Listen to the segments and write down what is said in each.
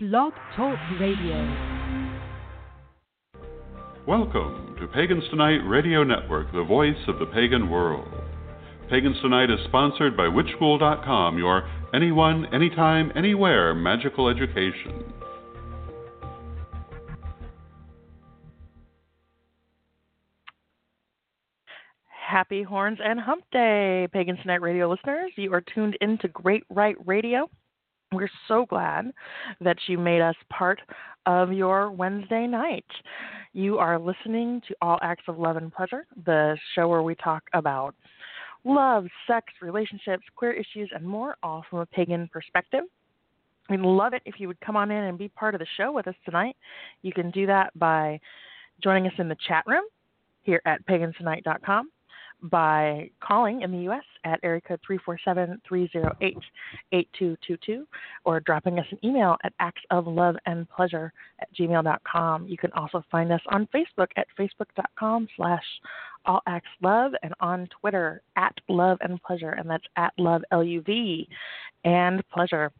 Blog Talk Radio. Welcome to Pagans Tonight Radio Network, the voice of the pagan world. Pagans Tonight is sponsored by WitchSchool.com, your anyone, anytime, anywhere magical education. Happy Horns and Hump Day, Pagans Tonight Radio listeners. You are tuned into Great Rite Radio. We're so glad that you made us part of your Wednesday night. You are listening to All Acts of Love and Pleasure, the show where we talk about love, sex, relationships, queer issues, and more, all from a pagan perspective. We'd love it if you would come on in and be part of the show with us tonight. You can do that by joining us in the chat room here at pagantonight.com by calling in the U.S. at area code 347-308-8222 or dropping us an email at actsofloveandpleasure at gmail.com. You can also find us on Facebook at facebook.com slash allactslove and on Twitter at love and pleasure, and that's at love, L-U-V, and pleasure.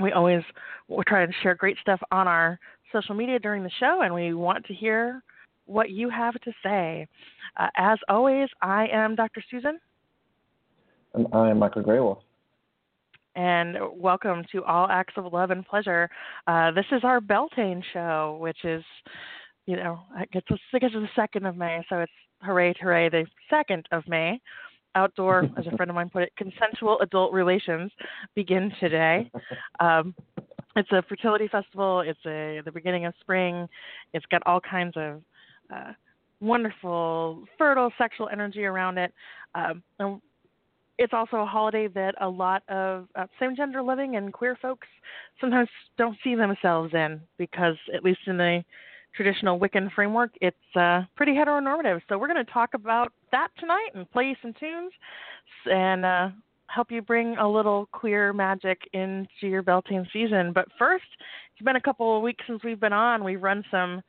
We always we try to share great stuff on our social media during the show, and we want to hear what you have to say. Uh, as always, I am Dr. Susan. And I am Michael Greywolf. And welcome to All Acts of Love and Pleasure. Uh, this is our Beltane show, which is, you know, I guess it's, I guess it's the 2nd of May, so it's hooray, hooray, the 2nd of May. Outdoor, as a friend of mine put it, consensual adult relations begin today. Um, it's a fertility festival. It's a the beginning of spring. It's got all kinds of wonderful, fertile sexual energy around it. Um, it's also a holiday that a lot of uh, same gender living and queer folks sometimes don't see themselves in because, at least in the traditional Wiccan framework, it's uh, pretty heteronormative. So, we're going to talk about that tonight and play some tunes and uh, help you bring a little queer magic into your Beltane season. But first, it's been a couple of weeks since we've been on. We've run some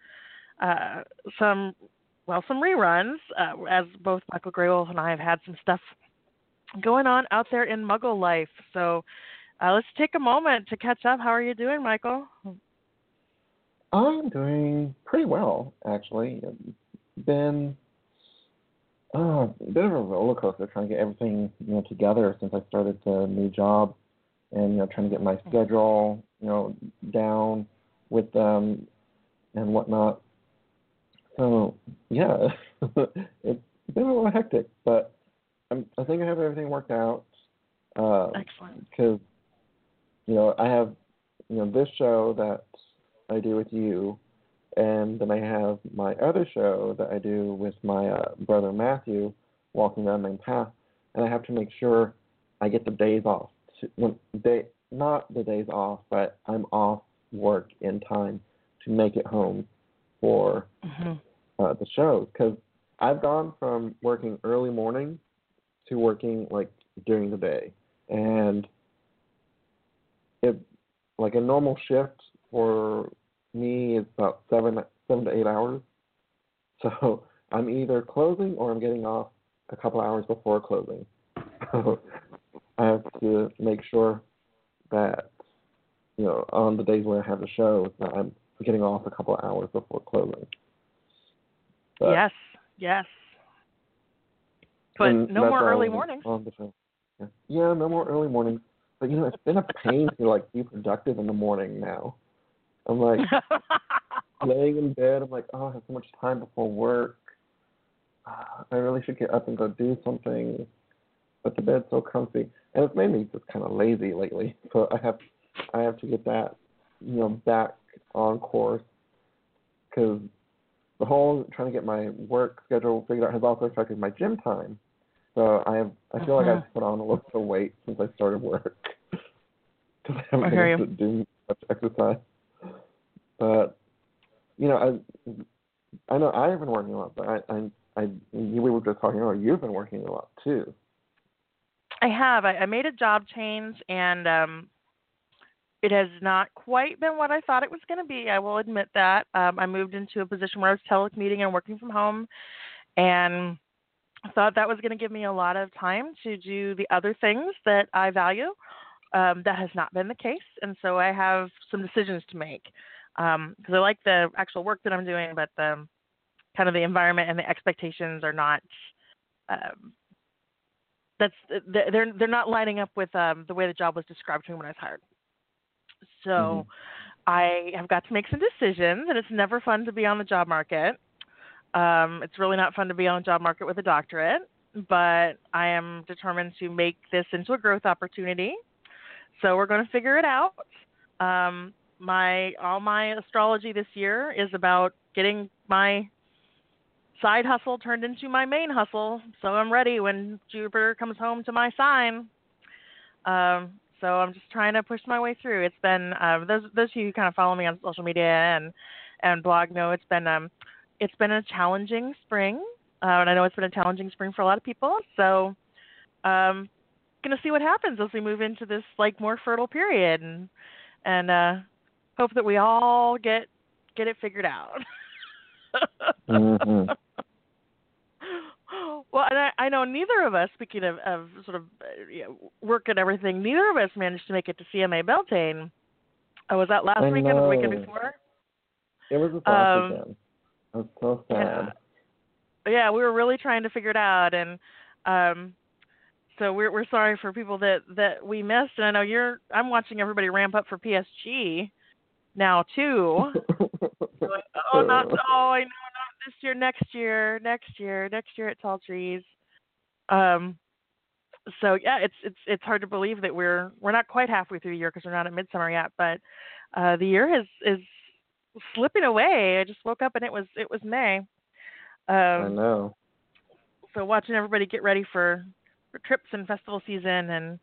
uh, some well some reruns uh, as both Michael Greywolf and I have had some stuff going on out there in Muggle life. So uh, let's take a moment to catch up. How are you doing, Michael? I'm doing pretty well, actually. Been uh, a bit of a roller coaster trying to get everything you know together since I started the new job, and you know trying to get my schedule you know down with them and whatnot. So yeah, it's been a little hectic, but I'm, I think I have everything worked out. Uh, Excellent. Because you know I have you know this show that I do with you, and then I have my other show that I do with my uh, brother Matthew, Walking down Unnamed Path, and I have to make sure I get the days off. To, when they not the days off, but I'm off work in time to make it home for mm-hmm uh, the shows because I've gone from working early morning to working like during the day, and it like a normal shift for me is about seven seven to eight hours. So I'm either closing or I'm getting off a couple hours before closing. So I have to make sure that you know on the days where I have the show that I'm getting off a couple hours before closing. But, yes, yes. But no more early mornings. On the show. Yeah. yeah, no more early mornings. But you know, it's been a pain to like be productive in the morning now. I'm like laying in bed. I'm like, oh, I have so much time before work. Ah, I really should get up and go do something. But the bed's so comfy, and it's made me just kind of lazy lately. So I have, I have to get that, you know, back on course. Because the whole trying to get my work schedule figured out has also affected my gym time. So I have I feel uh-huh. like I've put on a little bit of weight since I started work because I haven't been able to do much exercise. But you know, I I know I have been working a lot, but I I, I we were just talking earlier. You've been working a lot too. I have. I, I made a job change, and um, it has not quite been what I thought it was going to be. I will admit that. Um, I moved into a position where I was telecommuting and working from home, and thought that was going to give me a lot of time to do the other things that I value. um, that has not been the case, and so I have some decisions to make because um, I like the actual work that I'm doing, but the kind of the environment and the expectations are not. Um, that's they're they're not lining up with um, the way the job was described to me when I was hired. So mm-hmm. I have got to make some decisions, and it's never fun to be on the job market. Um, it's really not fun to be on the job market with a doctorate, but I am determined to make this into a growth opportunity. So we're going to figure it out. Um, my all my astrology this year is about getting my side hustle turned into my main hustle. So I'm ready when Jupiter comes home to my sign. Um, so I'm just trying to push my way through. It's been uh, those those of you who kind of follow me on social media and and blog know it's been um it's been a challenging spring, uh, and I know it's been a challenging spring for a lot of people. So um, gonna see what happens as we move into this like more fertile period and and uh, hope that we all get get it figured out. mm-hmm. Well, and I, I know neither of us, speaking of, of sort of uh, you know, work and everything, neither of us managed to make it to CMA Beltane. Oh, was that last I weekend know. or the weekend before? It was last um, weekend. I'm so sad. Yeah. yeah, we were really trying to figure it out, and um, so we're we're sorry for people that that we missed. And I know you're. I'm watching everybody ramp up for PSG now too. like, oh, not oh, I know this year, next year, next year, next year at Tall Trees. Um, so yeah, it's it's it's hard to believe that we're we're not quite halfway through the year because we're not at midsummer yet, but uh, the year is is slipping away. I just woke up and it was it was May. Um, I know. So watching everybody get ready for, for trips and festival season and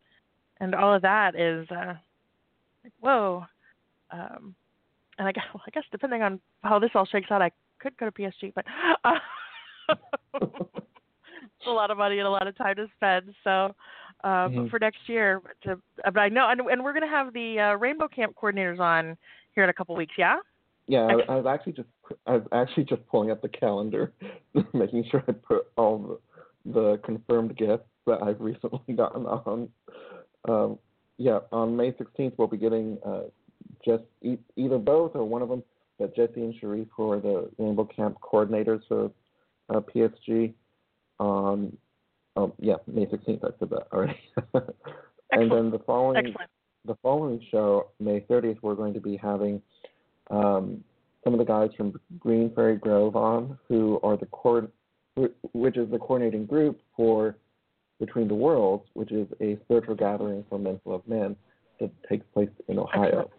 and all of that is uh, like whoa. Um, and I guess, I guess depending on how this all shakes out, I could go to PSG, but uh, it's a lot of money and a lot of time to spend. So uh, mm-hmm. for next year, to, uh, but I know, and, and we're going to have the uh, Rainbow Camp coordinators on here in a couple weeks. Yeah. Yeah, I, I was actually just I was actually just pulling up the calendar, making sure I put all the, the confirmed gifts that I've recently gotten on. Um, yeah, on May 16th we'll be getting uh, just e- either both or one of them that Jesse and Sharif, who are the Rainbow Camp coordinators for uh, PSG, on um, yeah May 16th. I said that already. and then the following Excellent. the following show, May 30th, we're going to be having um, some of the guys from Green Fairy Grove on, who are the cord, which is the coordinating group for Between the Worlds, which is a spiritual gathering for men who love men that takes place in Ohio. Excellent.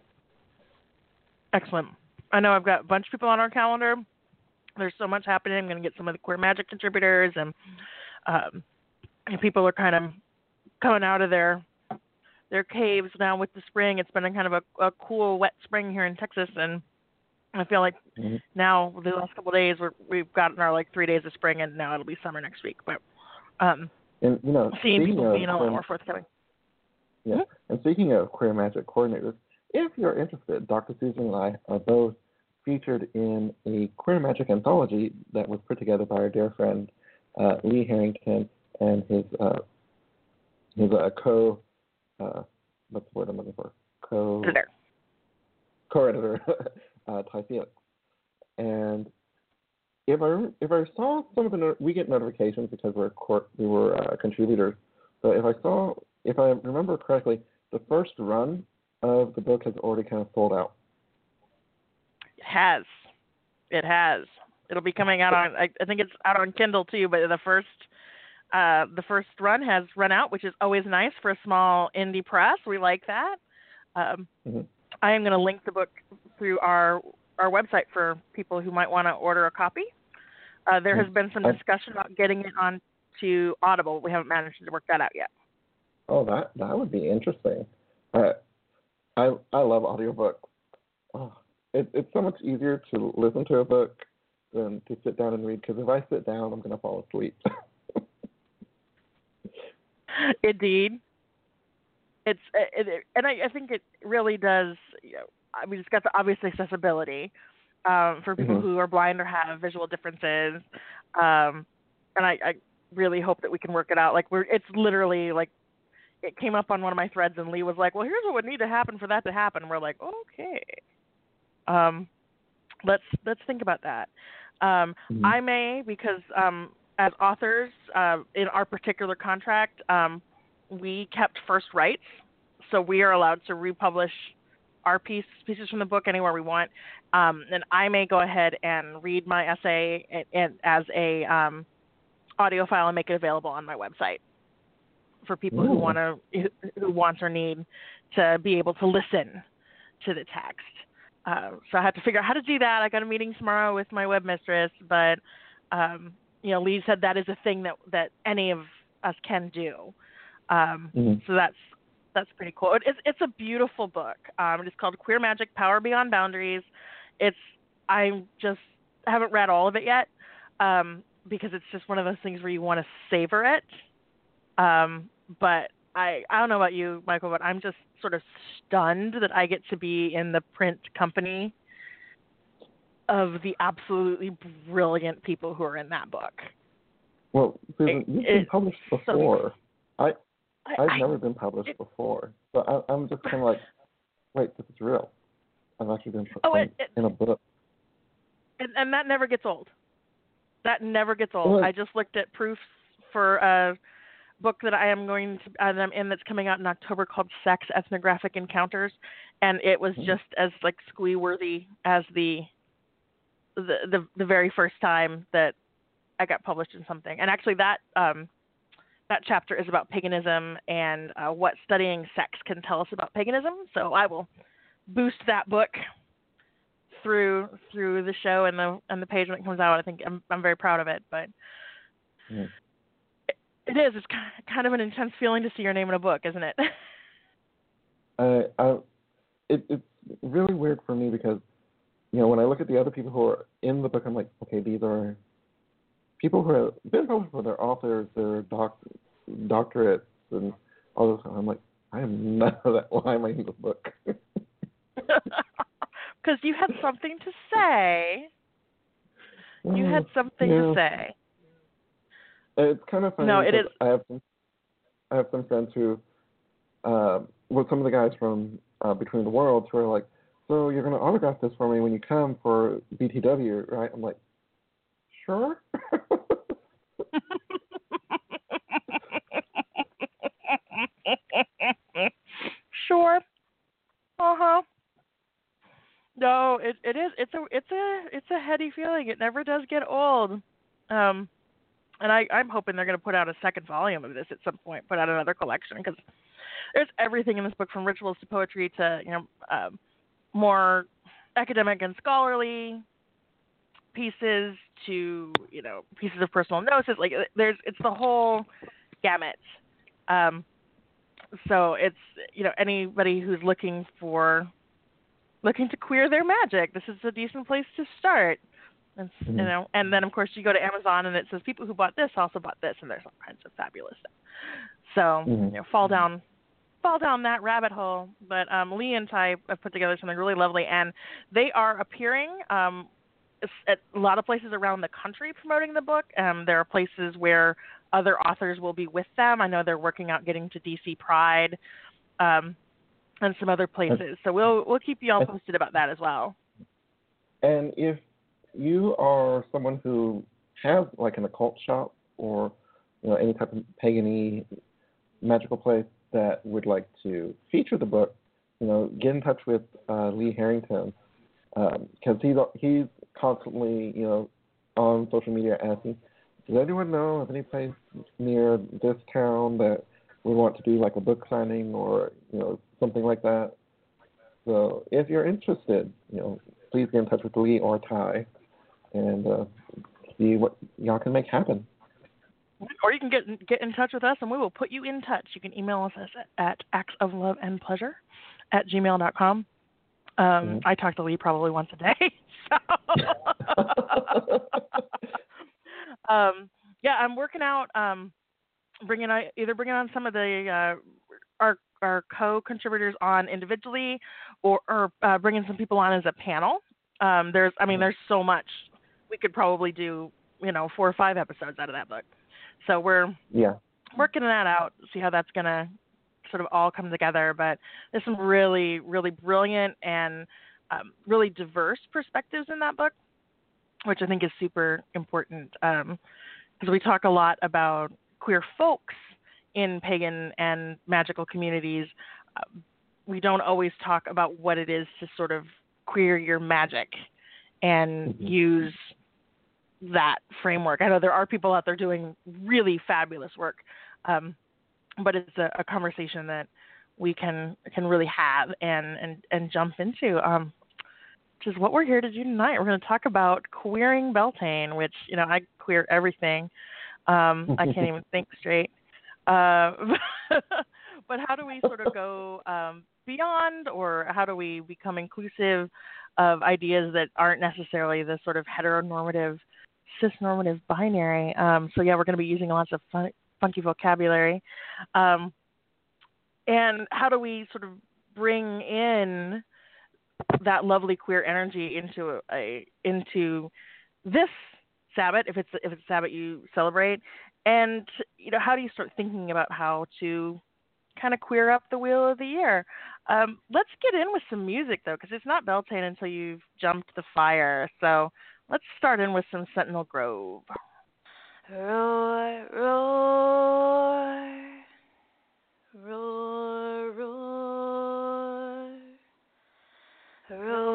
Excellent. I know I've got a bunch of people on our calendar. There's so much happening. I'm going to get some of the queer magic contributors, and, um, and people are kind of coming out of their their caves now with the spring. It's been a kind of a, a cool, wet spring here in Texas, and I feel like mm-hmm. now the last couple of days we're, we've gotten our like three days of spring, and now it'll be summer next week. But um, and you know, seeing people being a lot more forthcoming. Yeah, mm-hmm. and speaking of queer magic coordinators, if you're interested, Dr. Susan and I are both featured in a queer magic anthology that was put together by our dear friend uh, Lee Harrington and his uh, his uh, co uh, what's the word I'm looking for co co-editor uh, Tai Fenix. And if I if I saw some of the no- we get notifications because we're court, we were uh, contributors, but if I saw if I remember correctly, the first run of the book has already kind of sold out. It has. It has. It'll be coming out on. I, I think it's out on Kindle too. But the first, uh, the first run has run out, which is always nice for a small indie press. We like that. Um, mm-hmm. I am going to link the book through our our website for people who might want to order a copy. Uh, there has mm-hmm. been some discussion about getting it on to Audible. We haven't managed to work that out yet. Oh, that that would be interesting. Uh, I I love audiobooks. Oh, it, it's so much easier to listen to a book than to sit down and read because if I sit down, I'm going to fall asleep. Indeed, it's it, and I, I think it really does. You know, I mean, it's got the obvious accessibility um, for people mm-hmm. who are blind or have visual differences, um, and I, I really hope that we can work it out. Like we're, it's literally like it came up on one of my threads, and Lee was like, "Well, here's what would need to happen for that to happen." And we're like, "Okay, um, let's let's think about that." Um, Mhm. I may because um, as authors uh, in our particular contract, um, we kept first rights, so we are allowed to republish our piece pieces from the book anywhere we want. Um, and I may go ahead and read my essay and, and as a um, audio file and make it available on my website for people who want to who want or need to be able to listen to the text. Uh, so I have to figure out how to do that. I got a meeting tomorrow with my web mistress, but um, you know, Lee said that is a thing that that any of us can do. Um, Mhm. So that's that's pretty cool. It's it's a beautiful book. Um, it's called Queer Magic: Power Beyond Boundaries. It's I just haven't read all of it yet um, because it's just one of those things where you want to savor it. Um, but I I don't know about you, Michael, but I'm just sort of stunned that I get to be in the print company of the absolutely brilliant people who are in that book. Well, Susan, It- you've been published before. I I, I've I- never been published it- before, so I, I'm just kind of like, wait, this is real. I've actually been put Oh, in, it- in a book. and, and that never gets old. That never gets old. Well, I just looked at proofs for a book that I am going to uh, that I'm in that's coming out in October called Sex Ethnographic Encounters, and it was Mhm. just as like squee worthy as the, the the the very first time that I got published in something. And actually, that um that chapter is about paganism and uh, what studying sex can tell us about paganism. So I will boost that book through through the show and the and the page when it comes out. I think I'm I'm very proud of it, but Mhm. It, is it's kind of an intense feeling to see your name in a book, isn't it? I, uh, I, it, it's really weird for me because, you know, when I look at the other people who are in the book, I'm like, okay, these are people who have been published for their authors, their doc, doctorates, and all this. I'm like, I am none of that. Why am I in the book? Because you had something to say. You had something yeah. to say. It's kind of funny. No, it is. I have some, I have some friends who, uh, well, some of the guys from uh, Between the Worlds who are like, so you're going to autograph this for me when you come for BTW, right? I'm like, sure. sure. Uh huh. No, it it is. It's a it's a it's a heady feeling. It never does get old. Um, and I I'm hoping they're going to put out a second volume of this at some point. Put out another collection because there's everything in this book from rituals to poetry to you know um, more academic and scholarly pieces to you know pieces of personal notes. Like there's it's the whole gamut. Um, so it's you know anybody who's looking for looking to queer their magic, this is a decent place to start. And, You Mhm. know, and then of course you go to Amazon and it says people who bought this also bought this, and there's all kinds of fabulous stuff. So Mhm. you know, fall down, fall down that rabbit hole. But um, Lee and Tai have put together something really lovely, and they are appearing um, at a lot of places around the country promoting the book. Um, there are places where other authors will be with them. I know they're working out getting to DC Pride. Um, and some other places. So we'll we'll keep you all posted about that as well. And if you are someone who has like an occult shop or you know any type of pagany magical place that would like to feature the book, you know, get in touch with uh, Lee Harrington because he's he's constantly you know on social media asking, does anyone know of any place near this town that we want to do like a book signing or you know something like that. So if you're interested, you know, please get in touch with Lee or Tai and uh, see what y'all can make happen. Or you can get get in touch with us and we will put you in touch. You can email us at, acts of love and pleasure at gmail.com. Um, Mhm. I talk to Lee probably once a day. So um, yeah, I'm working out um, bringing on, either bringing on some of the uh, our our co-contributors on individually, or, or uh, bringing some people on as a panel. Um, there's, I mean, there's so much we could probably do, you know, four or five episodes out of that book. So we're yeah. working that out, see how that's gonna sort of all come together. But there's some really, really brilliant and um, really diverse perspectives in that book, which I think is super important because um, we talk a lot about queer folks in pagan and magical communities. Uh, we don't always talk about what it is to sort of queer your magic and mm-hmm. use that framework. I know there are people out there doing really fabulous work, um, but it's a, a, conversation that we can can really have and and and jump into. Um, which is what we're here to do tonight. We're going to talk about queering Beltane, which you know I queer everything. Um, I can't even think straight. Uh, but how do we sort of go um, beyond, or how do we become inclusive of ideas that aren't necessarily the sort of heteronormative, cisnormative binary? Um, so yeah, we're going to be using lots of fun, funky vocabulary. Um, and how do we sort of bring in that lovely queer energy into a, into this Sabbath if it's if it's Sabbath you celebrate, and you know how do you start thinking about how to kind of queer up the wheel of the year? Um, let's get in with some music though, because it's not Beltane until you've jumped the fire. So let's start in with some Sentinel Grove. Roar, roar, roar, roar, roar,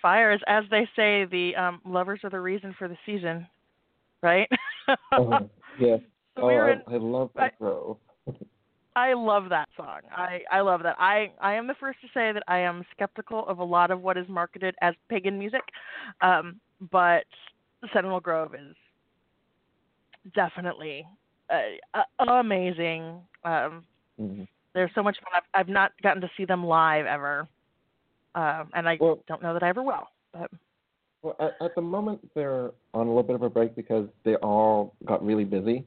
fires, as they say, the um, lovers are the reason for the season, right? uh, yes. So oh, I, in, I, love that grove. I love that song. I I love that. I I am the first to say that I am skeptical of a lot of what is marketed as pagan music, um, but Sentinel Grove is definitely uh, uh, amazing. Um, mm-hmm. There's so much fun. I've, I've not gotten to see them live ever, uh, and I well, don't know that I ever will. But well, at, at, the moment they're on a little bit of a break because they all got really busy.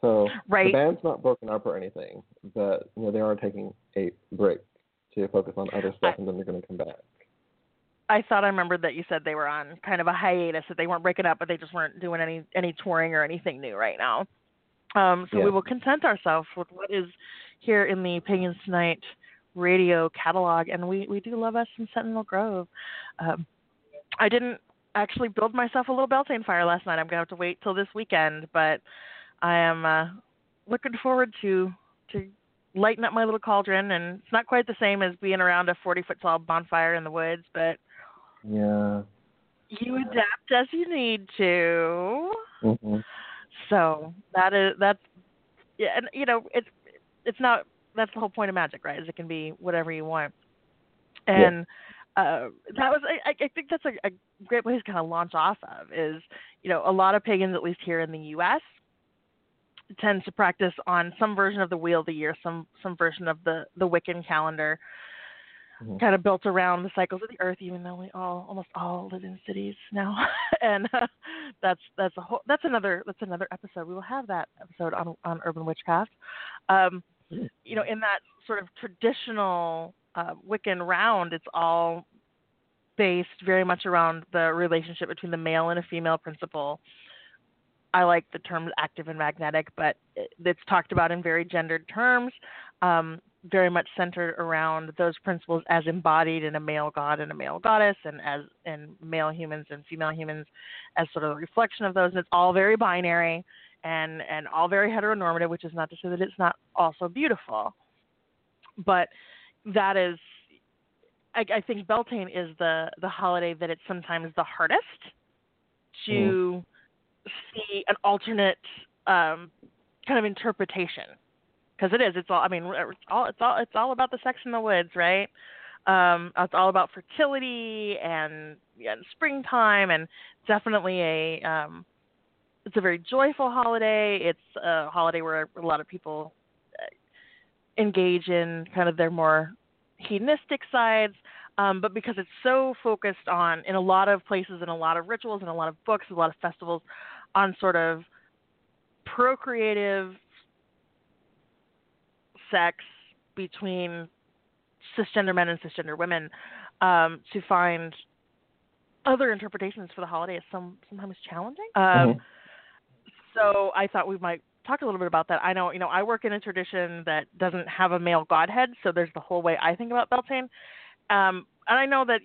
So right. the band's not broken up or anything, but you know they are taking a break to focus on other stuff, I, and then they're going to come back. I thought I remembered that you said they were on kind of a hiatus, that they weren't breaking up, but they just weren't doing any any touring or anything new right now. Um, so yeah. we will content ourselves with what is here in the Pagans Tonight radio catalog, and we we do love us some Sentinel Grove. Um, I didn't actually build myself a little Beltane fire last night. I'm gonna have to wait till this weekend, but I am uh, looking forward to to lighten up my little cauldron, and it's not quite the same as being around a 40 foot tall bonfire in the woods, but Yeah. you adapt as you need to. hmm So that is that's yeah, and you know it's it's not that's the whole point of magic, right? Is it can be whatever you want, and uh, that was I, I think that's a, a great place to kind of launch off of is you know a lot of pagans at least here in the U.S. tends to practice on some version of the wheel of the year, some some version of the the Wiccan calendar, Mhm. kind of built around the cycles of the earth. Even though we all almost all live in cities now, and uh, that's that's a whole that's another that's another episode. We will have that episode on on urban witchcraft. Um, you know, in that sort of traditional uh, Wiccan round, it's all based very much around the relationship between the male and a female principle. I like the terms active and magnetic, but it's talked about in very gendered terms, um, very much centered around those principles as embodied in a male god and a male goddess, and as in male humans and female humans as sort of a reflection of those. And it's all very binary and and all very heteronormative, which is not to say that it's not also beautiful, but that is. I, I think Beltane is the the holiday that it's sometimes the hardest to see an alternate um, kind of interpretation because it is. It's all. I mean, it's all. It's all. It's all about the sex in the woods, right? Um, it's all about fertility and, and springtime, and definitely a. Um, it's a very joyful holiday. It's a holiday where a lot of people uh, engage in kind of their more hedonistic sides. Um, but because it's so focused on, in a lot of places, in a lot of rituals, in a lot of books, a lot of festivals, on sort of procreative sex between cisgender men and cisgender women, um, to find other interpretations for the holiday is some sometimes challenging. Um, Mhm. So I thought we might talk a little bit about that. I know, you know, I work in a tradition that doesn't have a male godhead, so there's the whole way I think about Beltane. Um, and I know that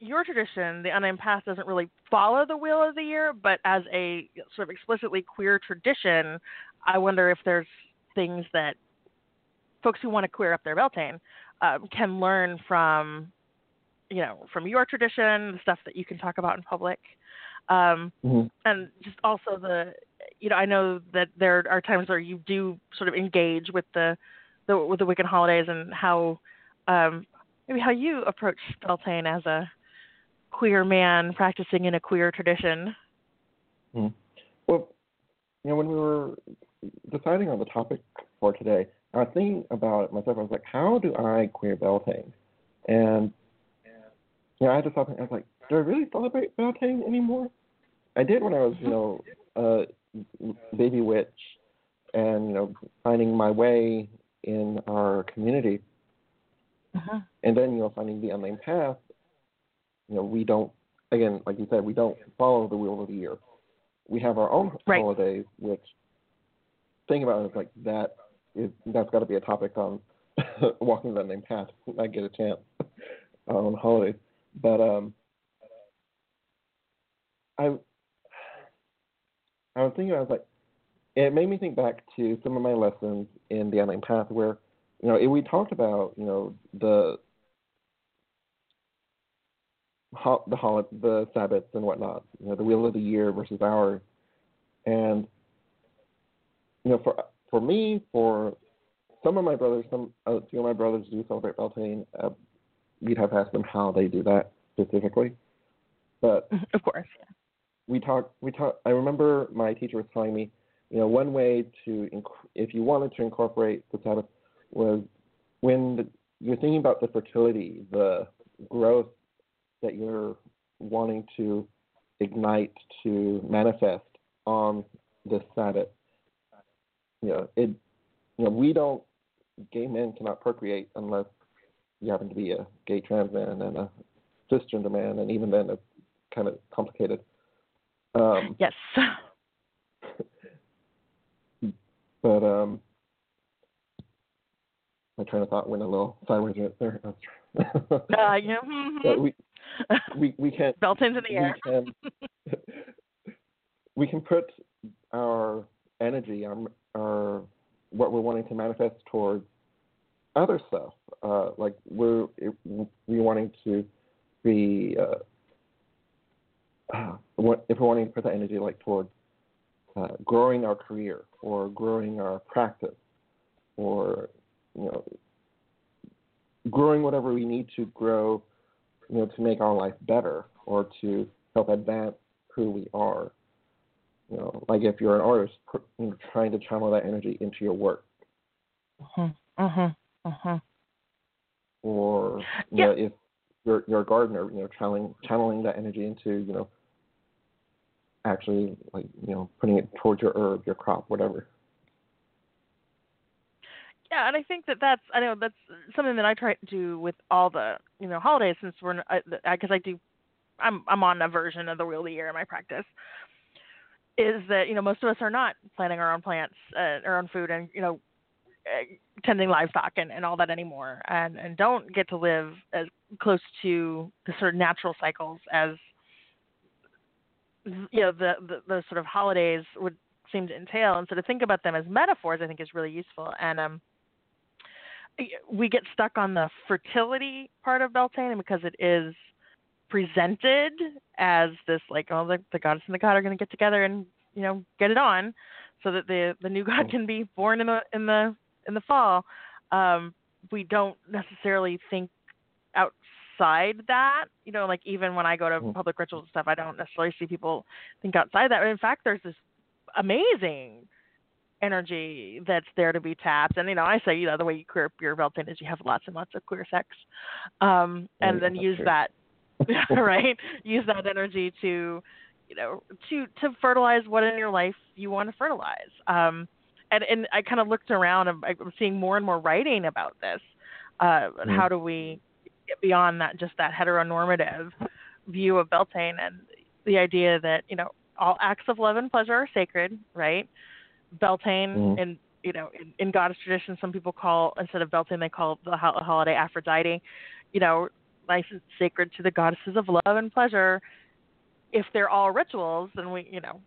your tradition, the unnamed path, doesn't really follow the wheel of the year, but as a sort of explicitly queer tradition, I wonder if there's things that folks who want to queer up their Beltane um, can learn from, you know, from your tradition, the stuff that you can talk about in public. Um, Mhm. and just also the you know I know that there are times where you do sort of engage with the, the with the Wiccan holidays and how um, maybe how you approach Beltane as a queer man practicing in a queer tradition. Mhm. Well, you know, when we were deciding on the topic for today, I was thinking about it myself. I was like, how do I queer Beltane? And you know, I had to stop. and I was like, do I really celebrate Beltane anymore? I did when I was, you know, a baby witch, and you know, finding my way in our community. Uh-huh. and then you know finding the unnamed path you know we don't again like you said we don't follow the wheel of the year we have our own Right. holidays which think about it is like that is that's got to be a topic on walking the unnamed path i get a chance on holidays but um i i was thinking i was like it made me think back to some of my lessons in the unnamed path where you know, we talked about, you know, the the hol- the Sabbaths and whatnot, you know, the wheel of the year versus ours, and you know, for for me, for some of my brothers, some uh, few of my brothers do celebrate Beltane. Uh, we'd have asked them how they do that specifically, but Of course. We talked we talked i remember my teacher was telling me you know one way to inc- if you wanted to incorporate the sabbath was when the, you're thinking about the fertility the growth that you're wanting to ignite to manifest on the sabbath. You know it you know we don't gay men cannot procreate unless you happen to be a gay trans man and a cisgender man and even then it's kind of complicated um, Yes. but um, my train of thought went a little sideways right there. Uh, yeah. mhm. but we we we can Beltane's in the air. we can we can put our energy, our our what we're wanting to manifest towards other stuff. Uh, like we're we wanting to be uh, uh, if we're wanting to put that energy like towards uh, growing our career or growing our practice or you know growing whatever we need to grow you know to make our life better or to help advance who we are you know like if you're an artist you know, trying to channel that energy into your work uh-huh. Uh-huh. Uh-huh. or you yeah. know if you're, you're a gardener you know channeling channeling that energy into you know actually like you know putting it towards your herb, your crop, whatever. Yeah, and I think that that's I know that's something that I try to do with all the you know holidays since we're because I, I do I'm I'm on a version of the wheel of the year in my practice is that you know most of us are not planting our own plants, uh, our own food, and you know uh, tending livestock and, and all that anymore, and and don't get to live as close to the sort of natural cycles as you know the, the the sort of holidays would seem to entail. And so to think about them as metaphors i think is really useful. And um we get stuck on the fertility part of beltane because it is presented as this like oh the, the goddess and the god are going to get together and you know get it on so that the the new god can be born in the in the in the fall um we don't necessarily think out outside that. You know, like even when I go to mm. public rituals and stuff, I don't necessarily see people think outside that. But in fact, there's this amazing energy that's there to be tapped. And you know, I say, you know, the way you queer your Beltane is you have lots and lots of queer sex, um, and then use true. that, right? Use that energy to, you know, to to fertilize what in your life you want to fertilize. Um, and and I kind of looked around and I'm seeing more and more writing about this. Uh, mm. How do we get beyond that just that heteronormative view of Beltane and the idea that you know all acts of love and pleasure are sacred, right? Beltane mm. in you know in, in goddess tradition, some people call instead of Beltane they call the holiday Aphrodite. You know, life is sacred to the goddesses of love and pleasure. If they're all rituals, then we you know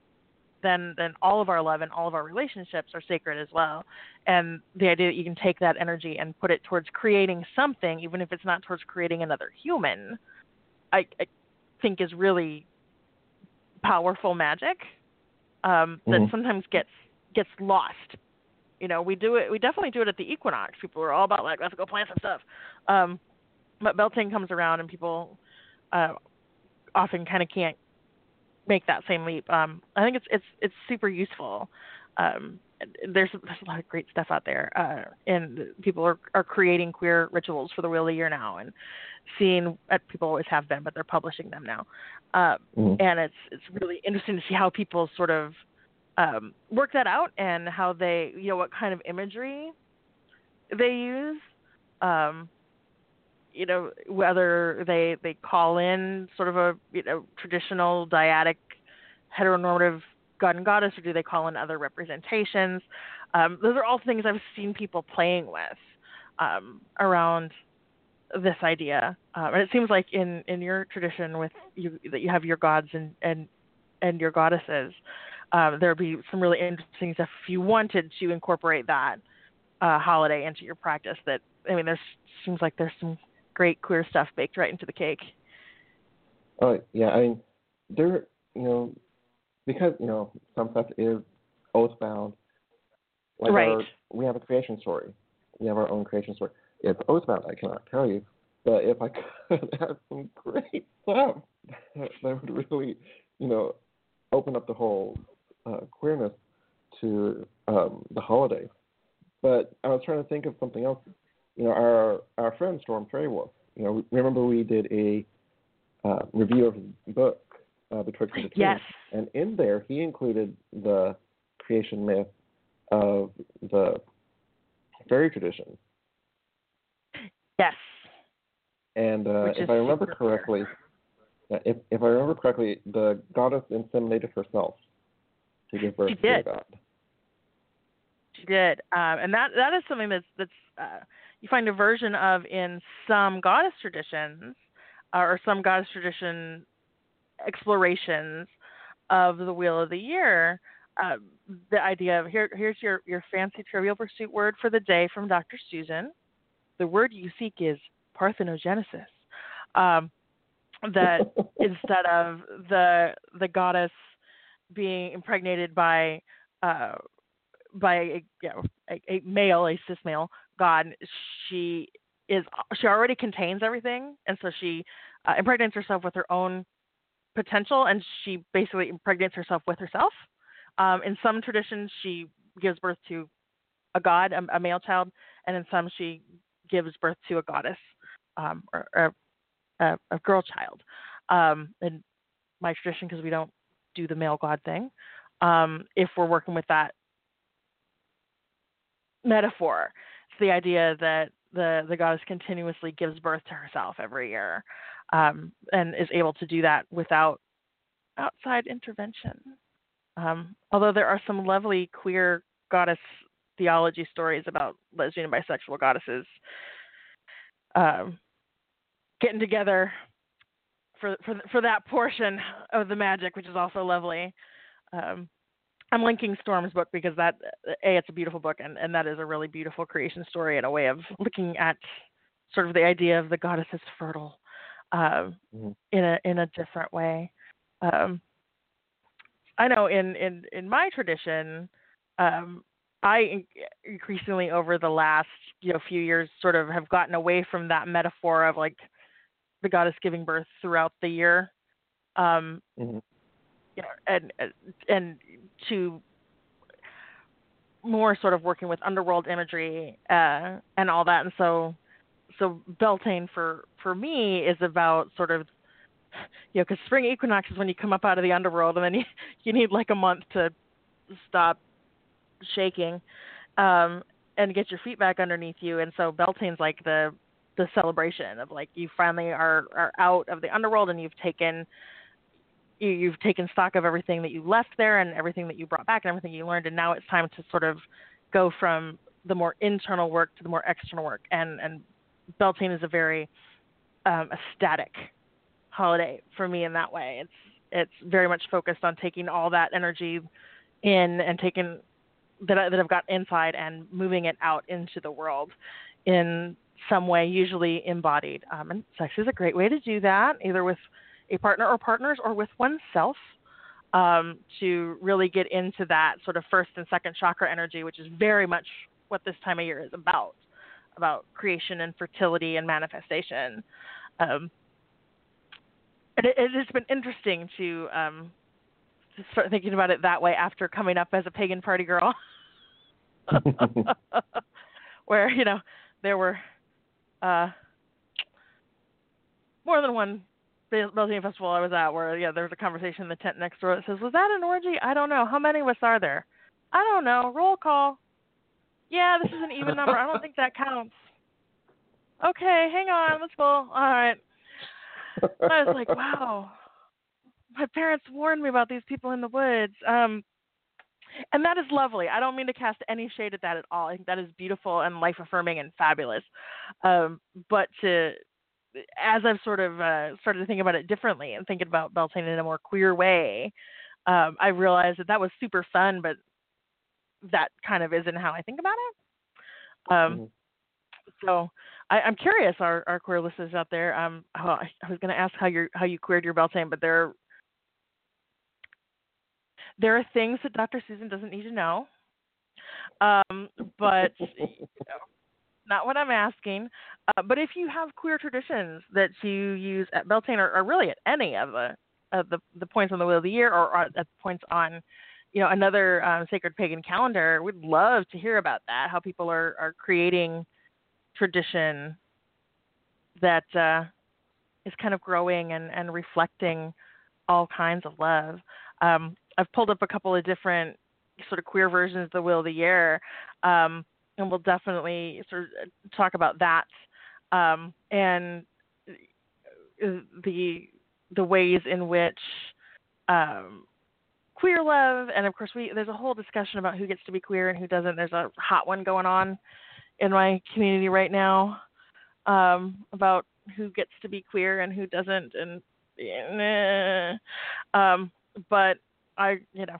then then all of our love and all of our relationships are sacred as well. And the idea that you can take that energy and put it towards creating something, even if it's not towards creating another human, I, I think is really powerful magic um, that mm-hmm. sometimes gets gets lost. You know, we do it. We definitely do it at the equinox. People are all about like, let's go plant some stuff. Um, but Beltane comes around and people uh, often kind of can't make that same leap. Um, I think it's it's it's super useful. Um, there's there's a lot of great stuff out there, uh, and people are are creating queer rituals for the wheel of the year now, and seeing uh, people always have been, but they're publishing them now, uh, mm-hmm. and it's it's really interesting to see how people sort of um, work that out and how they you know what kind of imagery they use. Um, you know whether they they call in sort of a you know traditional dyadic heteronormative god and goddess or do they call in other representations? Um, those are all things i've seen people playing with um, around this idea. Um, and it seems like in in your tradition with you that you have your gods and and and your goddesses um, there would be some really interesting stuff if you wanted to incorporate that uh, holiday into your practice that i mean there's seems like there's some great queer stuff baked right into the cake. Oh yeah, I mean, there, you know, because you know some stuff is oath bound. Like right. Our, we have a creation story. We have our own creation story. It's oath bound. I cannot tell you, but if I could have some great stuff that, would really, you know, open up the whole uh, queerness to um, the holiday. But I was trying to think of something else you know, our our friend Storm Wolf. You know, remember we did a uh, review of his book, uh, Betwixt the Two, yes. and in there he included the creation myth of the fairy tradition. Yes. And uh, if I remember correctly, if if I remember correctly, the goddess inseminated herself to give birth she to did. the god. She did, um, and that that is something that's that's uh, you find a version of in some goddess traditions uh, or some goddess tradition explorations of the wheel of the year uh, the idea of here here's your your fancy trivial pursuit word for the day from Dr. Susan. The word you seek is parthenogenesis. Um, that instead of the the goddess being impregnated by uh, by a, you know, a, a male, a cis male god, she is she already contains everything, and so she uh, impregnates herself with her own potential, and she basically impregnates herself with herself. Um, in some traditions, she gives birth to a god, a, a, male child, and in some, she gives birth to a goddess um, or, or a, a, girl child. Um, in my tradition, because we don't do the male god thing, um, if we're working with that metaphor, the idea that the the goddess continuously gives birth to herself every year, um, and is able to do that without outside intervention. Um, although there are some lovely queer goddess theology stories about lesbian and bisexual goddesses um, getting together for for for that portion of the magic, which is also lovely. Um, I'm linking Storm's book because that a it's a beautiful book and and that is a really beautiful creation story and a way of looking at sort of the idea of the goddess as fertile um, mm-hmm. in a in a different way. Um, I know in in in my tradition, um, I increasingly over the last you know few years sort of have gotten away from that metaphor of like the goddess giving birth throughout the year. Um, mm-hmm. You know, and and to more sort of working with underworld imagery uh, and all that, and so so Beltane for for me is about sort of you know because spring equinox is when you come up out of the underworld, and then you you need like a month to stop shaking um, and get your feet back underneath you, and so Beltane's like the the celebration of like you finally are are out of the underworld and you've taken you, you've taken stock of everything that you left there and everything that you brought back and everything you learned and now it's time to sort of go from the more internal work to the more external work and and Beltane is a very um, ecstatic holiday for me in that way. It's it's very much focused on taking all that energy in and taking that I, that I've got inside and moving it out into the world in some way, usually embodied. Um, and sex is a great way to do that, either with a partner or partners or with oneself. Um, to really get into that sort of first and second chakra energy, which is very much what this time of year is about about creation and fertility and manifestation. Um, and it, has been interesting to, um, to start thinking about it that way after coming up as a pagan party girl, where you know there were uh, more than one Beltane festival I was at where yeah there was a conversation in the tent next door that says was that an orgy? I don't know. How many of us are there? I don't know. Roll call. Yeah, this is an even number. I don't think that counts. Okay, hang on. Let's go. All right. I was like, wow. My parents warned me about these people in the woods. Um, and that is lovely. I don't mean to cast any shade at that at all. I think that is beautiful and life affirming and fabulous. Um, but to, as I've sort of uh, started to think about it differently and thinking about Beltane in a more queer way, um, I realized that that was super fun, but that kind of isn't how I think about it. Um, mm-hmm. So I, am curious, our, our queer listeners out there. Um, oh, I, I was going to ask how you how you queered your Beltane, but there there are things that Dr. Susan doesn't need to know. Um, but not what I'm asking. Uh, but if you have queer traditions that you use at Beltane or, or really at any of the of the the points on the wheel of the year or, at points on you know another um, sacred pagan calendar we'd love to hear about that how people are are creating tradition that uh, is kind of growing and and reflecting all kinds of love um, i've pulled up a couple of different sort of queer versions of the wheel of the year um, and we'll definitely sort of talk about that um, and uh, the the ways in which um, queer love, and of course we there's a whole discussion about who gets to be queer and who doesn't. There's a hot one going on in my community right now um, about who gets to be queer and who doesn't, and um, but I you know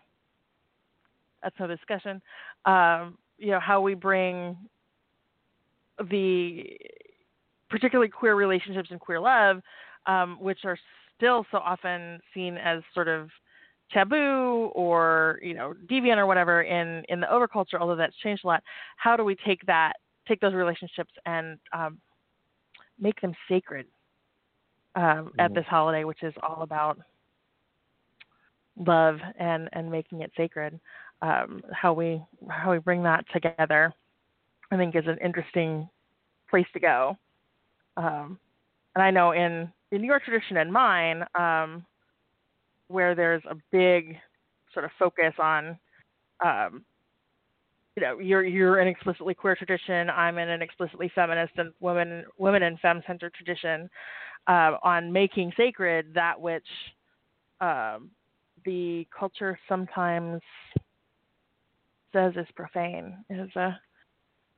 that's no discussion. Um, you know how we bring the particularly queer relationships and queer love, um, which are still so often seen as sort of taboo or you know deviant or whatever in in the overculture although that's changed a lot how do we take that take those relationships and um, make them sacred um, mm-hmm. at this holiday which is all about love and and making it sacred um, how we how we bring that together i think is an interesting place to go. Um, and i know in in your tradition and mine um, where there's a big sort of focus on um, you know you're you're an explicitly queer tradition i'm in an explicitly feminist and women women and femme centered tradition uh, on making sacred that which um, the culture sometimes says is profane is a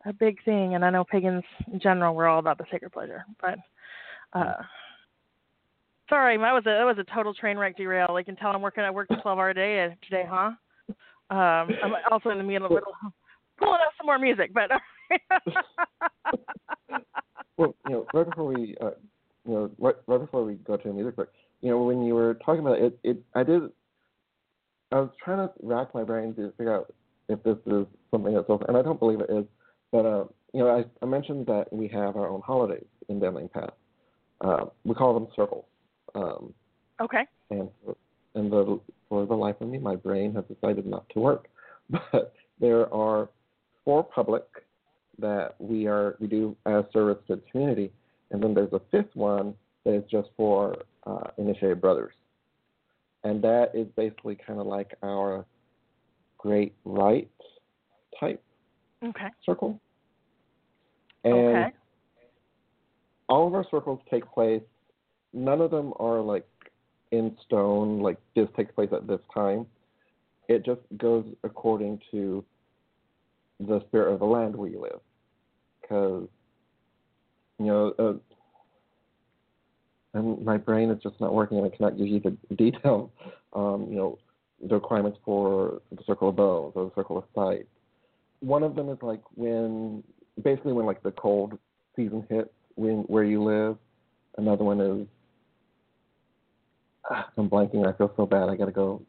a big thing and i know pagans in general we're all about the sacred pleasure but uh, Sorry, that was a that was a total train wreck derail. You can tell I'm working. I worked a 12 hour day uh, today, huh? Um, I'm also in the middle of pulling up some more music, but. well, you know, right before we, uh, you know, right, right before we go to the music break, you know, when you were talking about it, it, I did. I was trying to rack my brain to figure out if this is something that's open, and I don't believe it is. But uh, you know, I, I mentioned that we have our own holidays in Denling Pass. Uh, we call them circles. Um, okay. And and the for the life of me, my brain has decided not to work. But there are four public that we are we do as service to the community, and then there's a fifth one that is just for uh, initiated brothers, and that is basically kind of like our great rite type okay. circle. And okay. all of our circles take place none of them are like in stone, like this takes place at this time. It just goes according to the spirit of the land where you live. Because, you know, uh, and my brain is just not working and I cannot give you the detail, um, you know, the requirements for the circle of bones or the circle of sight. One of them is like when, basically when like the cold season hits when where you live. Another one is I'm blanking. I feel so bad. I got to go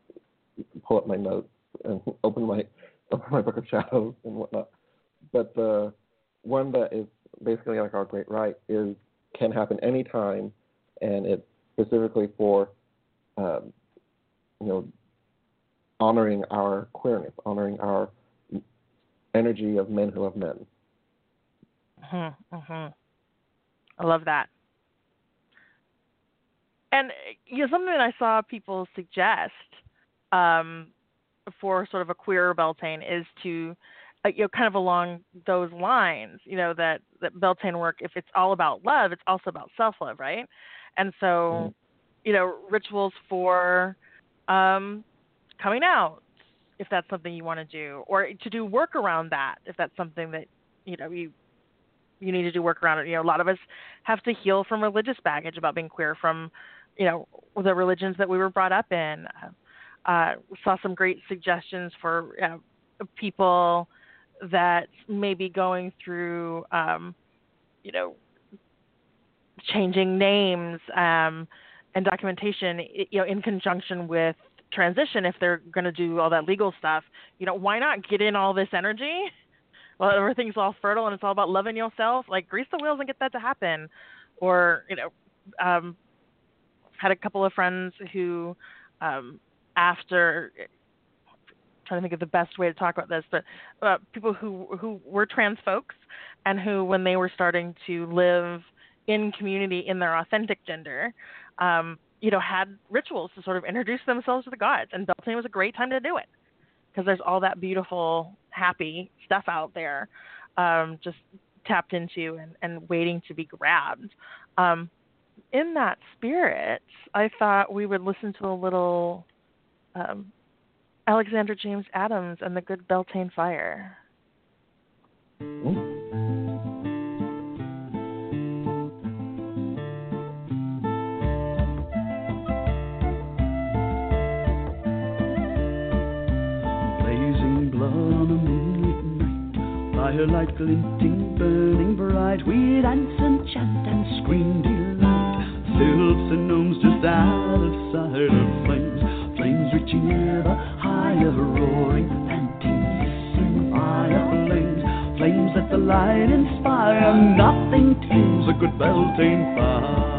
pull up my notes and open my open my book of shadows and whatnot. But the one that is basically like our great rite is can happen anytime, and it's specifically for um, you know honoring our queerness, honoring our energy of men who love men. Mm-hmm, mm-hmm. I love that and you know something that I saw people suggest um, for sort of a queer Beltane is to uh, you know kind of along those lines you know that that Beltane work if it's all about love it's also about self love right and so mm-hmm. you know rituals for um, coming out if that's something you want to do or to do work around that if that's something that you know you you need to do work around it you know a lot of us have to heal from religious baggage about being queer from you know the religions that we were brought up in. Uh, saw some great suggestions for uh, people that may be going through, um, you know, changing names um, and documentation, you know, in conjunction with transition. If they're going to do all that legal stuff, you know, why not get in all this energy? Well, everything's all fertile and it's all about loving yourself. Like grease the wheels and get that to happen, or you know, um, had a couple of friends who, um, after trying to think of the best way to talk about this, but uh, people who who were trans folks and who, when they were starting to live in community in their authentic gender, um, you know, had rituals to sort of introduce themselves to the gods, and Beltane was a great time to do it because there's all that beautiful, happy stuff out there, um, just tapped into and, and waiting to be grabbed. Um, in that spirit, I thought we would listen to a little um, Alexander James Adams and the Good Beltane Fire. Blazing Firelight glinting, burning bright, we dance and chant and scream delight. Sylphs and gnomes just out of sight of flames, flames reaching ever higher, roaring, panting, hissing fire flames, flames that the light inspire. Nothing tames a good Beltane fire.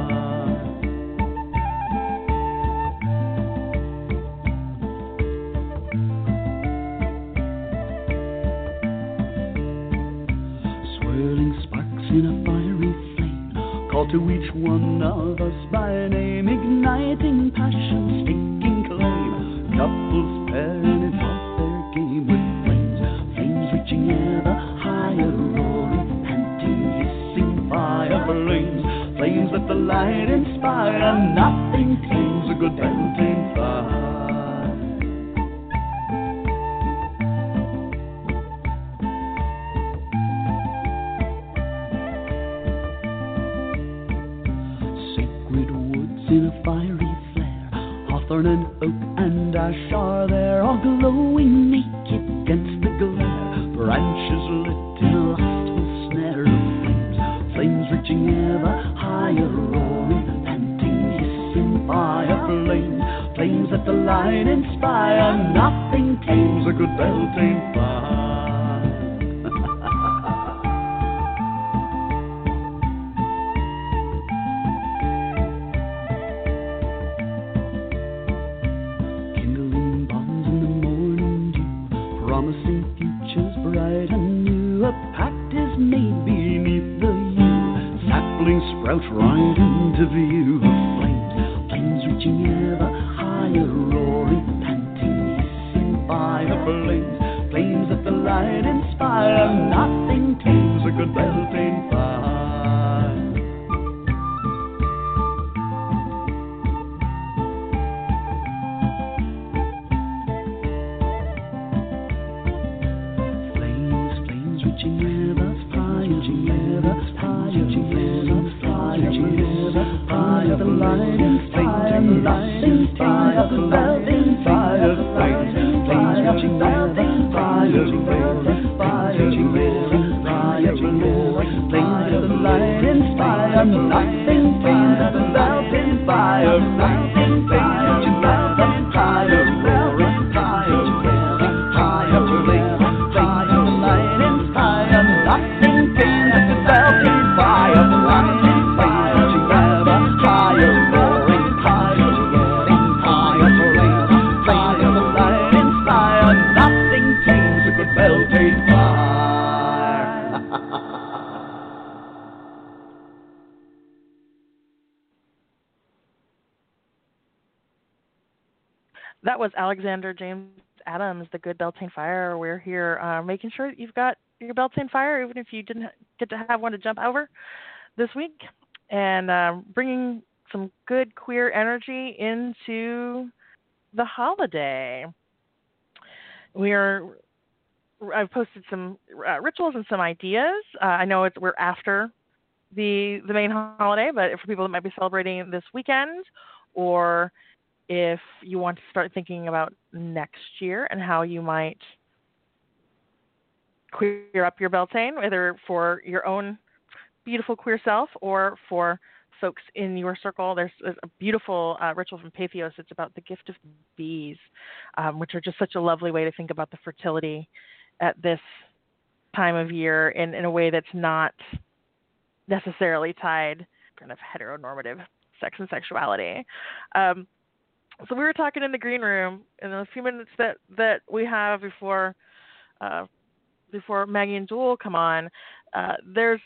Saplings sprout the Good Beltane Fire. We're here uh, making sure that you've got your Beltane Fire, even if you didn't get to have one to jump over this week, and um, bringing some good queer energy into the holiday. We are. I've posted some uh, rituals and some ideas. Uh, I know it's we're after the the main holiday, but for people that might be celebrating this weekend, or if you want to start thinking about next year and how you might queer up your Beltane, whether for your own beautiful queer self or for folks in your circle. There's, there's a beautiful uh, ritual from Patheos. It's about the gift of bees, um, which are just such a lovely way to think about the fertility at this time of year in, in a way that's not necessarily tied kind of heteronormative sex and sexuality. Um, so we were talking in the green room in the few minutes that that we have before uh, before Maggie and Jewel come on. Uh, there's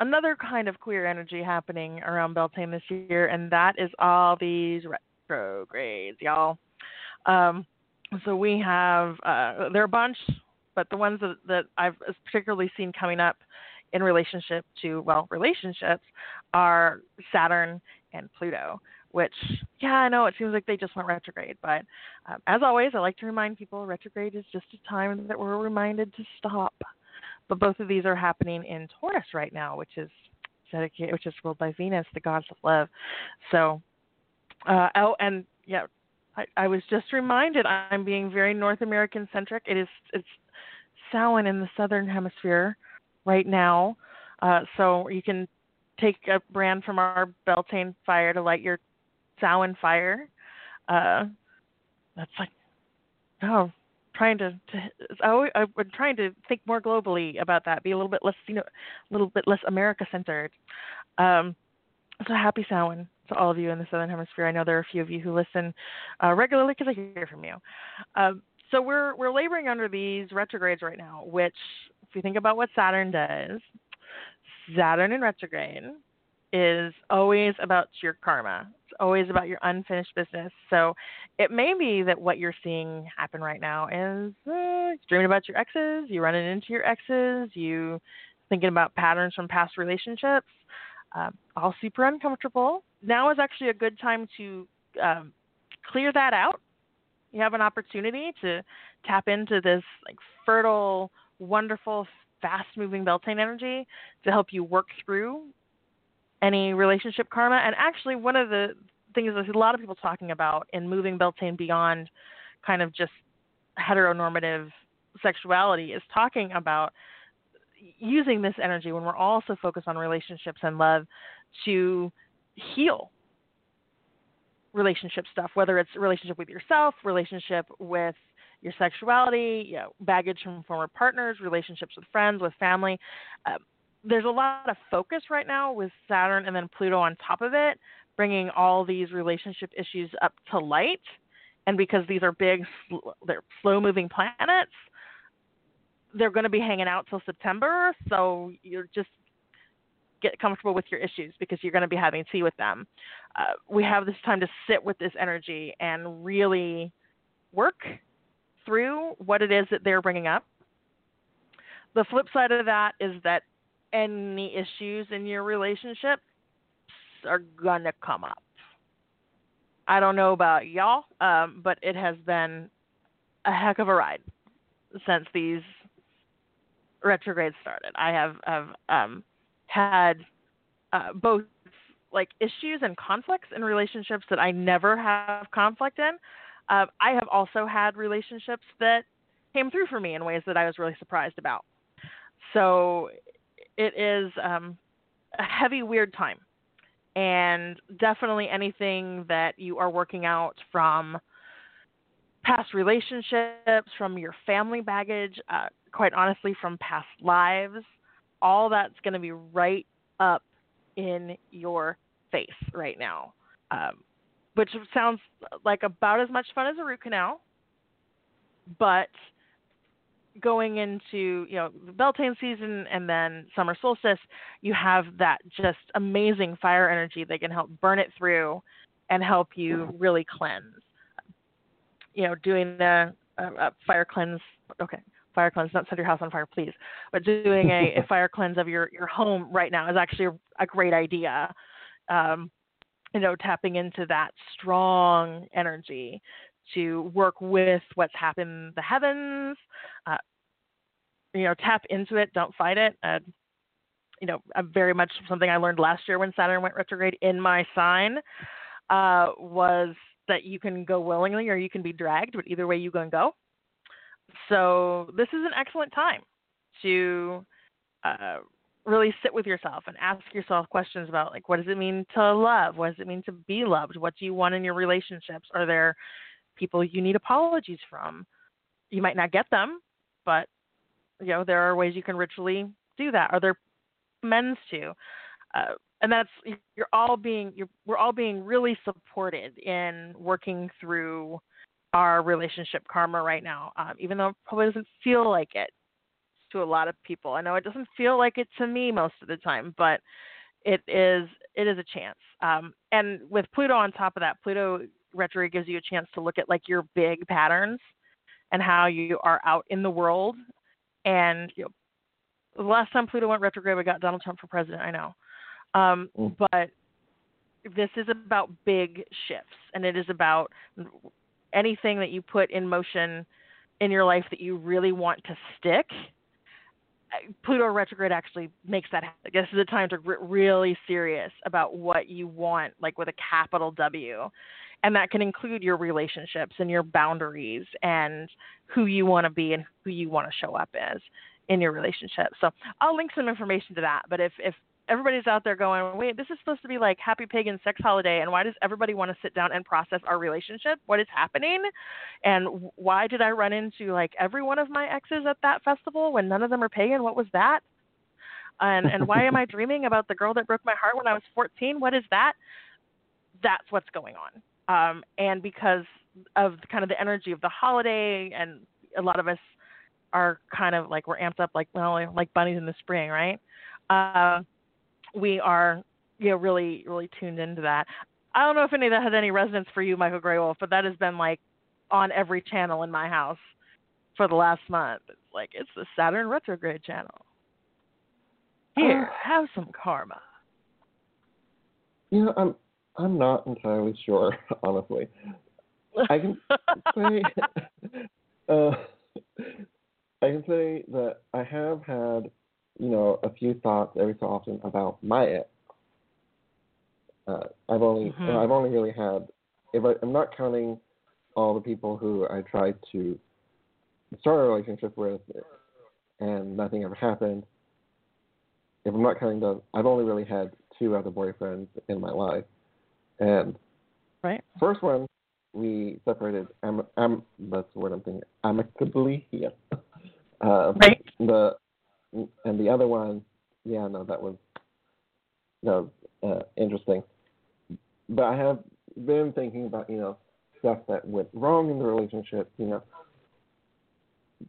another kind of queer energy happening around Beltane this year, and that is all these retrogrades, y'all. Um, so we have uh, there are a bunch, but the ones that, that I've particularly seen coming up in relationship to well relationships are Saturn and Pluto which yeah i know it seems like they just went retrograde but um, as always i like to remind people retrograde is just a time that we're reminded to stop. But both of these are happening in taurus right now which is dedicated which is ruled by venus the goddess of love. So uh, oh and yeah I, I was just reminded i'm being very north american centric. It is it's Samhain in the southern hemisphere right now. Uh, so you can take a brand from our Beltane fire to light your Samhain fire. Uh, that's like, oh, trying to, to I I've been trying to think more globally about that, be a little bit less, you know, a little bit less America centered. Um, so happy Samhain to all of you in the Southern Hemisphere. I know there are a few of you who listen uh, regularly because I hear from you. Um, so we're we're laboring under these retrogrades right now, which, if you think about what Saturn does, Saturn in retrograde is always about your karma. It's always about your unfinished business. So it may be that what you're seeing happen right now is uh, dreaming about your exes, you running into your exes, you thinking about patterns from past relationships, uh, all super uncomfortable. Now is actually a good time to um, clear that out. You have an opportunity to tap into this like fertile, wonderful, fast-moving Beltane energy to help you work through any relationship karma. And actually, one of the things there's a lot of people talking about in moving Beltane beyond kind of just heteronormative sexuality is talking about using this energy when we're also focused on relationships and love to heal relationship stuff, whether it's relationship with yourself, relationship with your sexuality, you know, baggage from former partners, relationships with friends, with family. Uh, there's a lot of focus right now with Saturn and then Pluto on top of it, bringing all these relationship issues up to light. And because these are big, they're slow-moving planets, they're going to be hanging out till September. So you're just get comfortable with your issues because you're going to be having tea with them. Uh, we have this time to sit with this energy and really work through what it is that they're bringing up. The flip side of that is that any issues in your relationship are to come up. I don't know about y'all, um, but it has been a heck of a ride since these retrogrades started. I have have um, had uh, both like issues and conflicts in relationships that I never have conflict in. Uh, I have also had relationships that came through for me in ways that I was really surprised about. So it is um, a heavy, weird time. And definitely anything that you are working out from past relationships, from your family baggage, uh, quite honestly, from past lives, all that's going to be right up in your face right now, um, which sounds like about as much fun as a root canal. But going into you know the Beltane season and then summer solstice, you have that just amazing fire energy that can help burn it through and help you really cleanse. You know, doing the uh, fire cleanse. Okay, fire cleanse, not set your house on fire, please. But doing a, a fire cleanse of your, your home right now is actually a, a great idea. Um, you know, tapping into that strong energy to work with what's happened in the heavens. Uh, you know, tap into it, don't fight it. Uh, you know, very much something I learned last year when Saturn went retrograde in my sign uh, was that you can go willingly or you can be dragged, but either way you and go. So this is an excellent time to uh, really sit with yourself and ask yourself questions about like what does it mean to love? What does it mean to be loved? What do you want in your relationships? Are there people you need apologies from? You might not get them, but you know there are ways you can ritually do that. Are there amends to? Uh, and that's you're all being you're, we're all being really supported in working through our relationship karma right now, um, even though it probably doesn't feel like it to a lot of people. I know it doesn't feel like it to me most of the time, but it is it is a chance. Um, and with Pluto on top of that, Pluto retrograde gives you a chance to look at like your big patterns and how you are out in the world. And you know, the last time Pluto went retrograde, we got Donald Trump for president. I know, um, mm. but this is about big shifts, and it is about anything that you put in motion in your life that you really want to stick, Pluto retrograde actually makes that happen. This is a time to get really serious about what you want, like with a capital W. And that can include your relationships and your boundaries and who you want to be and who you want to show up as in your relationship. So I'll link some information to that. But if if everybody's out there going, wait, this is supposed to be like happy pagan sex holiday, and why does everybody want to sit down and process our relationship? What is happening? And why did I run into like every one of my exes at that festival when none of them are pagan? What was that? And and why am I dreaming about the girl that broke my heart when I was 14? What is that? That's what's going on. Um, and because of kind of the energy of the holiday, and a lot of us are kind of like we're amped up like well like bunnies in the spring, right? Uh, we are you know really really tuned into that. I don't know if any of that has any resonance for you, Michael Greywolf, but that has been like on every channel in my house for the last month. It's like it's the Saturn retrograde channel. Here, uh, have some karma. You know, I'm I'm not entirely sure, honestly. I can say uh, I can say that I have had you know, a few thoughts every so often about my ex. Uh, I've only mm-hmm. I've only really had if I, I'm not counting all the people who I tried to start a relationship with and nothing ever happened. If I'm not counting those, I've only really had two other boyfriends in my life, and right first one we separated. Am, am that's the word I'm thinking. Amicably, yeah. Uh, right. The and the other one, yeah, no, that was that was uh, interesting. But I have been thinking about you know stuff that went wrong in the relationship. You know,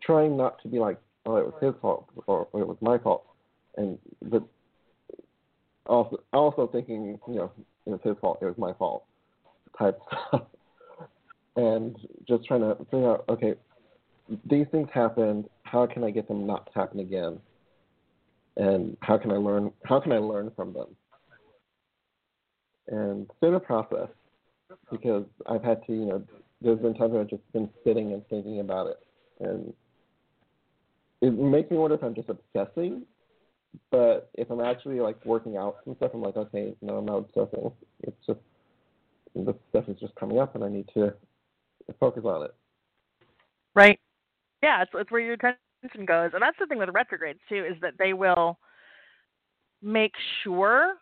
trying not to be like, oh, it was his fault or, or it was my fault, and but also also thinking, you know, it was his fault, it was my fault, type stuff, and just trying to figure out, okay, these things happened. How can I get them not to happen again? and how can I learn how can I learn from them? And it's been a process because I've had to, you know, there's been times where I've just been sitting and thinking about it, and it makes me wonder if I'm just obsessing. But if I'm actually like working out some stuff, I'm like, okay, no, I'm not obsessing. It's just the stuff is just coming up, and I need to focus on it. Right. Yeah, it's, it's where your attention goes, and that's the thing with retrogrades too, is that they will make sure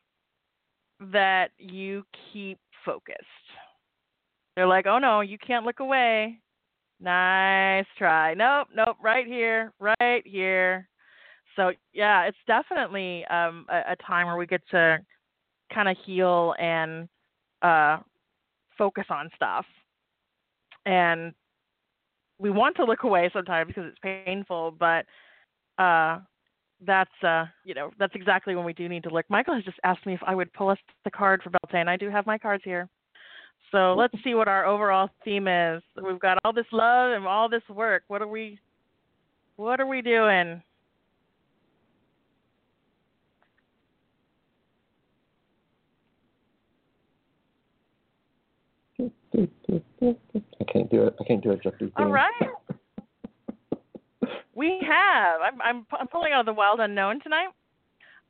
that you keep focused. They're like, oh no, you can't look away. Nice try. Nope, nope, right here, right here. So yeah, it's definitely um, a, a time where we get to kind of heal and uh, focus on stuff. And we want to look away sometimes because it's painful, but uh, that's uh, you know that's exactly when we do need to look. Michael has just asked me if I would pull us the card for Beltane. I do have my cards here. So let's see what our overall theme is. We've got all this love and all this work. What are we what are we doing? I can't do it. I can't do it justice. All right. we have. I'm, I'm I'm pulling out of the wild unknown tonight.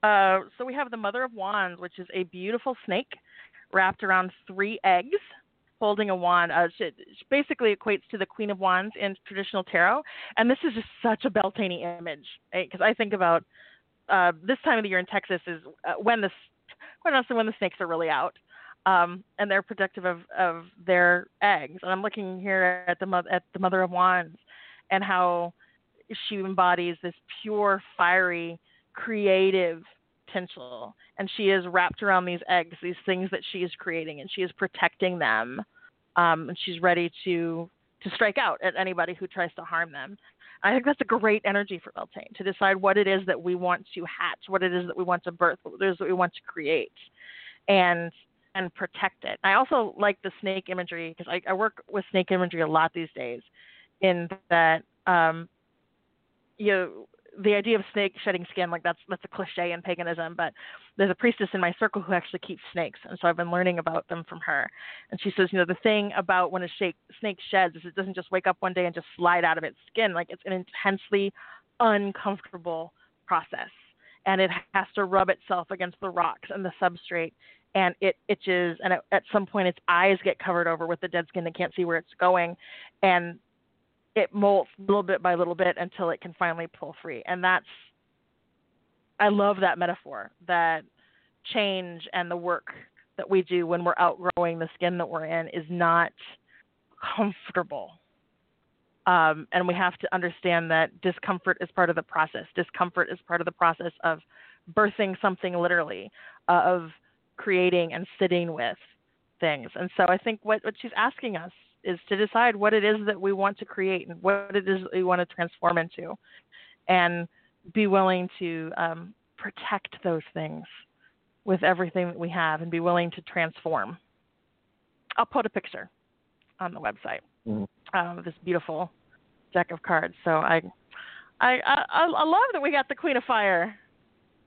Uh, so we have the Mother of Wands, which is a beautiful snake wrapped around three eggs, holding a wand. Uh, she, she basically equates to the Queen of Wands in traditional tarot, and this is just such a Beltane image because right? I think about uh, this time of the year in Texas is uh, when the quite honestly when the snakes are really out um, and they're protective of, of their eggs. And I'm looking here at the mother at the Mother of Wands, and how she embodies this pure, fiery, creative potential, and she is wrapped around these eggs, these things that she is creating, and she is protecting them, um, and she's ready to to strike out at anybody who tries to harm them. I think that's a great energy for Beltane to decide what it is that we want to hatch, what it is that we want to birth, what it is that we want to create. And and protect it. I also like the snake imagery because I, I, work with snake imagery a lot these days. In that, um, you know, the idea of snake shedding skin, like that's that's a cliche in paganism, but there's a priestess in my circle who actually keeps snakes, and so I've been learning about them from her. And she says, you know, the thing about when a snake snake sheds is it doesn't just wake up one day and just slide out of its skin. Like it's an intensely uncomfortable process and it has to rub itself against the rocks and the substrate and it itches and at, at some point its eyes get covered over with the dead skin and can't see where it's going and it molts little bit by little bit until it can finally pull free. And that's I love that metaphor that change and the work that we do when we're outgrowing the skin that we're in is not comfortable. Um, and we have to understand that discomfort is part of the process. Discomfort is part of the process of birthing something literally, of creating and sitting with things. And so I think what, what she's asking us is to decide what it is that we want to create and what it is that we want to transform into, and be willing to um, protect those things with everything that we have and be willing to transform. I'll put a picture on the website Mhm. um, of this beautiful deck of cards. So I, I, I, I love that we got the Queen of Fire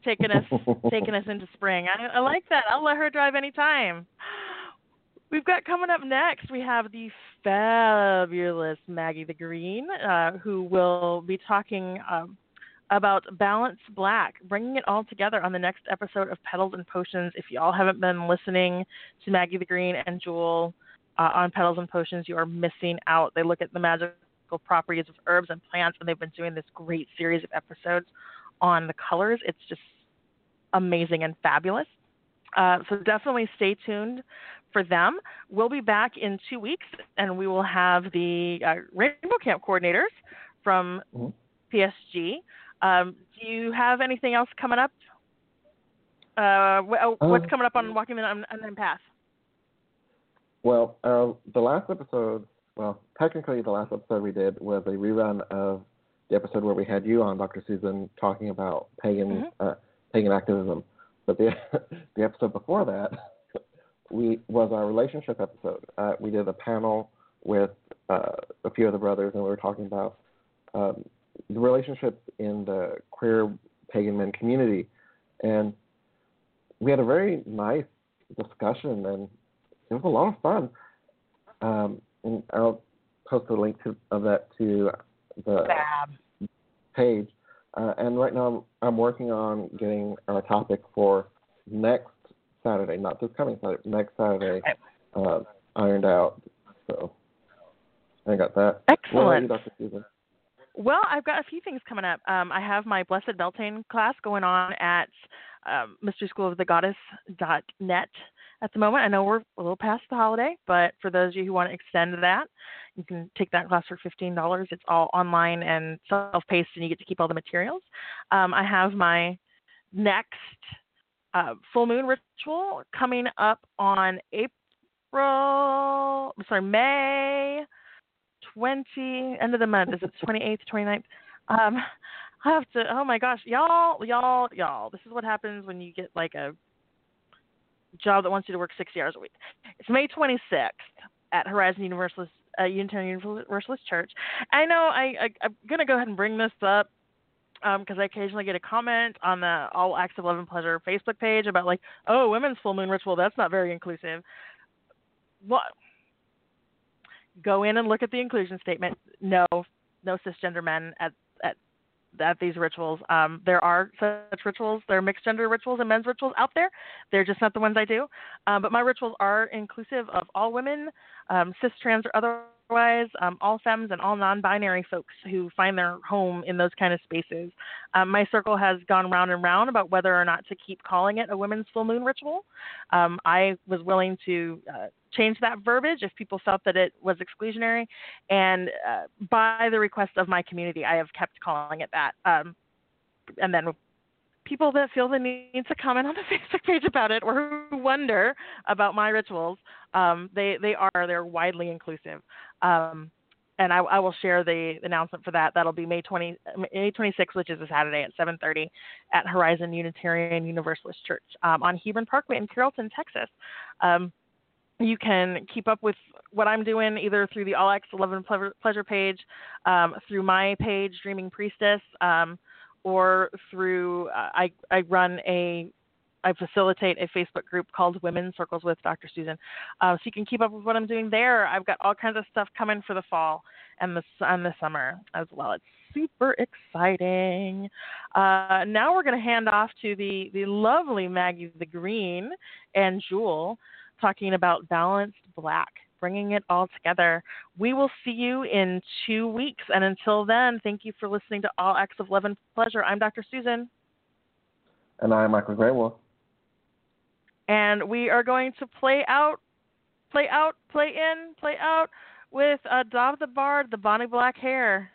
taking us taking us into spring. I, I like that. I'll let her drive anytime. We've got coming up next. We have the fabulous Maggie the Green, uh, who will be talking um, about Balance Black, bringing it all together on the next episode of Petals and Potions. If you all haven't been listening to Maggie the Green and Jewel uh, on Petals and Potions, you are missing out. They look at the magical properties of herbs and plants, and they've been doing this great series of episodes on the colors. It's just amazing and fabulous. Uh, so definitely stay tuned for them. We'll be back in two weeks, and we will have the uh, Rainbow Camp coordinators from Mhm. PSG. Um, do you have anything else coming up? Uh, oh, what's Um, coming up on Walking the Un- Unknown Path? Well, uh, the last episode, well, technically the last episode we did was a rerun of the episode where we had you on, Dr. Susan, talking about pagan uh, pagan activism. But the the episode before that, we was our relationship episode. Uh, we did a panel with uh, a few of the brothers, and we were talking about um, the relationships in the queer pagan men community, and we had a very nice discussion, and it was a lot of fun. Um, and I'll post a link to, of that to the Fab. page. Uh, and right now, I'm, I'm working on getting our topic for next Saturday, not this coming Saturday, next Saturday, uh, ironed out. So I got that. Excellent. you? Well, I've got a few things coming up. Um, I have my Blessed Beltane class going on at um, Mystery School of the Goddess.net at the moment. I know we're a little past the holiday, but for those of you who want to extend that, you can take that class for $15. It's all online and self paced, and you get to keep all the materials. Um, I have my next uh, full moon ritual coming up on April, I'm sorry, May 20, end of the month. Is it 28th, 29th? Um, I have to, oh my gosh, y'all, y'all, y'all. This is what happens when you get like a job that wants you to work 60 hours a week. It's May 26th at Horizon Universalist, uh, Unitarian Universalist Church. I know I, I, I'm to go ahead and bring this up because I occasionally get a comment on the All Acts of Love and Pleasure Facebook page about like, oh, women's full moon ritual, that's not very inclusive. What? Go in and look at the inclusion statement. No, no cisgender men at at these rituals. Um, there are such rituals. There are mixed gender rituals and men's rituals out there. They're just not the ones I do. Um, but my rituals are inclusive of all women, um, cis, trans, or otherwise, um, all femmes, and all non-binary folks who find their home in those kind of spaces. Um, my circle has gone round and round about whether or not to keep calling it a women's full moon ritual. Um, I was willing to uh, change that verbiage if people felt that it was exclusionary, and uh, by the request of my community, I have kept calling it that. Um, and then people that feel the need to comment on the Facebook page about it or who wonder about my rituals, um, they they are they're widely inclusive. Um, and I, I, will share the announcement for that. That'll be May 20, May 26th, which is a Saturday at 7:30 at Horizon Unitarian Universalist Church um, on Hebron Parkway in Carrollton, Texas. Um, you can keep up with what I'm doing either through the All X 11 Pleasure page, um, through my page, Dreaming Priestess, um, or through uh, I, I run a I facilitate a Facebook group called Women Circles with Dr. Susan. Uh, so you can keep up with what I'm doing there. I've got all kinds of stuff coming for the fall and the and the summer as well. It's super exciting. Uh, now we're going to hand off to the the lovely Maggie the Green and Jewel talking about balanced black bringing it all together. We will see you in two weeks. And until then, thank you for listening to All Acts of Love and Pleasure. I'm Dr. Susan. And I'm Michael Greywolf. And we are going to play out, play out, play in, play out with uh, Dob the Bard, the Bonnie Black Hair.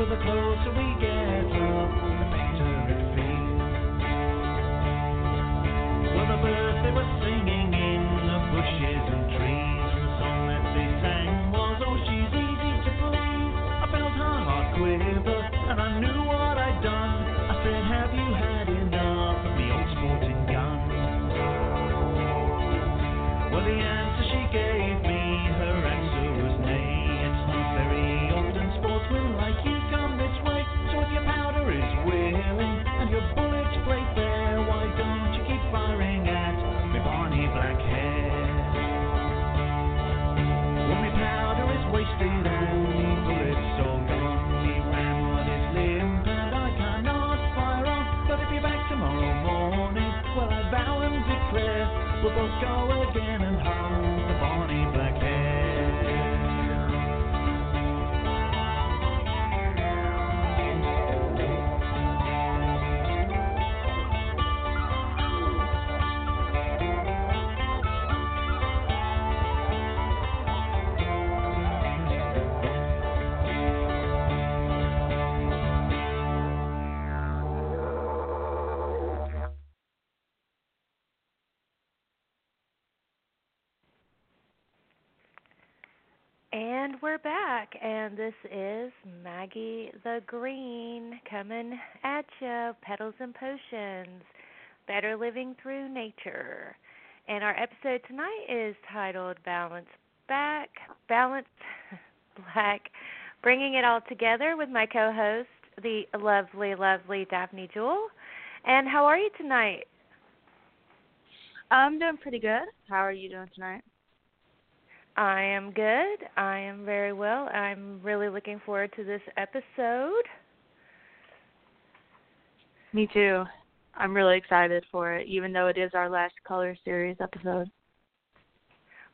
The closer we get we'll both go again and hunt the bonny And we're back, and this is Maggie the Green coming at you. Petals and Potions, Better Living Through Nature. And our episode tonight is titled Balance Back, Balance Black, bringing it all together with my co-host, the lovely, lovely Daphne Jewel. And how are you tonight? I'm doing pretty good. How are you doing tonight? I am good. I am very well. I'm really looking forward to this episode. Me too. I'm really excited for it, even though it is our last color series episode.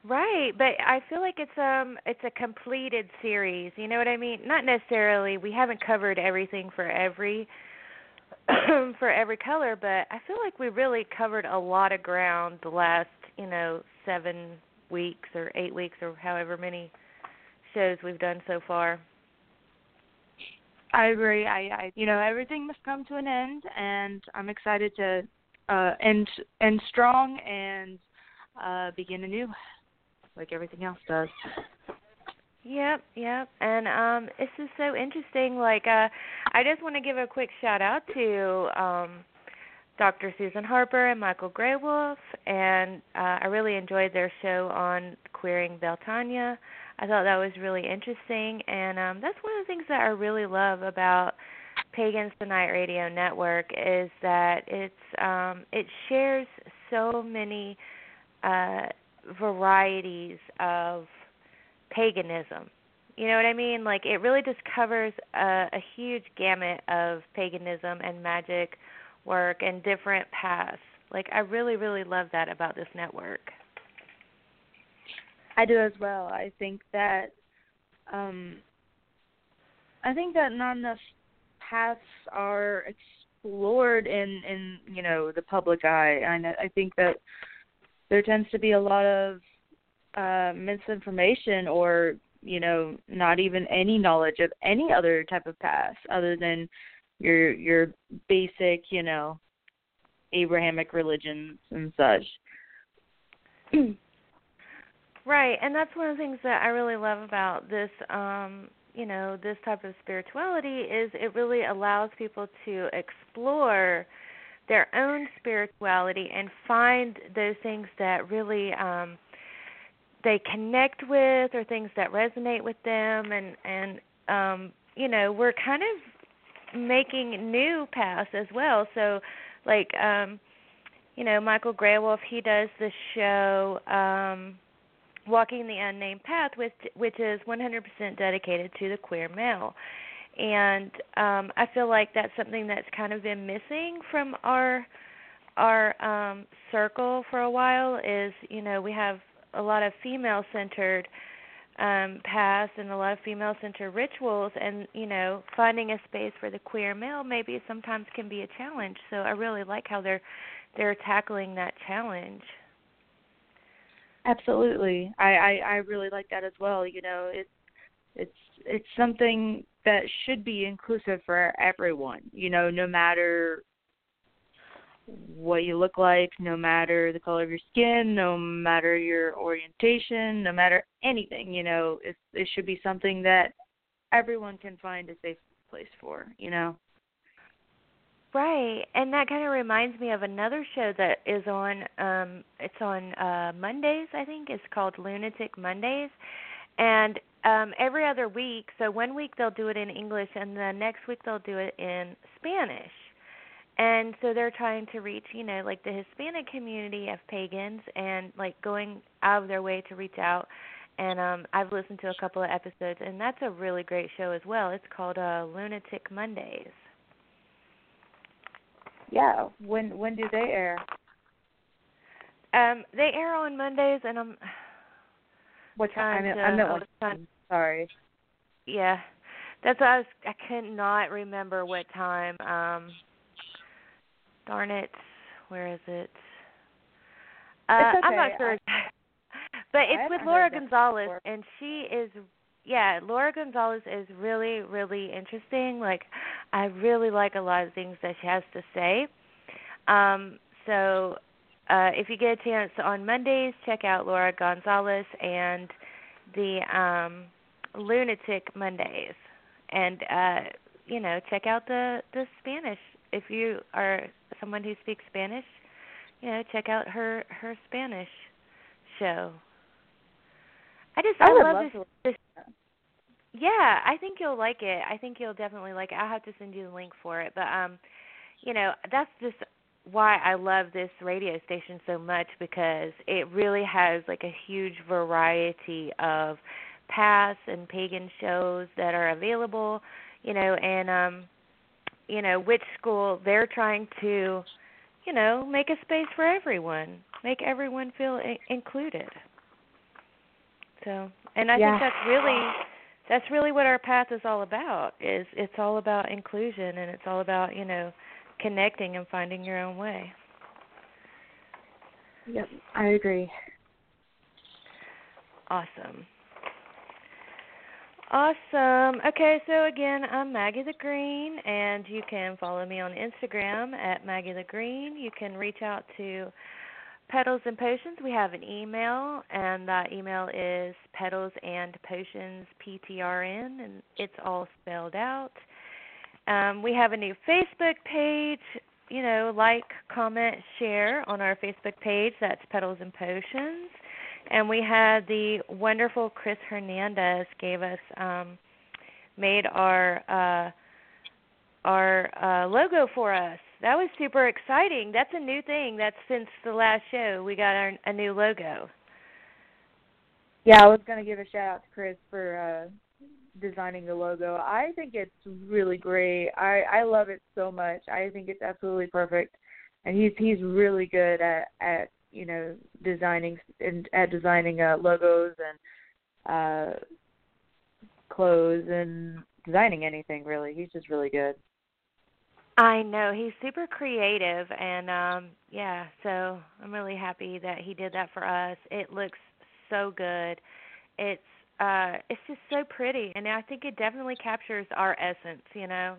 Right, but I feel like it's um it's a completed series. You know what I mean? Not necessarily. We haven't covered everything for every for every color, but I feel like we really covered a lot of ground the last, you know, 7 weeks or 8 weeks or however many shows we've done so far. I agree. I, I you know, everything must come to an end and I'm excited to uh end end strong and uh begin anew like everything else does. Yep, yep. And um this is so interesting. Like uh I just want to give a quick shout out to um Dr. Susan Harper and Michael Greywolf and uh I really enjoyed their show on queering Beltane. I thought that was really interesting and um that's one of the things that I really love about Pagans Tonight Radio Network is that it's um it shares so many uh varieties of paganism. You know what I mean? Like it really just covers a, a huge gamut of paganism and magic work and different paths. Like I really, really love that about this network. I do as well. I think that um I think that not enough paths are explored in in you know the public eye and i think that there tends to be a lot of uh misinformation or you know not even any knowledge of any other type of past other than your your basic you know abrahamic religions and such. Right and that's one of the things that i really love about this um you know this type of spirituality is it really allows people to explore their own spirituality and find those things that really um they connect with or things that resonate with them and and um you know we're kind of making new paths as well so like um you know Michael Greywolf he does the show um Walking the Unnamed Path, which which is 100% dedicated to the queer male. And um, I feel like that's something that's kind of been missing from our our um, circle for a while. Is you know we have a lot of female centered um paths and a lot of female centered rituals and you know finding a space for the queer male maybe sometimes can be a challenge so i really like how they're they're tackling that challenge Absolutely. I, I I really like that as well. You know, it's it's it's something that should be inclusive for everyone. You know, no matter what you look like, no matter the color of your skin, no matter your orientation, no matter anything, you know, it it should be something that everyone can find a safe place for, you know. Right. And that kind of reminds me of another show that is on um it's on uh Mondays, I think. It's called Lunatic Mondays. And um every other week, so one week they'll do it in English and the next week they'll do it in Spanish. And so they're trying to reach, you know, like the Hispanic community of pagans and like going out of their way to reach out. And um I've listened to a couple of episodes and that's a really great show as well. It's called uh Lunatic Mondays. Yeah. When when do they air? Um, they air on Mondays, and I'm. What time? to- I meant I what trying- Sorry. Yeah, that's why I was. I could not remember what time. Um, darn it, where is it? Uh, It's I'm not okay. sure. but it's with Laura Gonzalez, and she is. Yeah, Laura Gonzalez is really, really interesting. Like, I really like a lot of things that she has to say. Um, so, uh, if you get a chance on Mondays, check out Laura Gonzalez and the um, Lunatic Mondays, and uh, you know, check out the the Spanish. If you are someone who speaks Spanish, you know, check out her her Spanish show. I just I I, love, love this, this yeah, I think you'll like it. I think you'll definitely like it. I'll have to send you the link for it. But um, you know, that's just why I love this radio station so much because it really has like a huge variety of paths and pagan shows that are available, you know, and um you know, which school they're trying to, you know, make a space for everyone, make everyone feel I- included. So, and I Yeah. think that's really that's really what our path is all about is it's all about inclusion and it's all about you know connecting and finding your own way Yep, I agree. awesome awesome okay so again i'm maggie the green and you can follow me on instagram at maggie the green you can reach out to Petals and Potions, we have an email, and that email is Petals and Potions PTRN, and it's all spelled out. Um, we have a new Facebook page. You know, like, comment, share on our Facebook page. That's Petals and Potions. And we had the wonderful Chris Hernandez gave us um, made our uh, our uh, logo for us. That was super exciting. That's a new thing. That's since the last show we got our, a new logo. Yeah, I was gonna give a shout out to Chris for uh designing the logo. I think it's really great. I I love it so much. I think it's absolutely perfect, and he's he's really good at at you know designing and at designing uh, logos and uh clothes and designing anything really. He's just really good. I know he's super creative, and um yeah, so I'm really happy that he did that for us. It looks so good. It's uh it's just so pretty, and I think it definitely captures our essence. You know.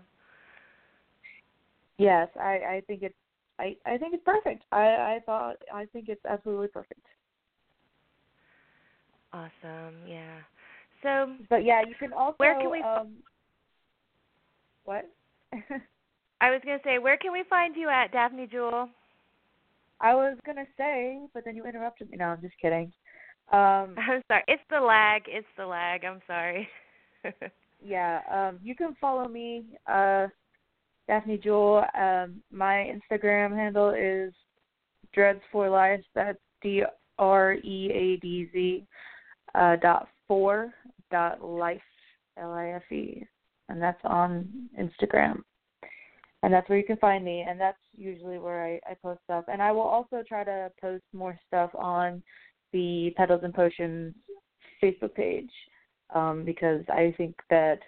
Yes, I I think it's I I think it's perfect. I I thought I think it's absolutely perfect. Awesome. Yeah. So, But yeah, you can also Where can we- um what? I was gonna say, where can we find you at, Daphne Jewel? I was gonna say, but then you interrupted me. No, I'm just kidding. Um, I'm sorry. It's the lag. It's the lag. I'm sorry. yeah, um, you can follow me, uh, Daphne Jewel. Um, my Instagram handle is Dreads for Life. That's D R E A D Z uh, dot four dot life L I F E, and that's on Instagram. And that's where you can find me, and that's usually where I, I post stuff. And I will also try to post more stuff on the Petals and Potions Facebook page um, because I think that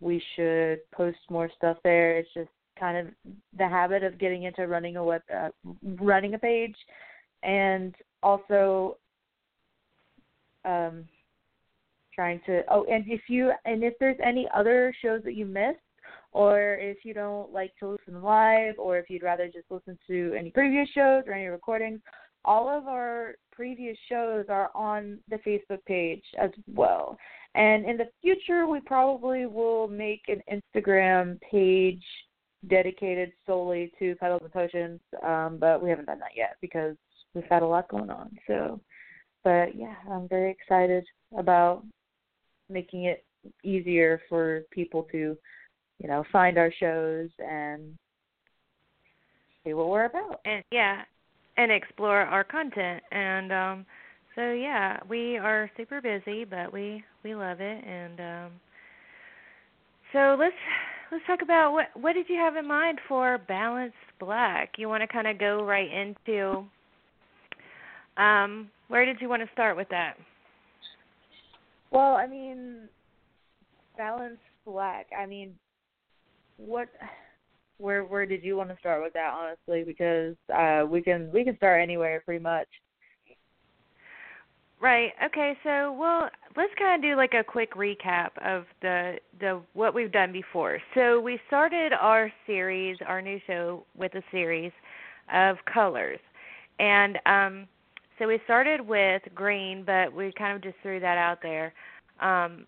we should post more stuff there. It's just kind of the habit of getting into running a web, uh, running a page, and also um, trying to. Oh, and if you and if there's any other shows that you missed, or if you don't like to listen live, or if you'd rather just listen to any previous shows or any recordings, all of our previous shows are on the Facebook page as well. And in the future, we probably will make an Instagram page dedicated solely to Petals and Potions, um, but we haven't done that yet because we've had a lot going on. So, but yeah, I'm very excited about making it easier for people to, you know, find our shows and see what we're about. and yeah, and explore our content. And um so yeah, we are super busy, but we we love it. And um so let's let's talk about what what did you have in mind for balanced black? You want to kind of go right into um where did you want to start with that? Well, I mean, balanced black. I mean, what? Where where did you want to start with that? Honestly, because uh, we can we can start anywhere pretty much. Right. Okay. So, well, let's kind of do like a quick recap of the the what we've done before. So, we started our series, our new show with a series of colors. And um so we started with green, but we kind of just threw that out there. Um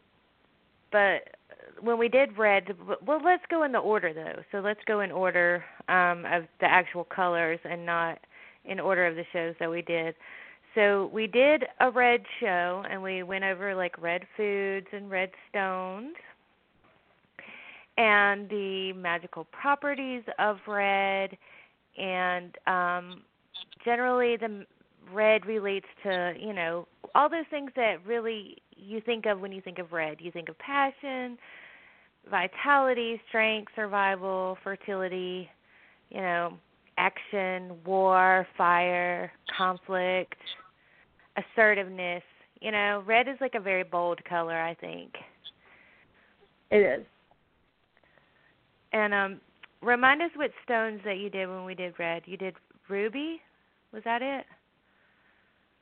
but when we did red, well, let's go in the order though. So let's go in order um, of the actual colors and not in order of the shows that we did. So we did a red show and we went over like red foods and red stones and the magical properties of red and um generally the red relates to, you know, all those things that really you think of when you think of red. You think of passion, vitality, strength, survival, fertility, you know, action, war, fire, conflict, assertiveness. You know, red is like a very bold color, I think. It is. And um remind us what stones that you did when we did red. You did ruby? Was that it?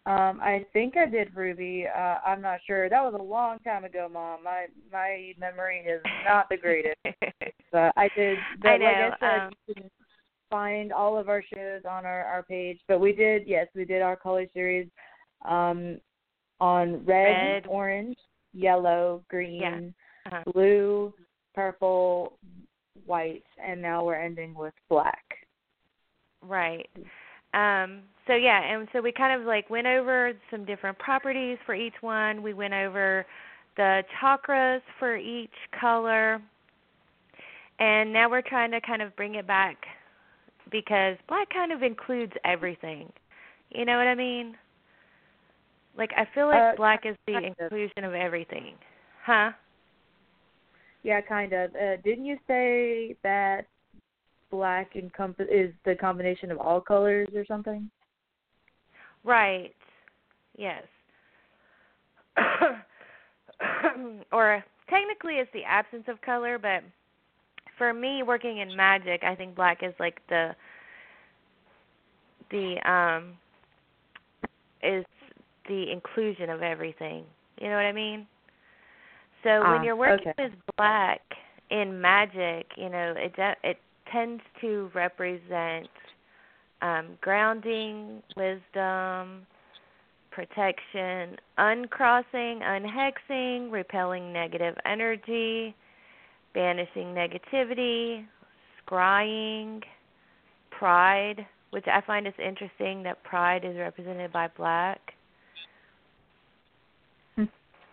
Um, I think I did Ruby. Uh, I'm not sure. That was a long time ago, Mom. My my memory is not the greatest. but I did. But I know, like I said, um, you can find all of our shows on our our page. But we did, yes, we did our color series um, on red, Red. orange, yellow, green, Yeah. Uh-huh. blue, purple, white, and now we're ending with black. Right. Um, so yeah, and so we kind of like went over some different properties for each one. We went over the chakras for each color. And now we're trying to kind of bring it back because black kind of includes everything. You know what I mean? Like I feel like Uh, black is the kind of. inclusion of everything. Huh? Yeah, kind of. Uh, didn't you say that black encomp- is the combination of all colors or something? Right. Yes. or technically it's the absence of color, but for me working in magic, I think black is like the the um is the inclusion of everything. You know what I mean? So Ah, when you're working okay. with black in magic, you know, it de- it tends to represent um grounding, wisdom, protection, uncrossing, unhexing, repelling negative energy, banishing negativity, scrying, pride, which I find is interesting that pride is represented by black.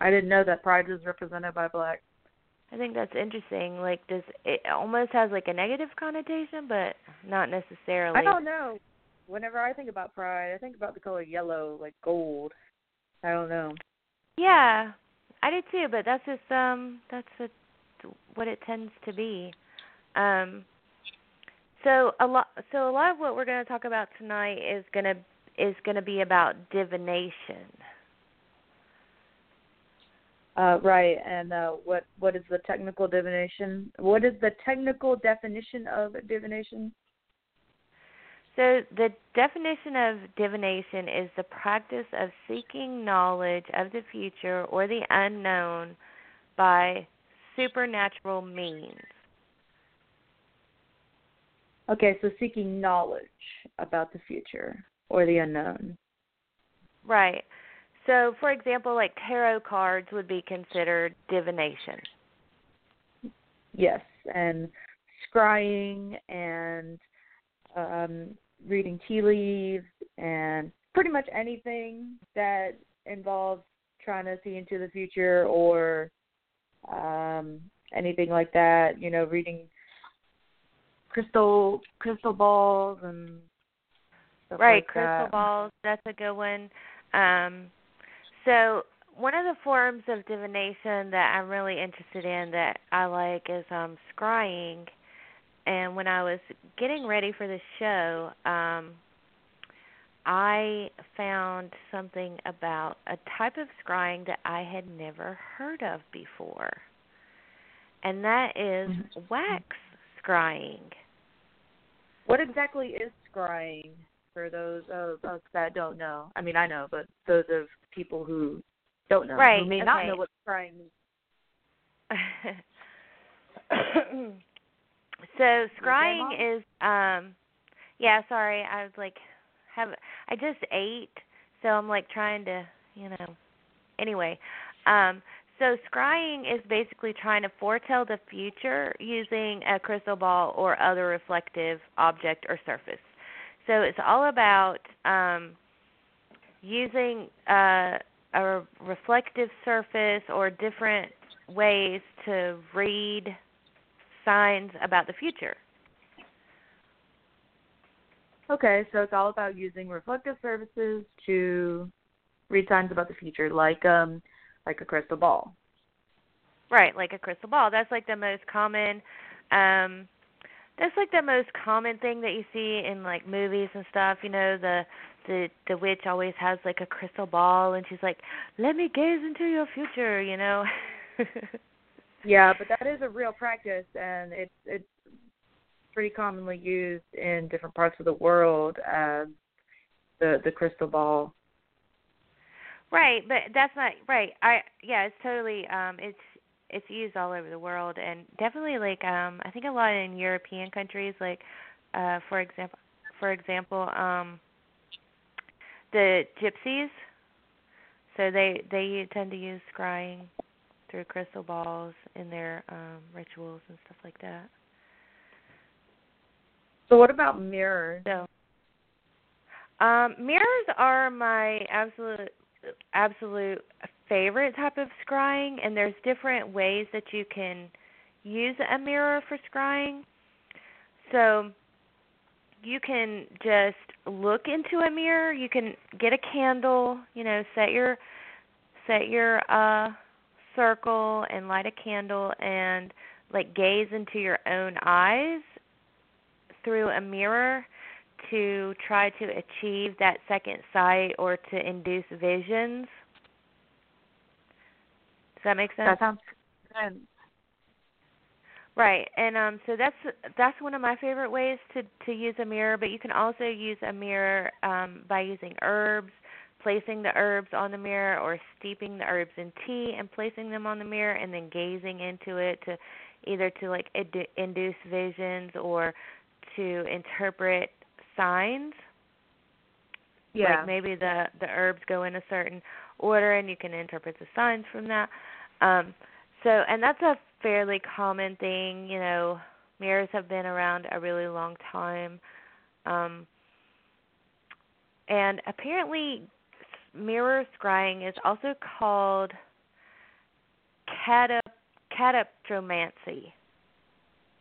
I didn't know that pride was represented by black. I think that's interesting. Like does it almost has like a negative connotation but not necessarily. I don't know. Whenever I think about pride, I think about the color yellow, like gold. I don't know. Yeah, I did too, but that's just um that's a, what it tends to be. Um so a lot so a lot of what we're going to talk about tonight is going to is going to be about divination. Uh, right, and uh, what what is the technical divination? What is the technical definition of divination? So the definition of divination is the practice of seeking knowledge of the future or the unknown by supernatural means. Okay, so seeking knowledge about the future or the unknown. Right. So, for example, like tarot cards would be considered divination. Yes, and scrying and um, reading tea leaves and pretty much anything that involves trying to see into the future or um, anything like that. You know, reading crystal crystal balls and right, like crystal that. balls, that's a good one. Um so one of the forms of divination that I'm really interested in that I like is um scrying. And when I was getting ready for the show, um I found something about a type of scrying that I had never heard of before. And that is Mhm. wax scrying. What exactly is scrying for those of us that don't know? I mean, I know, but those of people who don't know, Right, who may not know what scrying means. so scrying is um yeah, sorry, I was like have I just ate, so I'm like trying to, you know. Anyway, um so scrying is basically trying to foretell the future using a crystal ball or other reflective object or surface. So it's all about um using uh a reflective surface or different ways to read signs about the future. Okay, so it's all about using reflective surfaces to read signs about the future, like um like a crystal ball. Right, like a crystal ball. That's like the most common um that's like the most common thing that you see in like movies and stuff, you know, the the the witch always has like a crystal ball and she's like, "Let me gaze into your future," you know. Yeah, but that is a real practice, and it's it's pretty commonly used in different parts of the world as the the crystal ball. Right, but that's not right. I yeah, it's totally um it's it's used all over the world and definitely like um I think a lot in European countries like uh for example for example um the gypsies so they they tend to use scrying through crystal balls in their um rituals and stuff like that. So what about mirrors? So um mirrors are my absolute absolute favorite type of scrying and there's different ways that you can use a mirror for scrying. So you can just look into a mirror, you can get a candle, you know, set your set your uh circle and light a candle and like gaze into your own eyes through a mirror to try to achieve that second sight or to induce visions. Does that make sense? That sounds good. Right, and um, so that's that's one of my favorite ways to to use a mirror. But you can also use a mirror um, by using herbs, placing the herbs on the mirror, or steeping the herbs in tea and placing them on the mirror, and then gazing into it to either to like induce visions or to interpret signs. Yeah. Like maybe the the herbs go in a certain order, and you can interpret the signs from that. Um, so, and that's a fairly common thing. You know, mirrors have been around a really long time, um, and apparently, mirror scrying is also called catap cataptromancy.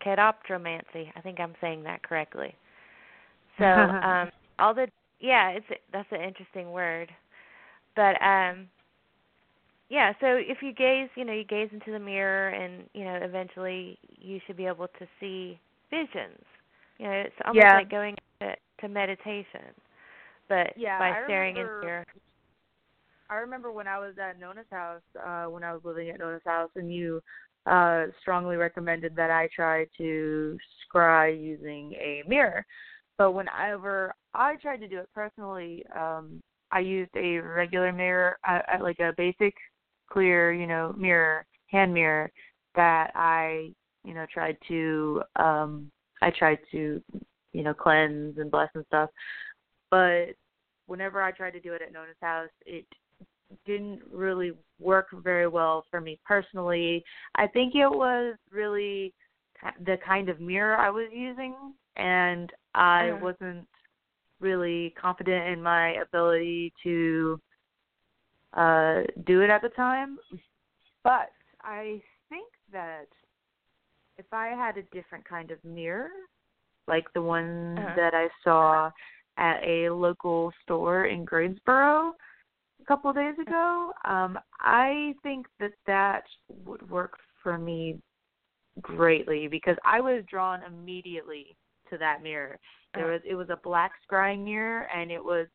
Catoptromancy. I think I'm saying that correctly. So, um, all the yeah, it's that's an interesting word, but um, yeah. So if you gaze, you know, you gaze into the mirror, and you know, eventually you should be able to see visions. You know, it's almost Yeah. like going to, to meditation, but Yeah, by I staring remember- into your I remember when I was at Nona's house, uh, when I was living at Nona's house, and you uh, strongly recommended that I try to scry using a mirror. But whenever I tried to do it personally, um, I used a regular mirror, uh, uh, like a basic clear, you know, mirror, hand mirror that I, you know, tried to, um, I tried to, you know, cleanse and bless and stuff. But whenever I tried to do it at Nona's house, it didn't really work very well for me personally. I think it was really the kind of mirror I was using, and I wasn't really confident in my ability to uh do it at the time. But I think that if I had a different kind of mirror, like the one Uh-huh. that I saw at a local store in Greensboro a couple of days ago, um, I think that that would work for me greatly because I was drawn immediately to that mirror. There was it was a black scrying mirror and it was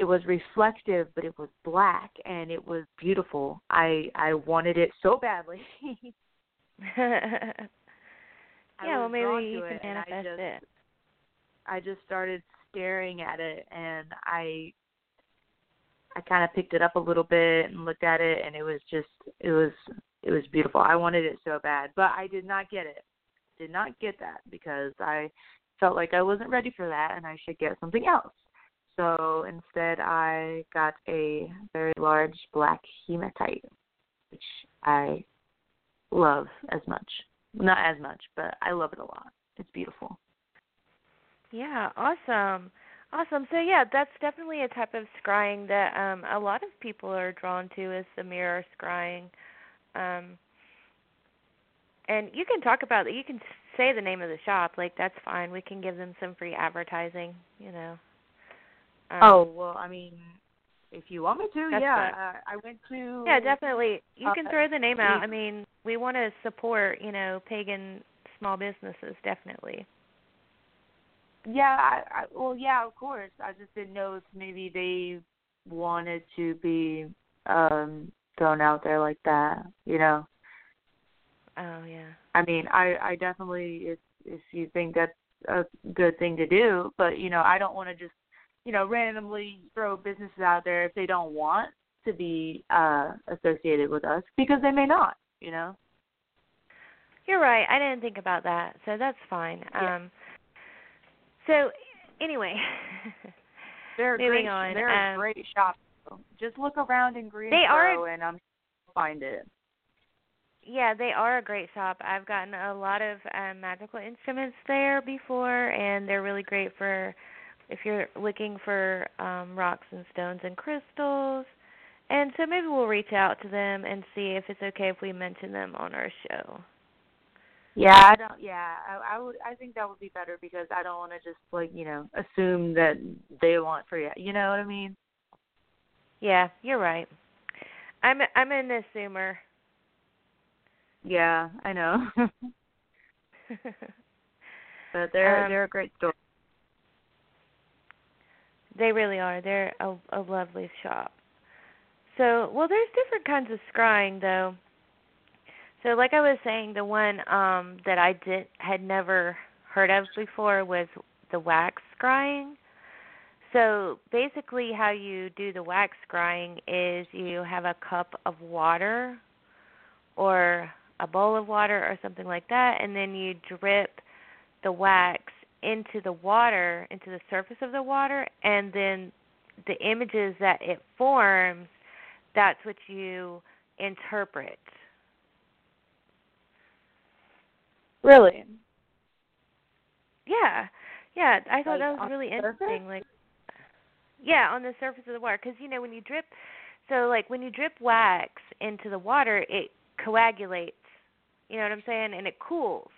it was reflective but it was black and it was beautiful. I I wanted it so badly. Yeah, well maybe you can and I manifest just- it. I just started staring at it and I I kind of picked it up a little bit and looked at it and it was just it was it was beautiful. I wanted it so bad, but I did not get it. Did not get that because I felt like I wasn't ready for that and I should get something else. So instead I got a very large black hematite which I love as much. Not as much, but I love it a lot. It's beautiful. Yeah, awesome. Awesome. So yeah, that's definitely a type of scrying that um a lot of people are drawn to is the mirror scrying. Um and you can talk about it. You can say the name of the shop. Like that's fine. We can give them some free advertising, you know. Um, Oh well, I mean, if you want me to, yeah. Uh, I went to. Yeah, definitely. You can uh, throw the name out. I mean, we want to support, you know, pagan small businesses, definitely. Yeah, I, I well, yeah, of course. I just didn't know if maybe they wanted to be um thrown out there like that. You know, Oh yeah. I mean, I I definitely if if you think that's a good thing to do, but you know, I don't want to just you know randomly throw businesses out there if they don't want to be uh associated with us because they may not. You know. You're right. I didn't think about that. So that's fine. Yeah. Um so anyway, They're a Moving great, on, They're um, a great shop. Just look around in Greensboro are- and I'm sure you'll find it. yeah, they are a great shop. I've gotten a lot of um magical instruments there before and they're really great for if you're looking for um rocks and stones and crystals. And so maybe we'll reach out to them and see if it's okay if we mention them on our show. Yeah, I don't. Yeah, I, I would. I think that would be better because I don't want to just like you know assume that they want free. You You know what I mean? Yeah, you're right. I'm I'm an assumer. Yeah, I know. but they're Um, they're a great store. They really are. They're a, a lovely shop. So, well, there's different kinds of scrying, though. So like I was saying, the one um that I did had never heard of before was the wax scrying. So basically how you do the wax scrying is you have a cup of water or a bowl of water or something like that and then you drip the wax into the water, into the surface of the water and then the images that it forms, that's what you interpret. Really? Yeah, yeah. I thought Like, that was really interesting. Like, yeah, on the surface of the water, because you know when you drip, so like when you drip wax into the water, it coagulates. You know what I'm saying? And it cools.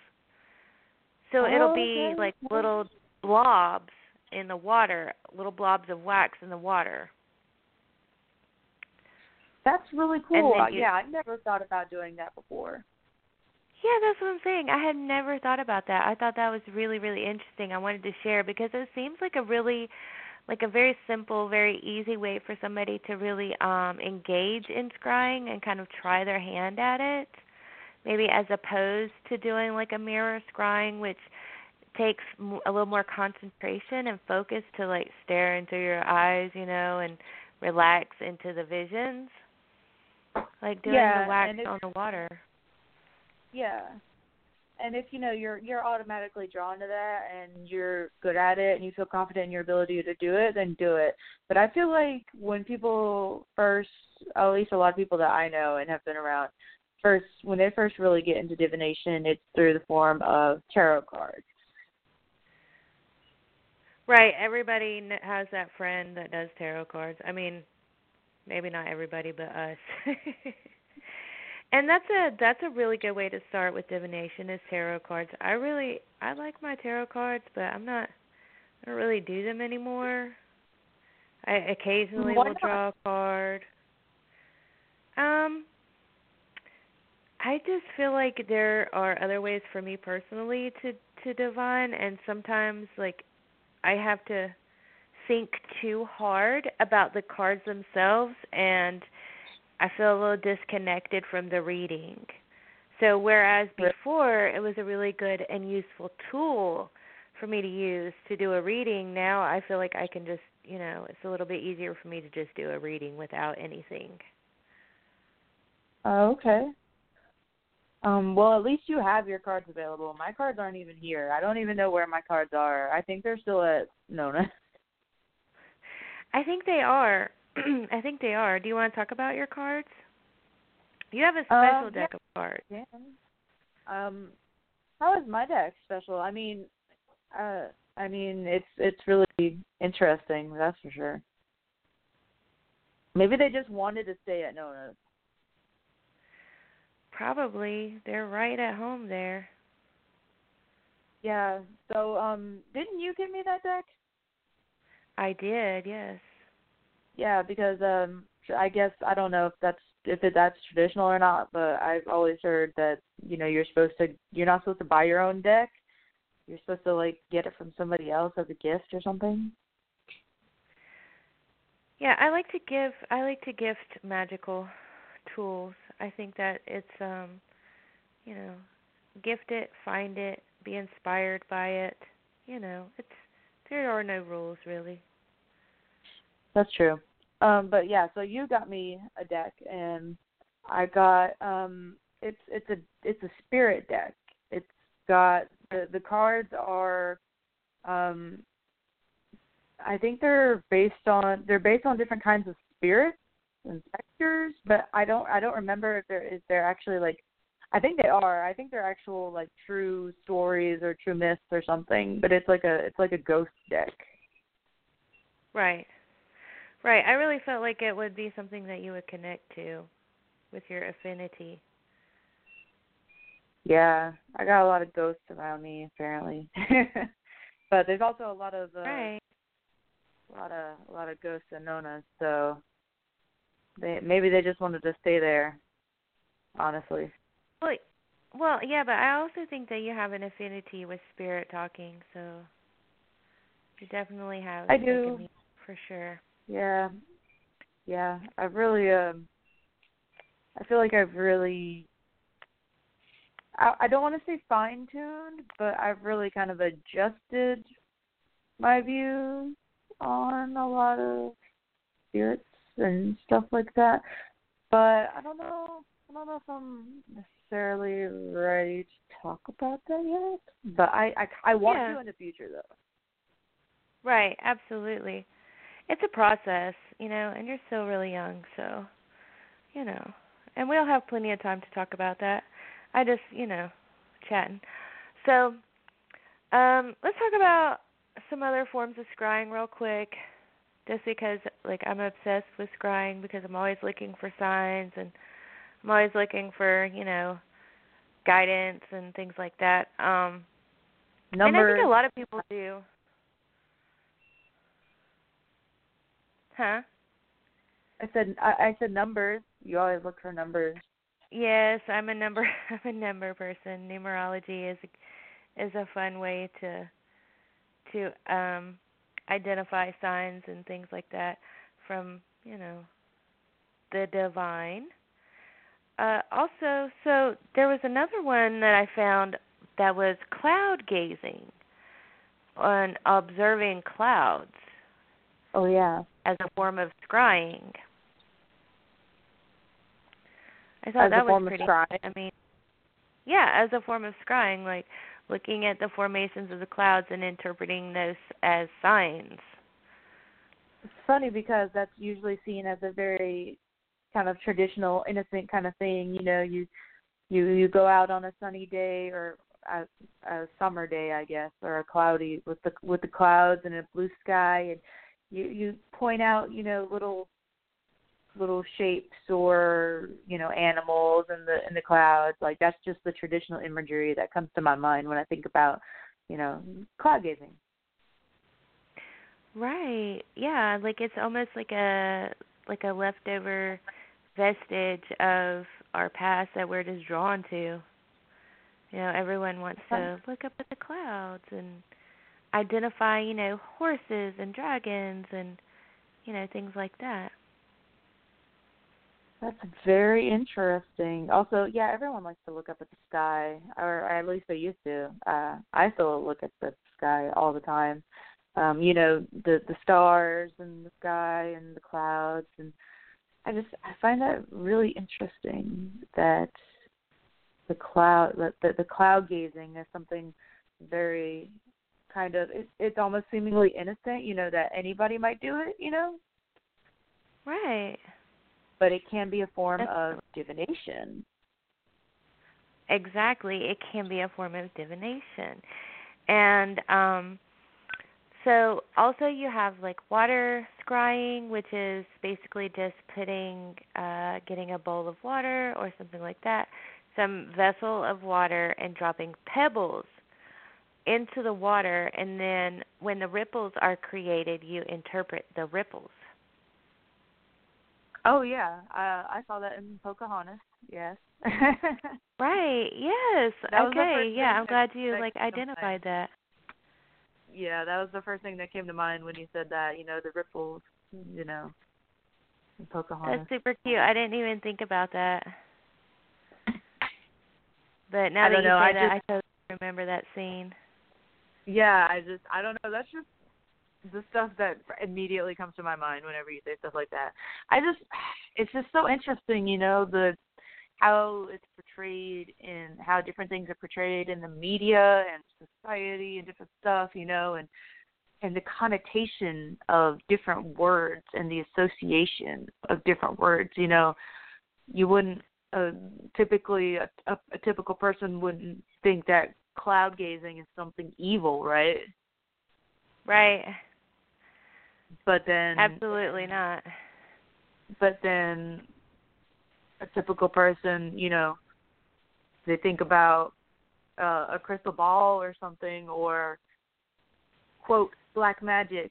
So it'll be Okay, like little blobs in the water, little blobs of wax in the water. That's really cool. Uh, you- yeah, I never thought about doing that before. Yeah, that's what I'm saying. I had never thought about that. I thought that was really, really interesting. I wanted to share because it seems like a really like a very simple, very easy way for somebody to really um engage in scrying and kind of try their hand at it. Maybe as opposed to doing like a mirror scrying which takes a little more concentration and focus to like stare into your eyes, you know, and relax into the visions. Like doing Yeah, the wax if- on the water. Yeah. And if you know you're you're automatically drawn to that and you're good at it and you feel confident in your ability to do it, then do it. But I feel like when people first at least a lot of people that I know and have been around first when they first really get into divination it's through the form of tarot cards. Right. Everybody has that friend that does tarot cards. I mean, maybe not everybody, but us. and that's a that's a really good way to start with divination is tarot cards. I really I like my tarot cards, but I'm not I don't really do them anymore. I occasionally Why will not? draw a card. Um I just feel like there are other ways for me personally to to divine and sometimes like I have to think too hard about the cards themselves and I feel a little disconnected from the reading. So whereas before it was a really good and useful tool for me to use to do a reading, now I feel like I can just, you know, it's a little bit easier for me to just do a reading without anything. Oh, okay. Um, well, at least you have your cards available. My cards aren't even here. I don't even know where my cards are. I think they're still at Nona. I think they are. I think they are. Do you want to talk about your cards? You have a special Um, deck of cards. Yeah. Um, how is my deck special? I mean, uh, I mean, it's it's really interesting. That's for sure. Maybe they just wanted to stay at Nona's. Probably. They're right at home there. Yeah. So, um, didn't you give me that deck? I did, yes. Yeah, because um, I guess I don't know if that's if it, that's traditional or not, but I've always heard that you know you're supposed to you're not supposed to buy your own deck. You're supposed to like get it from somebody else as a gift or something. Yeah, I like to give I like to gift magical tools. I think that it's um you know, gift it, find it, be inspired by it. You know, it's there are no rules really. That's true. Um, but yeah, so you got me a deck, and I got um, it's it's a it's a spirit deck. It's got the the cards are, um, I think they're based on they're based on different kinds of spirits and sectors, but I don't I don't remember if there is they're actually like. I think they are. I think they're actual like true stories or true myths or something. But it's like a it's like a ghost deck. Right. Right. I really felt like it would be something that you would connect to with your affinity. Yeah, I got a lot of ghosts around me apparently. but there's also a lot of uh, Right. a lot of a lot of ghosts and Nona's, so they maybe they just wanted to stay there. Honestly. Well, well, yeah, but I also think that you have an affinity with spirit talking, so you definitely have. I do. for sure. Yeah. Yeah. I've really um I feel like I've really I, I don't want to say fine tuned, but I've really kind of adjusted my views on a lot of spirits and stuff like that. But I don't know. I don't know if I'm necessarily ready to talk about that yet. But I I, I want Yeah. to in the future though. Right, absolutely. It's a process, you know, and you're still really young, so you know. And we'll have plenty of time to talk about that. I just, you know, chatting. So, um, let's talk about some other forms of scrying real quick. Just because like I'm obsessed with scrying because I'm always looking for signs and I'm always looking for, you know, guidance and things like that. Um and I think a lot of people do. Huh? I said I, I said numbers. You always look for numbers. Yes, I'm a number I'm a number person. Numerology is is a fun way to to um identify signs and things like that from, you know, the divine. Uh also, so there was another one that I found that was cloud gazing on observing clouds Oh yeah. as a form of scrying. I thought As that a form was pretty. I mean, yeah, as a form of scrying, like looking at the formations of the clouds and interpreting those as signs. It's funny because that's usually seen as a very kind of traditional, innocent kind of thing. You know, you you you go out on a sunny day or a, a summer day, I guess, or a cloudy with the with the clouds and a blue sky, and you you point out, you know, little little shapes or you know animals in the in the clouds like that's just the traditional imagery that comes to my mind when i think about you know cloud gazing Right. Yeah, like it's almost like a like a leftover vestige of our past that we're just drawn to. You know, everyone wants to look up at the clouds and identify, you know, horses and dragons and you know, things like that. That's very interesting. Also, yeah, everyone likes to look up at the sky, or at least they used to. Uh, I still look at the sky all the time. Um, you know, the the stars and the sky and the clouds, and I just I find that really interesting that the cloud that the, the cloud gazing is something very kind of it, it's almost seemingly innocent. You know that anybody might do it. You know, Right. But it can be a form That's- of divination. Exactly. It can be a form of divination. And um so also you have like water scrying, which is basically just putting uh getting a bowl of water or something like that, some vessel of water and dropping pebbles into the water and then when the ripples are created you interpret the ripples. Oh yeah, uh, I saw that in Pocahontas. Yes. Right. Yes. That okay. Yeah, I'm glad you like identified that. yeah, that was the first thing that came to mind when you said that. You know, the ripples. You know, in Pocahontas. That's super cute. I didn't even think about that. But now that you know, say I that, just- I totally remember that scene. Yeah, I just I don't know. That's just the stuff that immediately comes to my mind whenever you say stuff like that. I just it's just so interesting, you know, the how it's portrayed and how different things are portrayed in the media and society and different stuff, you know, and and the connotation of different words and the association of different words, you know. You wouldn't uh, typically a, a, a typical person wouldn't think that cloud gazing is something evil, right? Right. But then Absolutely not. but then a typical person, you know, they think about uh, a crystal ball or something or quote black magic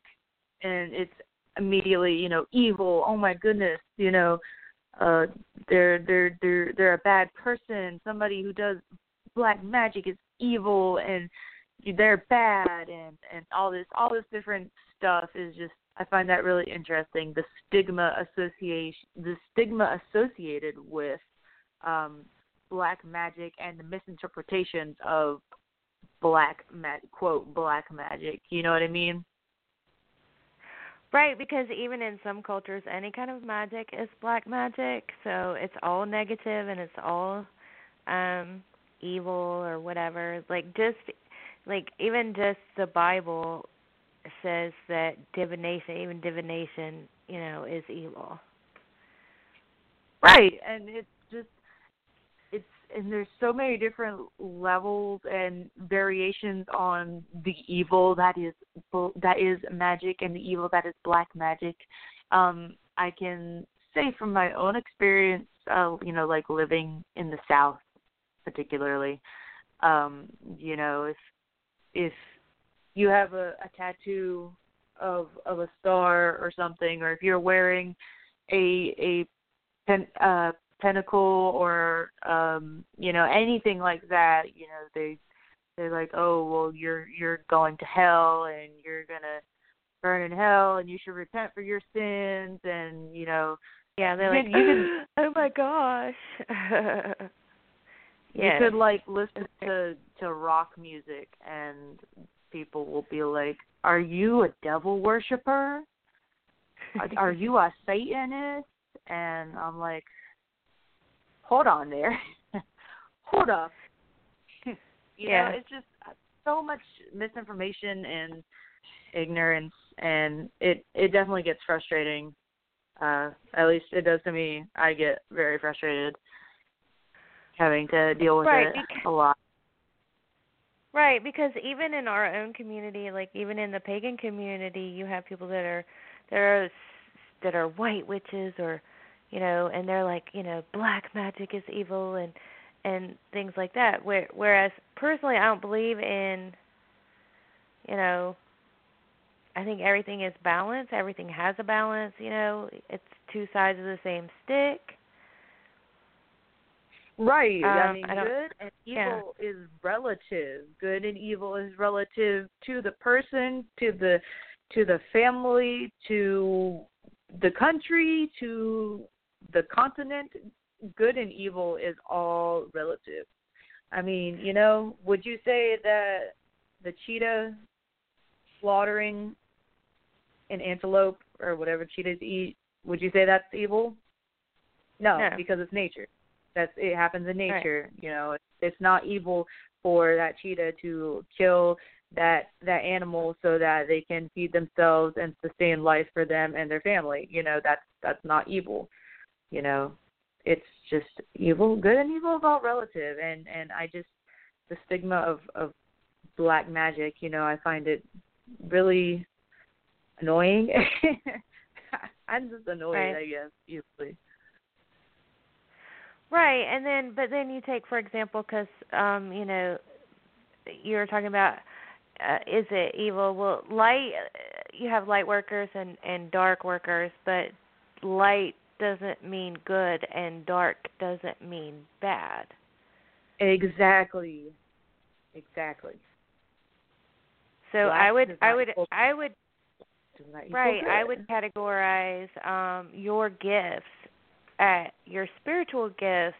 and it's immediately, you know, evil. Oh my goodness, you know, uh they're they're they're they're a bad person. Somebody who does black magic is evil and they're bad and and all this all this different stuff is just I find that really interesting. The stigma association, the stigma associated with um, black magic and the misinterpretations of black ma- quote black magic. You know what I mean? Right, because even in some cultures, any kind of magic is black magic. So it's all negative and it's all um evil or whatever. Like just like even just the Bible says that divination, even divination, you know, is evil. Right, and it's just it's and there's so many different levels and variations on the evil that is that is magic and the evil that is black magic. Um I can say from my own experience, uh, you know, like living in the South, particularly, um, you know, if if you have a, a tattoo of of a star or something, or if you're wearing a a pen, uh, pentacle or um, you know anything like that, you know they they're like, oh well, you're you're going to hell and you're gonna burn in hell and you should repent for your sins and you know Yeah, they're like You can- oh my gosh. yeah. you could like listen to to rock music and people will be like are you a devil worshiper? Are, are you a satanist? And i'm like hold on there. Hold up. You Yeah. know it's just so much misinformation and ignorance and it it definitely gets frustrating. Uh at least it does to me. I get very frustrated having to deal with Right, it because- a lot Right, because even in our own community, like even in the pagan community, you have people that are that are that are white witches or you know, and they're like, you know, black magic is evil and and things like that. Where whereas personally I don't believe in you know, I think everything is balanced, everything has a balance, you know, it's two sides of the same stick. Right. I Um, mean, I good and yeah. evil is relative. Good and evil is relative to the person, to the to the family, to the country, to the continent. Good and evil is all relative. I mean, you know, would you say that the cheetah slaughtering an antelope or whatever cheetahs eat, would you say that's evil? No, No. because it's nature. That's it happens in nature. You know, it's, it's not evil for that cheetah to kill that that animal so that they can feed themselves and sustain life for them and their family. You know, that's that's not evil. You know, it's just evil. Good and evil is all relative, and and I just the stigma of of black magic. You know, I find it really annoying. I'm just annoyed, Right. I guess, usually. Right, and then but then you take for example cuz um you know you're talking about uh, is it evil? Well, light uh, you have light workers and and dark workers, but light doesn't mean good and dark doesn't mean bad. Exactly. Exactly. So Black I would I would I would Does not equal right, I would categorize um your gifts at your spiritual gifts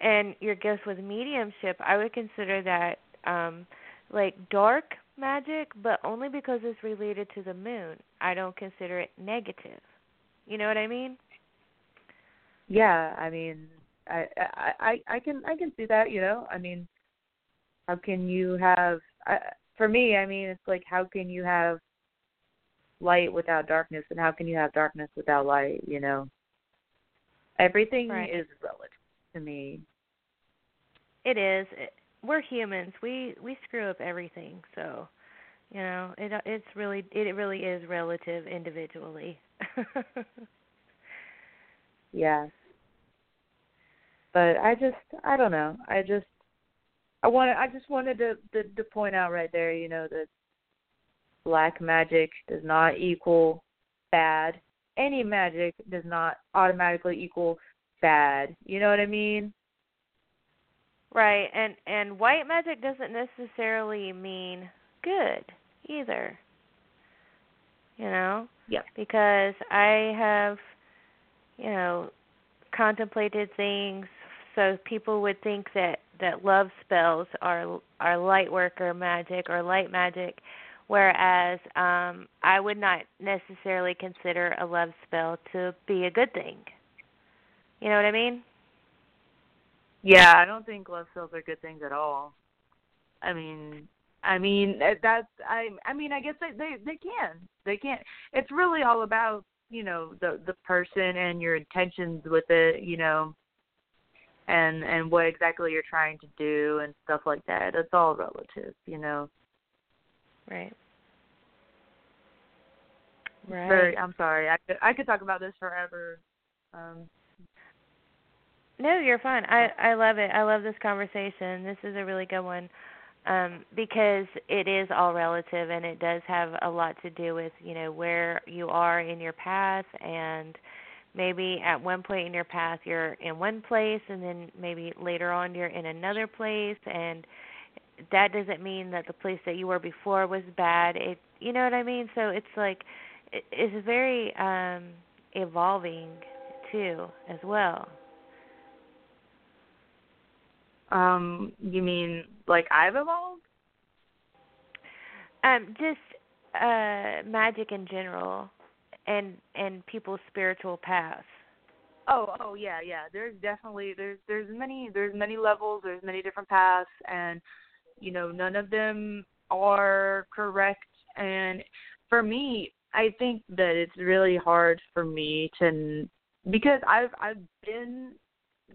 and your gifts with mediumship. I would consider that um like dark magic, but only because it's related to the moon. I don't consider it negative. You know what I mean? Yeah, I mean, I, I I can I can see that. You know, I mean, how can you have? I, for me, I mean, it's like how can you have light without darkness, and how can you have darkness without light? You know, everything Right. is relative to me. It is. It, we're humans. We we screw up everything. So, you know, it it's really it really is relative individually. Yeah. But I just I don't know. I just I wanted I just wanted to, to to point out right there, you know, that black magic does not equal bad. Any magic does not automatically equal bad. You know what I mean? right. And and white magic doesn't necessarily mean good either. You know? Yep. Because I have you know contemplated things so people would think that that love spells are are light work or magic or light magic, whereas um I would not necessarily consider a love spell to be a good thing. You know what I mean? Yeah, I don't think love spells are good things at all. I mean, I mean that's I I mean I guess they they they can they can. It's really all about you know the the person and your intentions with it. You know, and and what exactly you're trying to do and stuff like that. It's all relative, you know. Right. Right. Very, I'm sorry. I could I could talk about this forever. Um No, you're fine. I I love it. I love this conversation. This is a really good one. Um because it is all relative and it does have a lot to do with, you know, where you are in your path and maybe at one point in your path you're in one place and then maybe later on you're in another place and that doesn't mean that the place that you were before was bad it you know what i mean so it's like it's very um evolving too as well um you mean like I've evolved? um just uh magic in general and and people's spiritual paths. Oh, oh yeah, yeah. There's definitely there's there's many there's many levels, there's many different paths and you know, none of them are correct and for me, I think that it's really hard for me to because I've I've been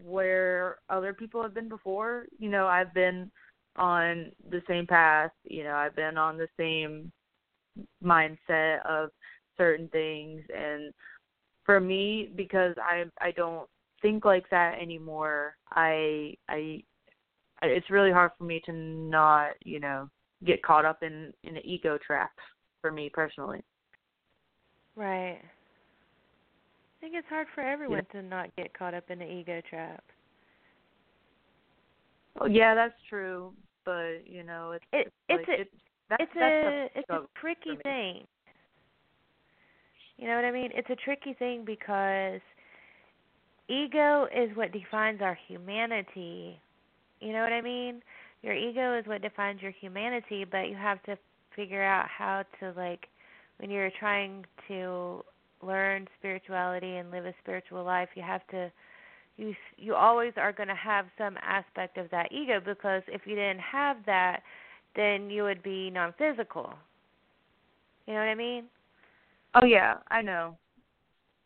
where other people have been before. You know, I've been on the same path, you know, I've been on the same mindset of certain things and for me because i i don't think like that anymore i i it's really hard for me to not you know get caught up in in an ego trap for me personally right i think it's hard for everyone yeah. to not get caught up in the ego trap well yeah that's true but you know it's it, it's, it's like, a it's, that's, it's that's a it's a tricky thing you know what I mean? It's a tricky thing because ego is what defines our humanity. You know what I mean? Your ego is what defines your humanity, but you have to figure out how to like when you're trying to learn spirituality and live a spiritual life, you have to you you always are going to have some aspect of that ego because if you didn't have that, then you would be non-physical. You know what I mean? Oh yeah, I know.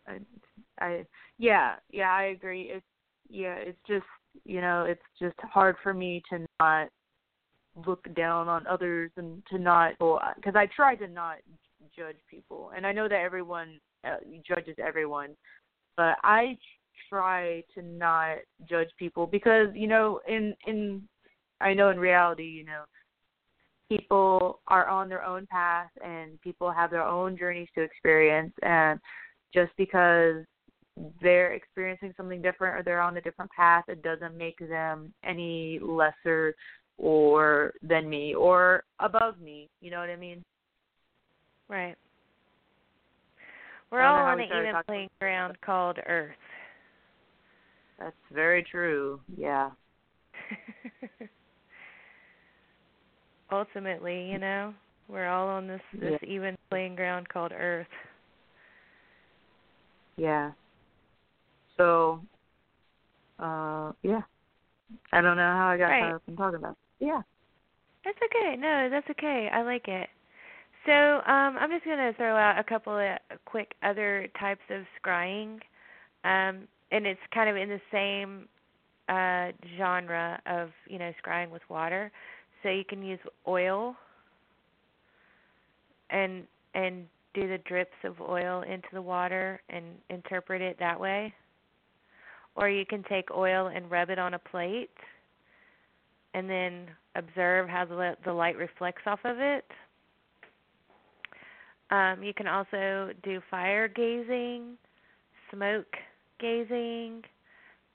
I, I yeah, yeah, I agree. It's yeah, it's just you know, it's just hard for me to not look down on others and to not because I try to not judge people, and I know that everyone uh, judges everyone, but I try to not judge people because you know in in I know in reality you know people are on their own path and people have their own journeys to experience. And just because they're experiencing something different or they're on a different path it doesn't make them any lesser or than me or above me. You know what i mean right we're all on an even playing ground called earth that's very true yeah ultimately, you know, we're all on this this yeah. even playing ground called Earth. Yeah. So, uh, yeah. I don't know how I got right. caught up in talking about. It. Yeah. That's okay. No, that's okay. I like it. So, um, I'm just going to throw out a couple of quick other types of scrying, um, and it's kind of in the same uh, genre of you know scrying with water. So you can use oil and and do the drips of oil into the water and interpret it that way. Or you can take oil and rub it on a plate and then observe how the the light reflects off of it. Um, you can also do fire gazing, smoke gazing,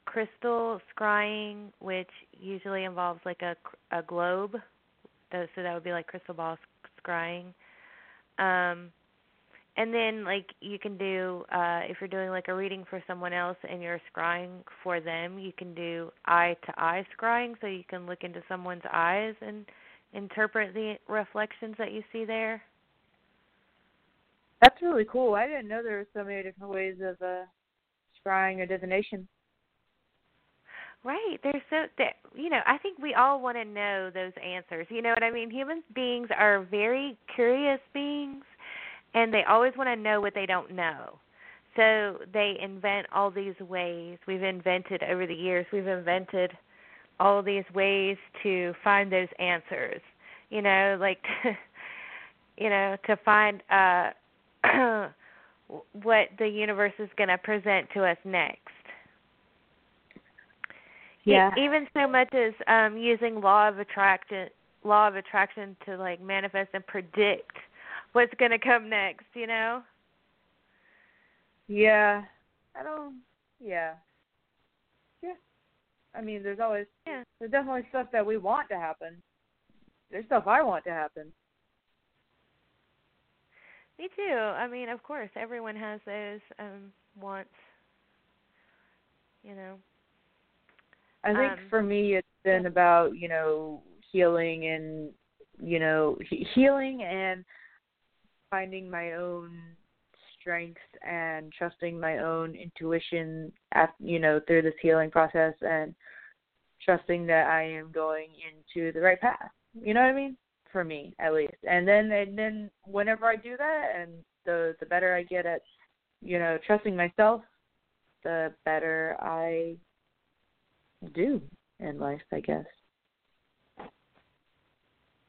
crystal scrying, which usually involves like a a globe, so that would be like crystal ball scrying. Um, and then like you can do uh if you're doing like a reading for someone else and you're scrying for them you can do eye to eye scrying. So you can look into someone's eyes and interpret the reflections that you see there That's really cool. I didn't know there were so many different ways of uh scrying or divination. Right. There's so that you know, I think we all want to know those answers. You know what I mean? Human beings are very curious beings and they always want to know what they don't know. So they invent all these ways. We've invented over the years, we've invented all these ways to find those answers. You know, like you know, to find uh what the universe is going to present to us next. Yeah. E- even so much as um using law of attraction law of attraction to like manifest and predict what's going to come next, you know? Yeah. I don't yeah. Yeah. I mean there's always Yeah. there's definitely stuff that we want to happen. There's stuff I want to happen. Me too. I mean, of course, everyone has those um wants. You know. I think Um, for me it's been about, you know, healing and you know, he- healing and finding my own strengths and trusting my own intuition at you know through this healing process and trusting that I am going into the right path. You know what I mean? For me, at least. And then and then whenever I do that, and the the better I get at you know trusting myself, the better I do in life, I guess.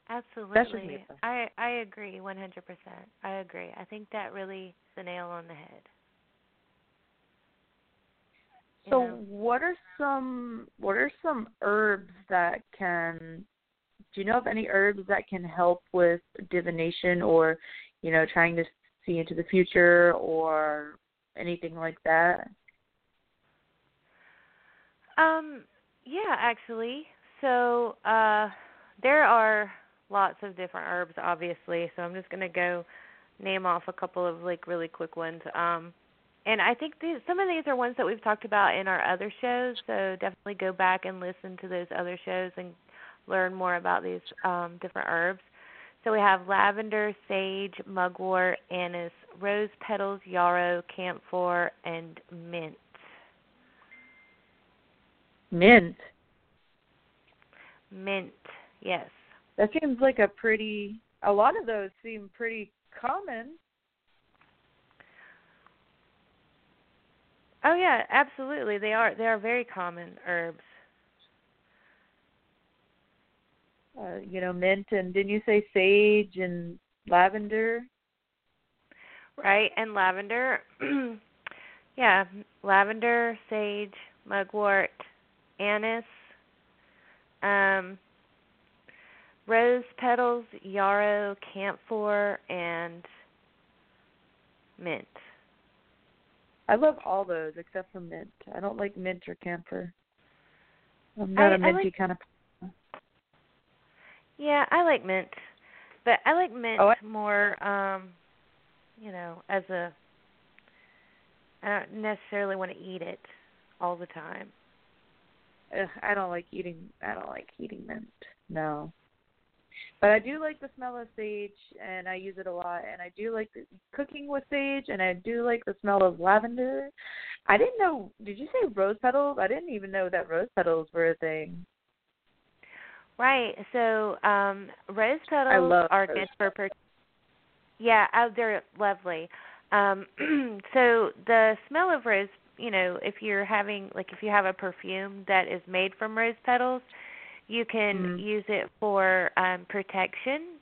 Absolutely. I I agree 100%. I agree. I think that really is the nail on the head. So, what are some what are some herbs that can? Do you know of any herbs that can help with divination or, you know, trying to see into the future or anything like that? Um, yeah, actually. So, uh there are lots of different herbs obviously, so I'm just going to go name off a couple of like really quick ones. Um and I think these some of these are ones that we've talked about in our other shows, so definitely go back and listen to those other shows and learn more about these um different herbs. So we have lavender, sage, mugwort, anise, rose petals, yarrow, camphor, and mint. Mint. Mint, yes. That seems like a pretty. A lot of those seem pretty common. Oh yeah, absolutely. They are they are very common herbs. Uh, you know, mint and didn't you say sage and lavender? Right? And lavender. yeah, lavender, sage, mugwort, anise, um rose petals, yarrow, camphor, and mint. I love all those except for mint. I don't like mint or camphor. I'm not I- a minty like- kind of. Yeah, I like mint. But I like mint Oh, I- more um you know, as a I don't necessarily want to eat it all the time. Ugh, I don't like eating. I don't like eating mint. No. But I do like the smell of sage, and I use it a lot. And I do like the, cooking with sage, and I do like the smell of lavender. I didn't know. Did you say rose petals? I didn't even know that rose petals were a thing. Right. So, um rose petals are good for per- Yeah, oh, they're lovely. Um so the smell of rose, you know, if you're having like if you have a perfume that is made from rose petals, you can Mhm. use it for um protection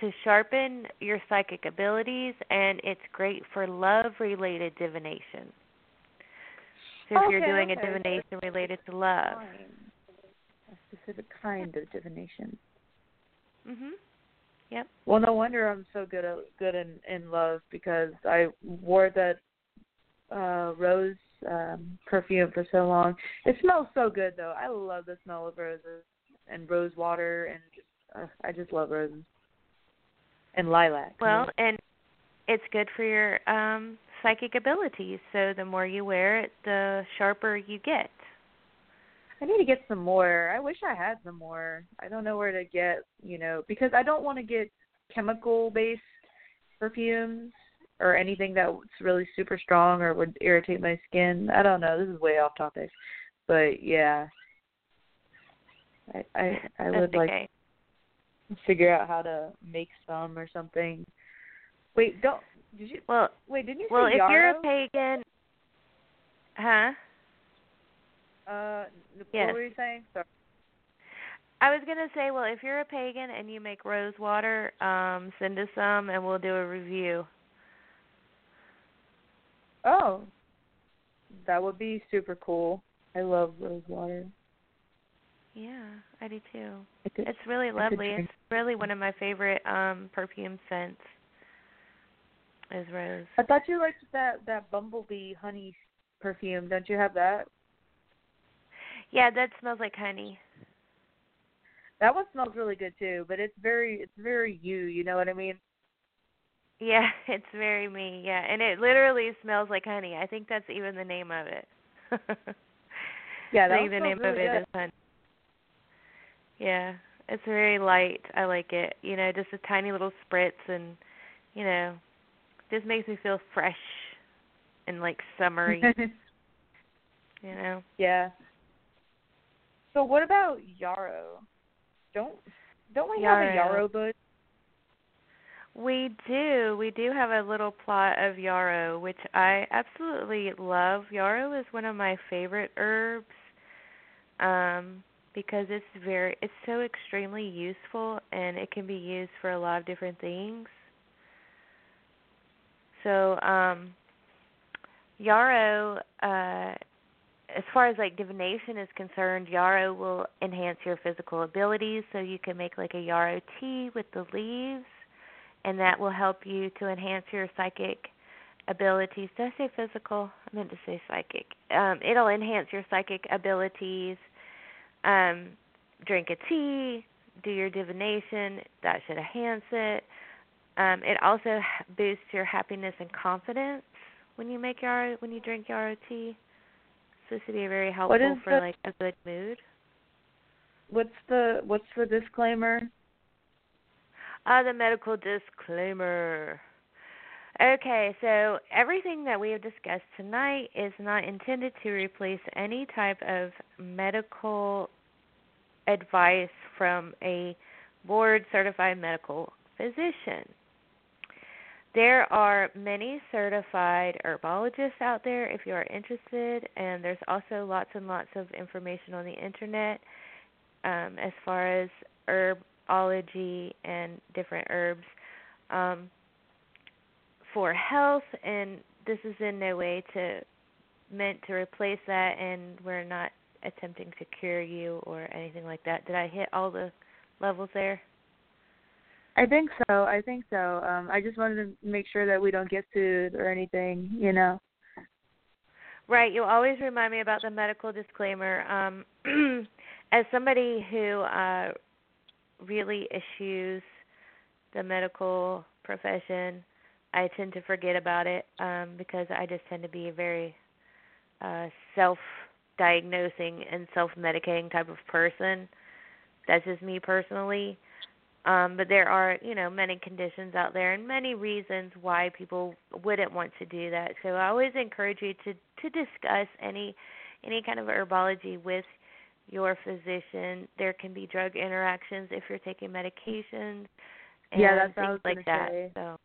to sharpen your psychic abilities and it's great for love related divination. So if you're Okay, doing a divination related to love. Fine. A specific kind of divination. Mhm. Yep. Well, no wonder I'm so good at good in in love because I wore that uh rose um perfume for so long. It smells so good though. I love the smell of roses and rose water and just uh, I just love roses and lilac. Well, and it's good for your um psychic abilities. So the more you wear it, the sharper you get. I need to get some more. I wish I had some more. I don't know where to get, you know, because I don't want to get chemical based perfumes or anything that's really super strong or would irritate my skin. I don't know. This is way off topic. But yeah. I I, I would like figure out how to make some or something. Wait, don't did you Well, wait, didn't you well, if you're a pagan, huh? Uh Yes. what were you saying? Sorry. I was gonna say, well, if you're a pagan and you make rose water, um, send us some and we'll do a review. Oh. That would be super cool. I love rose water. Yeah, I do too. I could, It's really lovely. It's really one of my favorite um perfume scents. Is rose. I thought you liked that that bumblebee honey perfume. Don't you have that? Yeah, that smells like honey. That one smells really good too, but it's very it's very you, you know what I mean? Yeah, it's very me. Yeah, and it literally smells like honey. I think that's even the name of it. Yeah, that I think the name of really it good. is honey. Yeah, it's very light. I like it. You know, just a tiny little spritz, and you know, just makes me feel fresh and like summery. you know. yeah. So what about yarrow? Don't don't we have a Yarrow. yarrow bush? We do. We do have a little plot of yarrow, which I absolutely love. Yarrow is one of my favorite herbs um, because it's very, it's so extremely useful, and it can be used for a lot of different things. So, um, yarrow, uh, as far as like divination is concerned, yarrow will enhance your physical abilities. So you can make like a yarrow tea with the leaves and that will help you to enhance your psychic abilities. Did I say physical? I meant to say psychic. Um, it'll enhance your psychic abilities. Um, drink a tea, do your divination. That should enhance it. Um, it also boosts your happiness and confidence when you make yarrow when you drink yarrow tea. This would be very helpful for the- like a good mood. What's the what's the disclaimer? Ah, the medical disclaimer. Okay, so everything that we have discussed tonight is not intended to replace any type of medical advice from a board certified medical physician. There are many certified herbologists out there if you are interested, and there's also lots and lots of information on the internet um, as far as herbology and different herbs um, for health. And this is in no way to meant to replace that, and we're not attempting to cure you or anything like that. Did I hit all the levels there? I think so. I think so. Um I just wanted to make sure that we don't get sued or anything, you know. Right. You'll always remind me about the medical disclaimer. Um, as somebody who uh, really eschews the medical profession, I tend to forget about it um, because I just tend to be a very uh, self-diagnosing and self-medicating type of person. That's just me personally. Um, but there are, you know, many conditions out there and many reasons why people wouldn't want to do that. So I always encourage you to to discuss any any kind of herbology with your physician. There can be drug interactions if you're taking medications and Yeah, that's things like that. say. So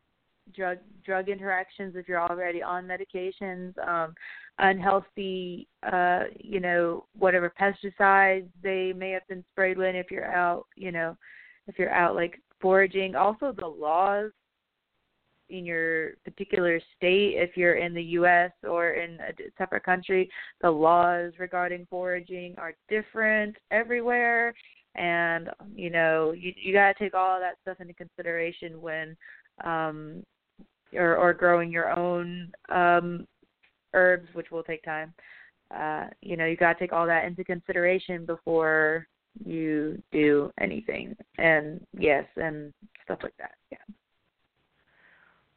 drug drug interactions if you're already on medications, um, unhealthy uh, you know, whatever pesticides they may have been sprayed with if you're out, you know, if you're out like foraging. Also the laws in your particular state, if you're in the US or in a separate country, the laws regarding foraging are different everywhere and you know, you you gotta take all of that stuff into consideration when um or or growing your own um herbs which will take time uh you know you got to take all that into consideration before you do anything and yes and stuff like that yeah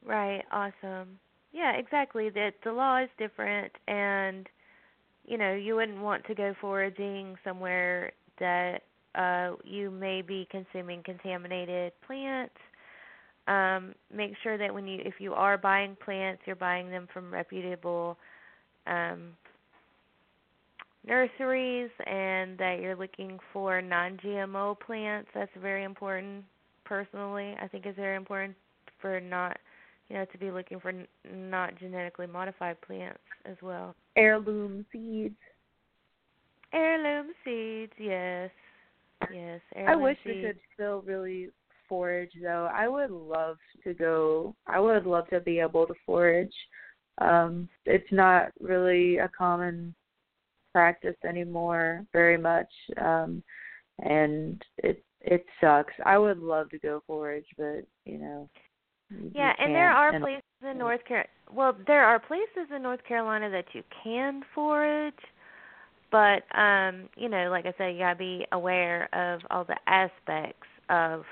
Right. Awesome. Yeah, exactly. That the law is different, and you know you wouldn't want to go foraging somewhere that uh, you may be consuming contaminated plants. Um, make sure that when you, if you are buying plants, you're buying them from reputable um, nurseries, and that you're looking for non-GMO plants. That's very important. Personally, I think is very important for not, you know, to be looking for n- not genetically modified plants as well. Heirloom seeds. Heirloom seeds, yes. Yes, I wish seeds. we could still really forage though. I would love to go I would love to be able to forage. Um it's not really a common practice anymore very much. Um and it it sucks. I would love to go forage but, you know, you Yeah, and there are and- places in North Carolina. Well, there are places in North Carolina that you can forage, but um, you know, like I said, you gotta be aware of all the aspects of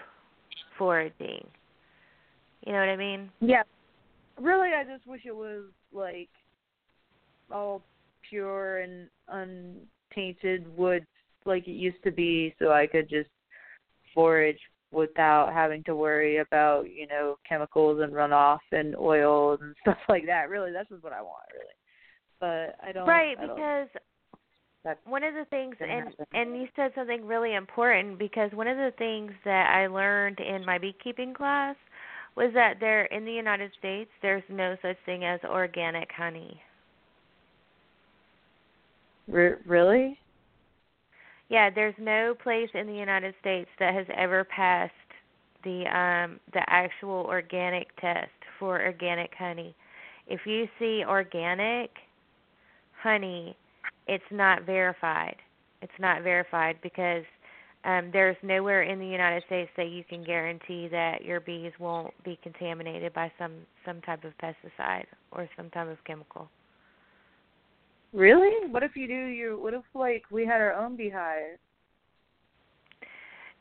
foraging. You know what I mean? Yeah. Really, I just wish it was like all pure and untainted wood like it used to be so I could just forage without having to worry about, you know, chemicals and runoff and oils and stuff like that. Really, that's just what I want, really. But I don't right, I don't- because that's one of the things and happen. and you said something really important because one of the things that I learned in my beekeeping class was that there in the United States there's no such thing as organic honey. Re- really? Yeah, there's no place in the United States that has ever passed the um the actual organic test for organic honey. If you see organic honey, it's not verified. It's not verified because um there's nowhere in the United States that you can guarantee that your bees won't be contaminated by some some type of pesticide or some type of chemical. Really? What if you do your what if like we had our own beehive?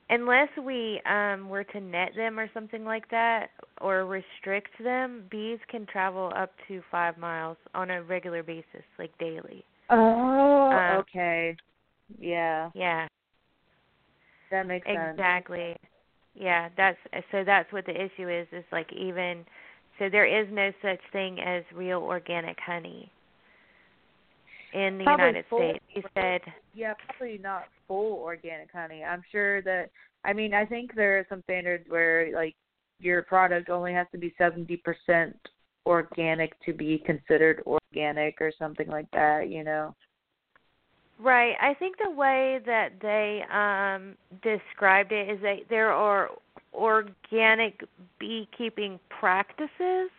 unless we um were to net them or something like that or restrict them bees can travel up to five miles on a regular basis like daily Oh, Uh, okay. Yeah, yeah that makes sense. exactly yeah that's so that's what the issue is is like even so there is no such thing as real organic honey in the Probably united full- states you said Yeah, probably not full organic honey. I'm sure that I mean, I think there are some standards where like your product only has to be 70% organic to be considered organic or something like that, you know. Right. I think the way that they um described it is that there are organic beekeeping practices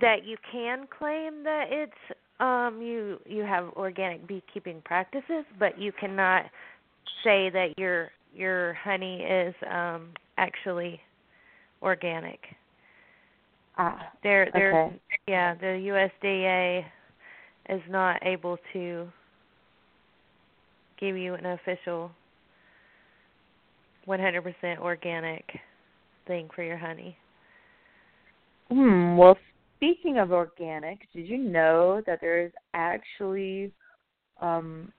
that you can claim that it's um you you have organic beekeeping practices, but you cannot say that your your honey is um actually organic. Ah, There there's Okay. yeah, the USDA is not able to give you an official 100% organic thing for your honey. Hmm. Well, speaking of organic, did you know that there is actually um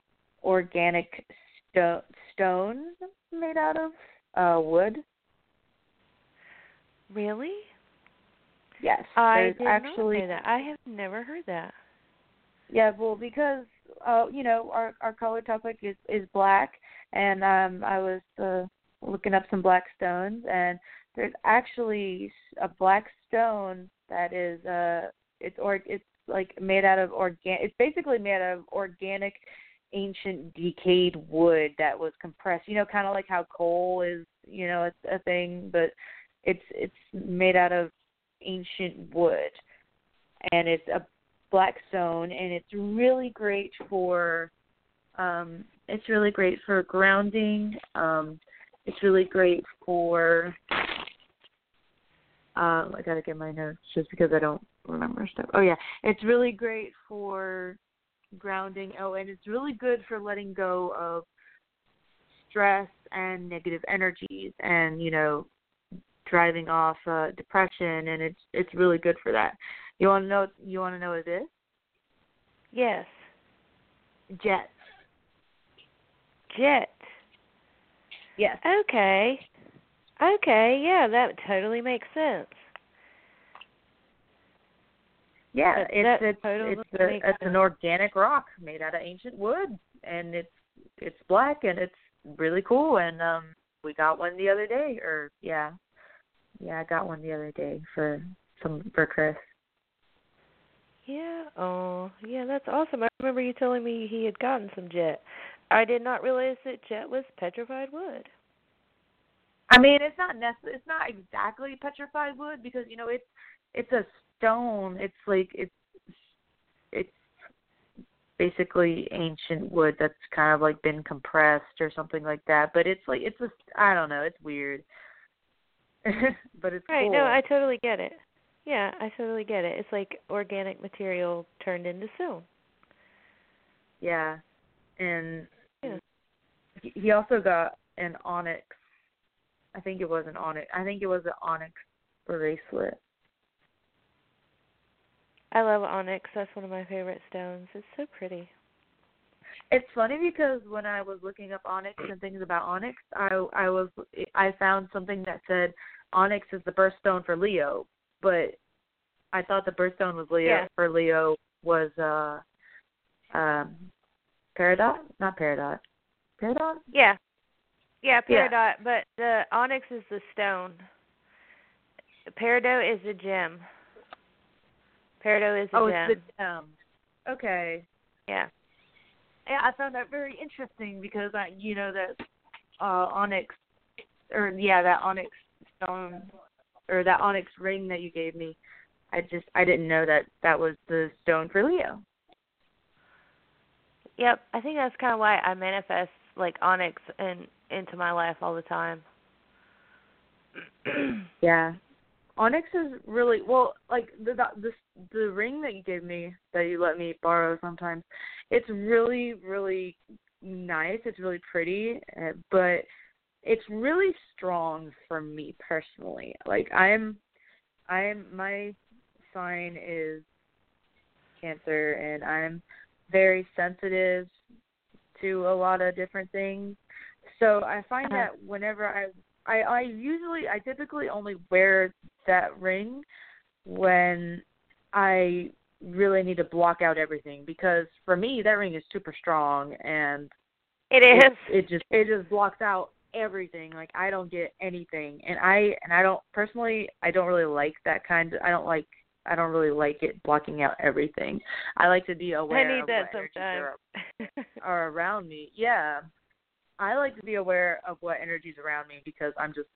organic sto- stones made out of uh wood? Really? Yes. I did actually not know that. I have never heard that. Yeah, well, because uh, you know our our color topic is is black, and um, I was uh, looking up some black stones, and there's actually a black stone that is uh, it's or it's like made out of organ. It's basically made out of organic, ancient decayed wood that was compressed. You know, kind of like how coal is, you know, it's a thing, but it's it's made out of ancient wood, and it's a black stone and it's really great for um it's really great for grounding um it's really great for um I gotta get my notes just because I don't remember stuff. Oh yeah. It's really great for grounding. Oh and it's really good for letting go of stress and negative energies and, you know, driving off uh, depression, and it's it's really good for that. You want to know? You want to know what it is? Yes. Jets. Jet. Yes. Okay. Okay, yeah, that totally makes sense. Yeah, That- it's that it's totally it's a, it's an organic rock made out of ancient wood, and it's it's black and it's really cool. And um, we got one the other day, or yeah, yeah, I got one the other day for some for Chris. Yeah. Oh, yeah, that's awesome. I remember you telling me he had gotten some jet. I did not realize that jet was petrified wood. I mean, it's not necess- It's not exactly petrified wood because you know it's it's a stone. It's like it's it's basically ancient wood that's kind of like been compressed or something like that. But it's like it's a I don't know. It's weird, but it's Right. cool. No, I totally get it. Yeah, I totally get it. It's like organic material turned into stone. Yeah, and Yeah. he also got an onyx. I think it was an onyx. I think it was an onyx bracelet. I love onyx. That's one of my favorite stones. It's so pretty. It's funny because when I was looking up onyx and things about onyx, I I was I found something that said onyx is the birthstone for Leo, but I thought the birthstone was Leo Yeah. for Leo was uh um peridot, not peridot. Peridot? Yeah. Yeah, Yeah. peridot, but the onyx is the stone. Peridot is the gem. Peridot is the Oh, gem. it's the gem. Okay. Yeah. Yeah, I found that very interesting because I, you know, that uh onyx, or yeah, that onyx stone, or that onyx ring that you gave me. I just, I didn't know that that was the stone for Leo. Yep. I think that's kind of why I manifest like onyx in into my life all the time. Yeah. Onyx is really well, like the the the, the ring that you gave me that you let me borrow sometimes. It's really really nice. It's really pretty, uh, but it's really strong for me personally. Like I'm, I'm my sign is Cancer, and I'm very sensitive to a lot of different things. So I find Uh-huh. that whenever I I I usually I typically only wear that ring when I really need to block out everything because for me that ring is super strong and It it, is. it just it just blocks out everything like I don't get anything and I and I don't personally I don't really like that kind of I don't like I don't really like it blocking out everything. I like to be aware I need of that sometimes. are, are around me. Yeah. I like to be aware of what energies around me because I'm just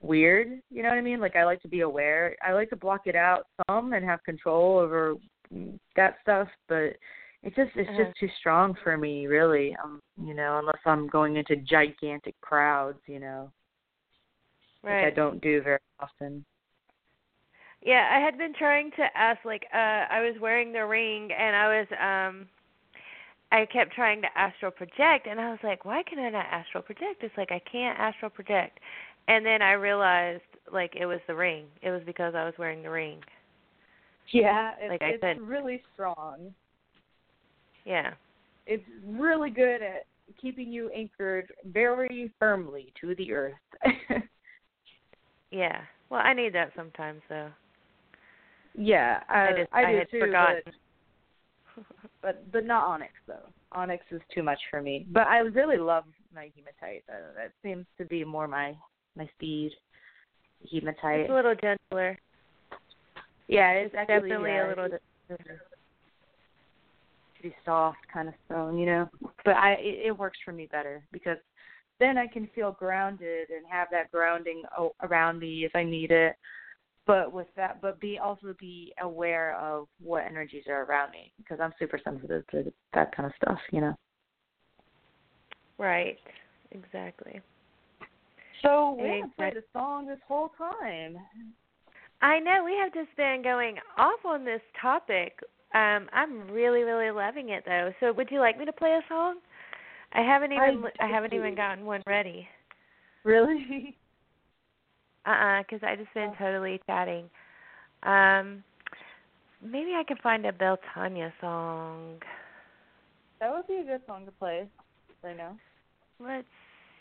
weird, you know what I mean? Like I like to be aware. I like to block it out some and have control over that stuff, but it just it's Uh-huh. just too strong for me, really. Um, you know, unless I'm going into gigantic crowds, you know, which I don't do very often. Yeah, I had been trying to ask like uh I was wearing the ring and I was um I kept trying to astral project and I was like, why can I not astral project? It's like I can't astral project. And then I realized like it was the ring. It was because I was wearing the ring. Yeah, it, Like I it's said- really strong. Yeah. It's really good at keeping you anchored very firmly to the earth. Yeah. Well, I need that sometimes though. yeah, I, I just I, I do had too, forgotten. but but but not onyx though. Onyx is too much for me. But I really love my hematite. Uh, that seems to be more my my speed. Hematite. It's a little gentler. yeah, it's, actually Definitely yeah, a little it's pretty soft kind of stone, you know. But I it, it works for me better because then I can feel grounded and have that grounding o- around me if I need it. But with that, but be also be aware of what energies are around me because I'm super sensitive to that kind of stuff, you know. right. Exactly. So we haven't played a song this whole time. I know we have just been going off on this topic. Um, I'm really, really loving it though. So, would you like me to play a song? I haven't even I, I haven't even gotten one ready. Really? Uh-uh, because I just been totally chatting. Um, maybe I can find a Bell Tanya song. That would be a good song to play right now. Let's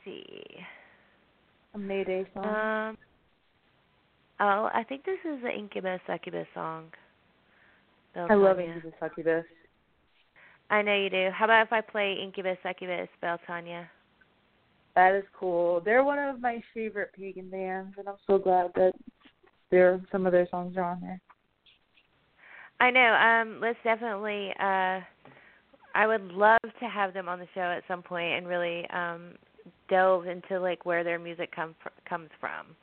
see. A Mayday song. Um. Oh, I think this is the Incubus Succubus song. Bell I love Incubus Succubus. I know you do. How about if I play Incubus Succubus Beltania? That is cool. They're one of my favorite pagan bands, and I'm so glad that their some of their songs are on there. I know. Um, let's definitely. Uh, I would love to have them on the show at some point and really um, delve into like where their music come fr- comes from.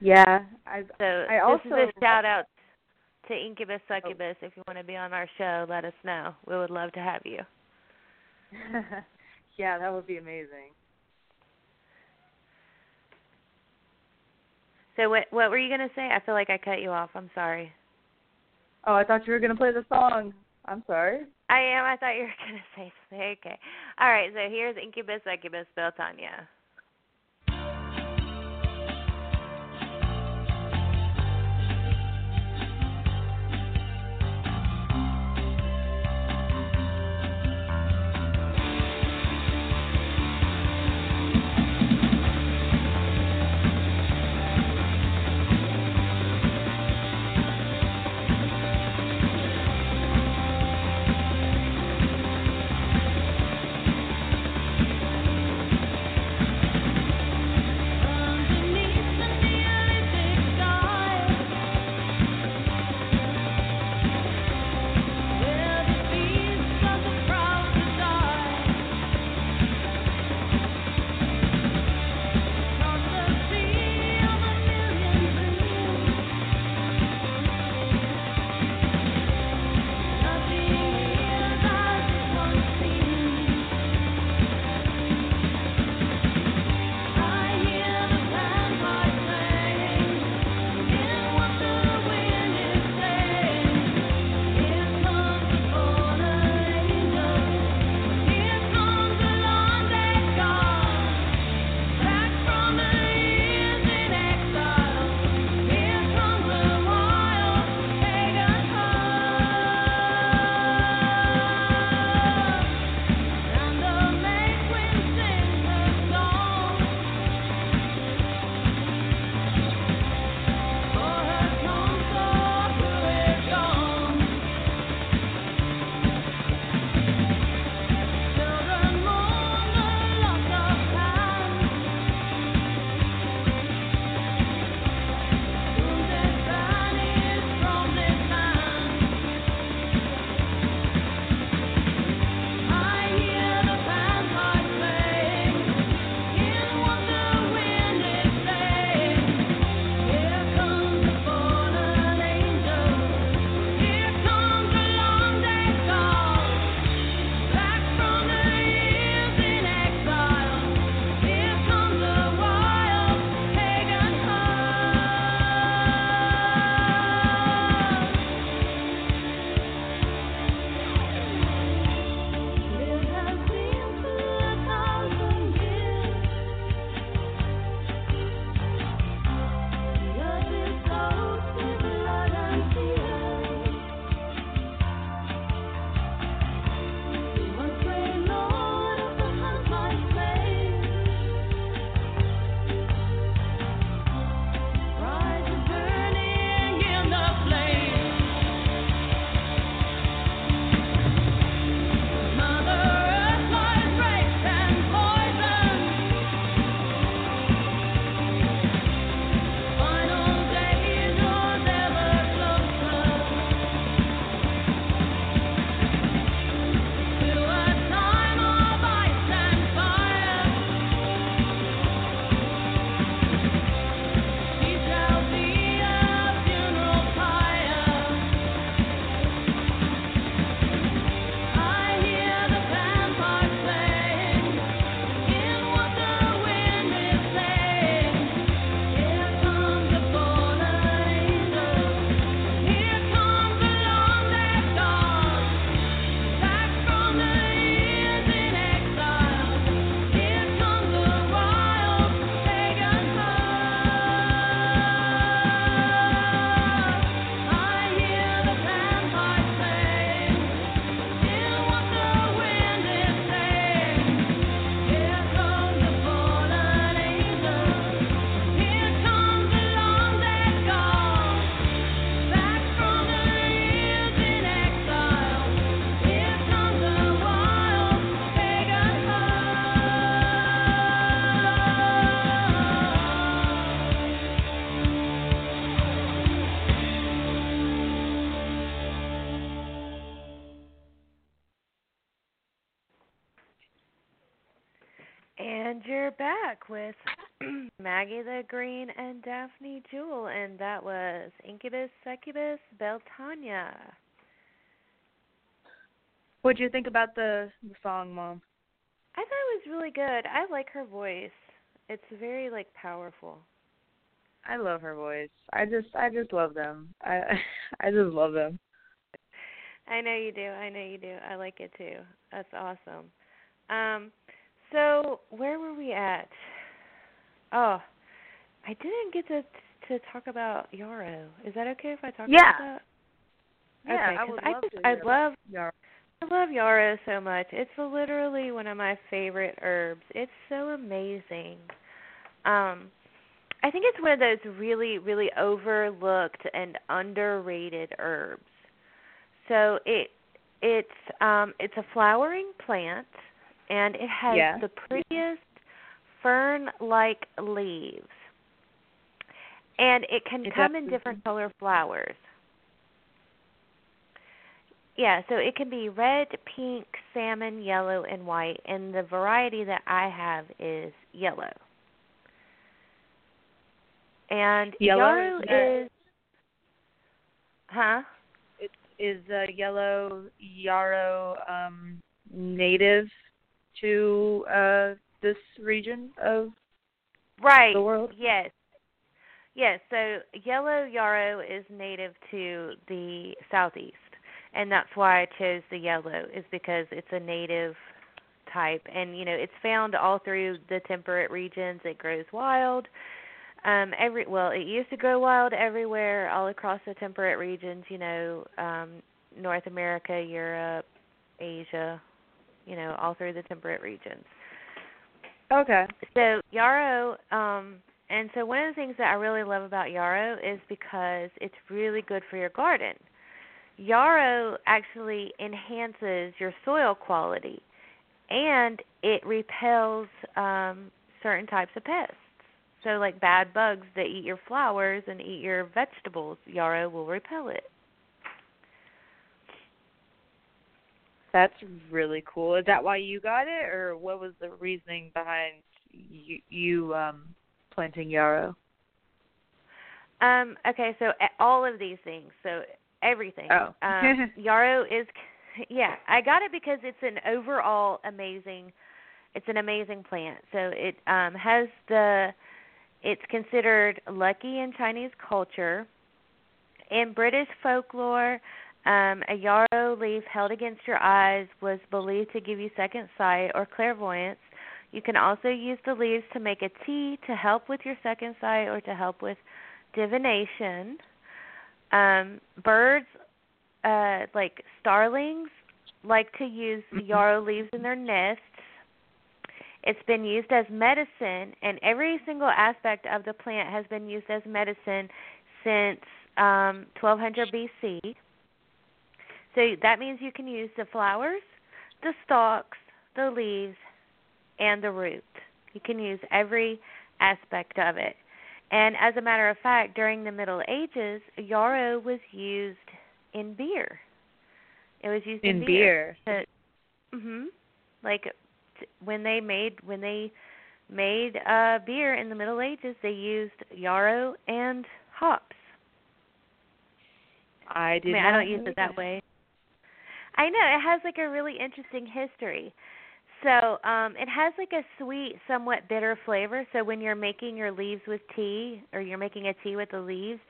Yeah, I So I this is a shout out to Incubus Succubus. If you want to be on our show, let us know. We would love to have you. yeah, that would be amazing. So what what were you gonna say? I feel like I cut you off. I'm sorry. Oh, I thought you were gonna play the song. I'm sorry. I am. I thought you were gonna say something. Okay. All right. So here's Incubus Succubus Beltania. Back with Maggie the Green and Daphne Jewel, and that was Incubus Succubus Beltania. What'd you think about the, the song, Mom? I thought it was really good. I like her voice. It's very like powerful. I love her voice. I just I just love them. I I just love them. I know you do. I know you do. I like it too. That's awesome. Um so where were we at? Oh, I didn't get to to talk about Yarrow. Is that okay if I talk Yeah. about that? Yeah, okay, I would I love just I love Yarrow. I love yarrow so much. It's literally one of my favorite herbs. It's so amazing. Um I think it's one of those really really overlooked and underrated herbs. So it it's um it's a flowering plant and it has Yeah. the prettiest fern-like leaves. And it can It come in different color flowers. Yeah, so it can be red, pink, salmon, yellow, and white, and the variety that I have is yellow. And Yellow, yarrow is huh? Is uh, yellow yarrow um native to uh this region of Right. the world? Yes. Yes, so yellow yarrow is native to the southeast. And that's why I chose the yellow is because it's a native type and you know, it's found all through the temperate regions. It grows wild. Um every well, it used to grow wild everywhere all across the temperate regions, you know, um North America, Europe, Asia, you know, all through the temperate regions. Okay. So yarrow, um, and so one of the things that I really love about yarrow is because it's really good for your garden. Yarrow actually enhances your soil quality, and it repels um, certain types of pests. So, like bad bugs that eat your flowers and eat your vegetables, yarrow will repel it. That's really cool. Is that why you got it or what was the reasoning behind you, you um planting yarrow? Um, okay, so all of these things, so everything. Oh. um, yarrow is, yeah, I got it because it's an overall amazing. It's an amazing plant. So it um, has the. It's considered lucky in Chinese culture. In British folklore, um, a yarrow leaf held against your eyes was believed to give you second sight or clairvoyance. You can also use the leaves to make a tea to help with your second sight or to help with divination. Um, birds, uh, like starlings, like to use yarrow leaves in their nests. It's been used as medicine, and every single aspect of the plant has been used as medicine since um, 1200 BC. So that means you can use the flowers, the stalks, the leaves, and the root. You can use every aspect of it. And as a matter of fact, during the Middle Ages, yarrow was used in beer. It was used in, In beer. Mhm. Like t- when they made when they made uh beer in the Middle Ages, they used yarrow and hops. I I did mean, not I don't use it that way. I know it has like a really interesting history. So, um it has like a sweet, somewhat bitter flavor. So when you're making your leaves with tea or you're making a tea with the leaves,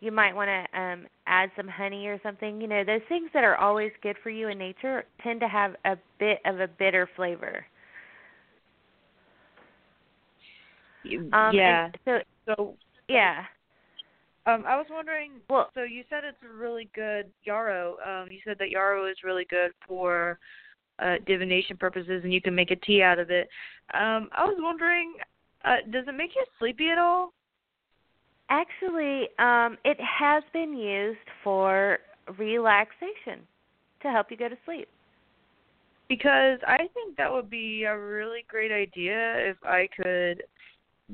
you might want to um add some honey or something. You know, those things that are always good for you in nature tend to have a bit of a bitter flavor. Um yeah. so So yeah. Um I was wondering Well, so you said it's a really good yarrow. Um you said that yarrow is really good for uh divination purposes and you can make a tea out of it. Um I was wondering uh does it make you sleepy at all? Actually, um, it has been used for relaxation to help you go to sleep. Because I think that would be a really great idea if I could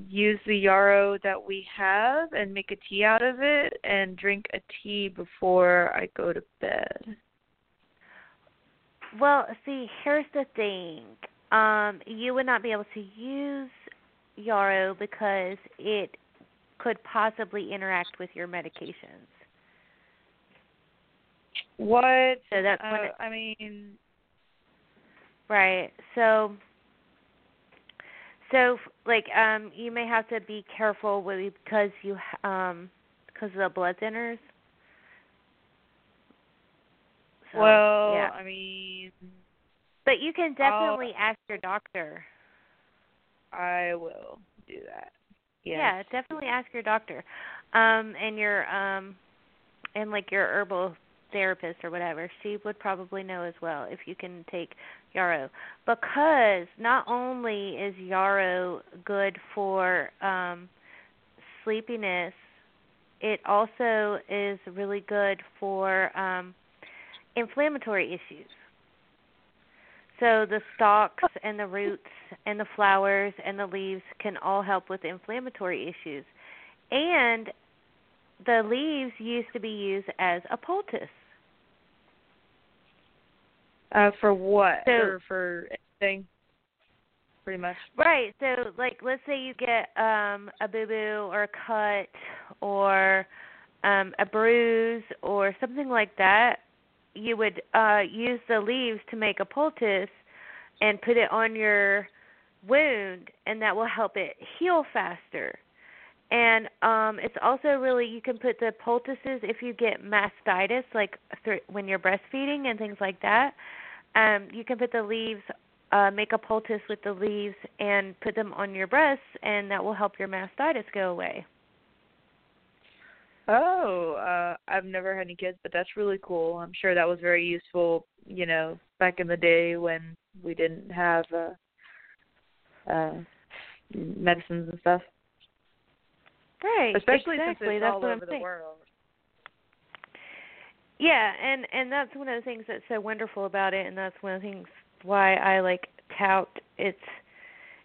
use the yarrow that we have and make a tea out of it and drink a tea before I go to bed. Well, see, here's the thing. um, you would not be able to use yarrow because it could possibly interact with your medications. What? So that's uh, it, I mean, right. So so like um you may have to be careful with because you um because of the blood thinners. So, well, yeah. I mean, But you can definitely ask your doctor. I will do that. Yes. Yeah, definitely ask your doctor. Um and your um and like your herbal therapist or whatever, she would probably know as well if you can take yarrow. Because not only is yarrow good for um sleepiness, it also is really good for um inflammatory issues. So the stalks and the roots and the flowers and the leaves can all help with inflammatory issues. And the leaves used to be used as a poultice. Uh, for what? So- or for anything? Pretty much. Right. So like let's say you get um a boo boo or a cut or um a bruise or something like that, you would uh use the leaves to make a poultice and put it on your wound and that will help it heal faster. And um it's also really you can put the poultices if you get mastitis like through, when you're breastfeeding and things like that. Um you can put the leaves uh, make a poultice with the leaves and put them on your breasts, and that will help your mastitis go away. Oh, uh, I've never had any kids, but that's really cool. I'm sure that was very useful, you know, back in the day when we didn't have uh, uh, medicines and stuff. Right. Especially exactly. since it's That's all what over I'm the saying. world. Yeah, and and that's one of the things that's so wonderful about it, and that's one of the things why I like tout its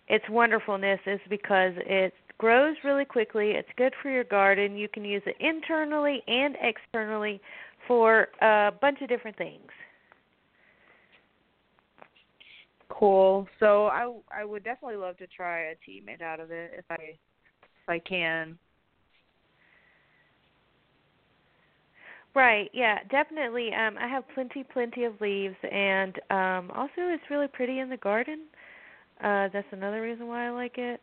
its wonderfulness is because it grows really quickly. It's good for your garden. You can use it internally and externally for a bunch of different things. Cool. So I I would definitely love to try a tea made out of it if I if I can. Right, yeah, definitely. Um I have plenty plenty of leaves and um also it's really pretty in the garden. Uh that's another reason why I like it.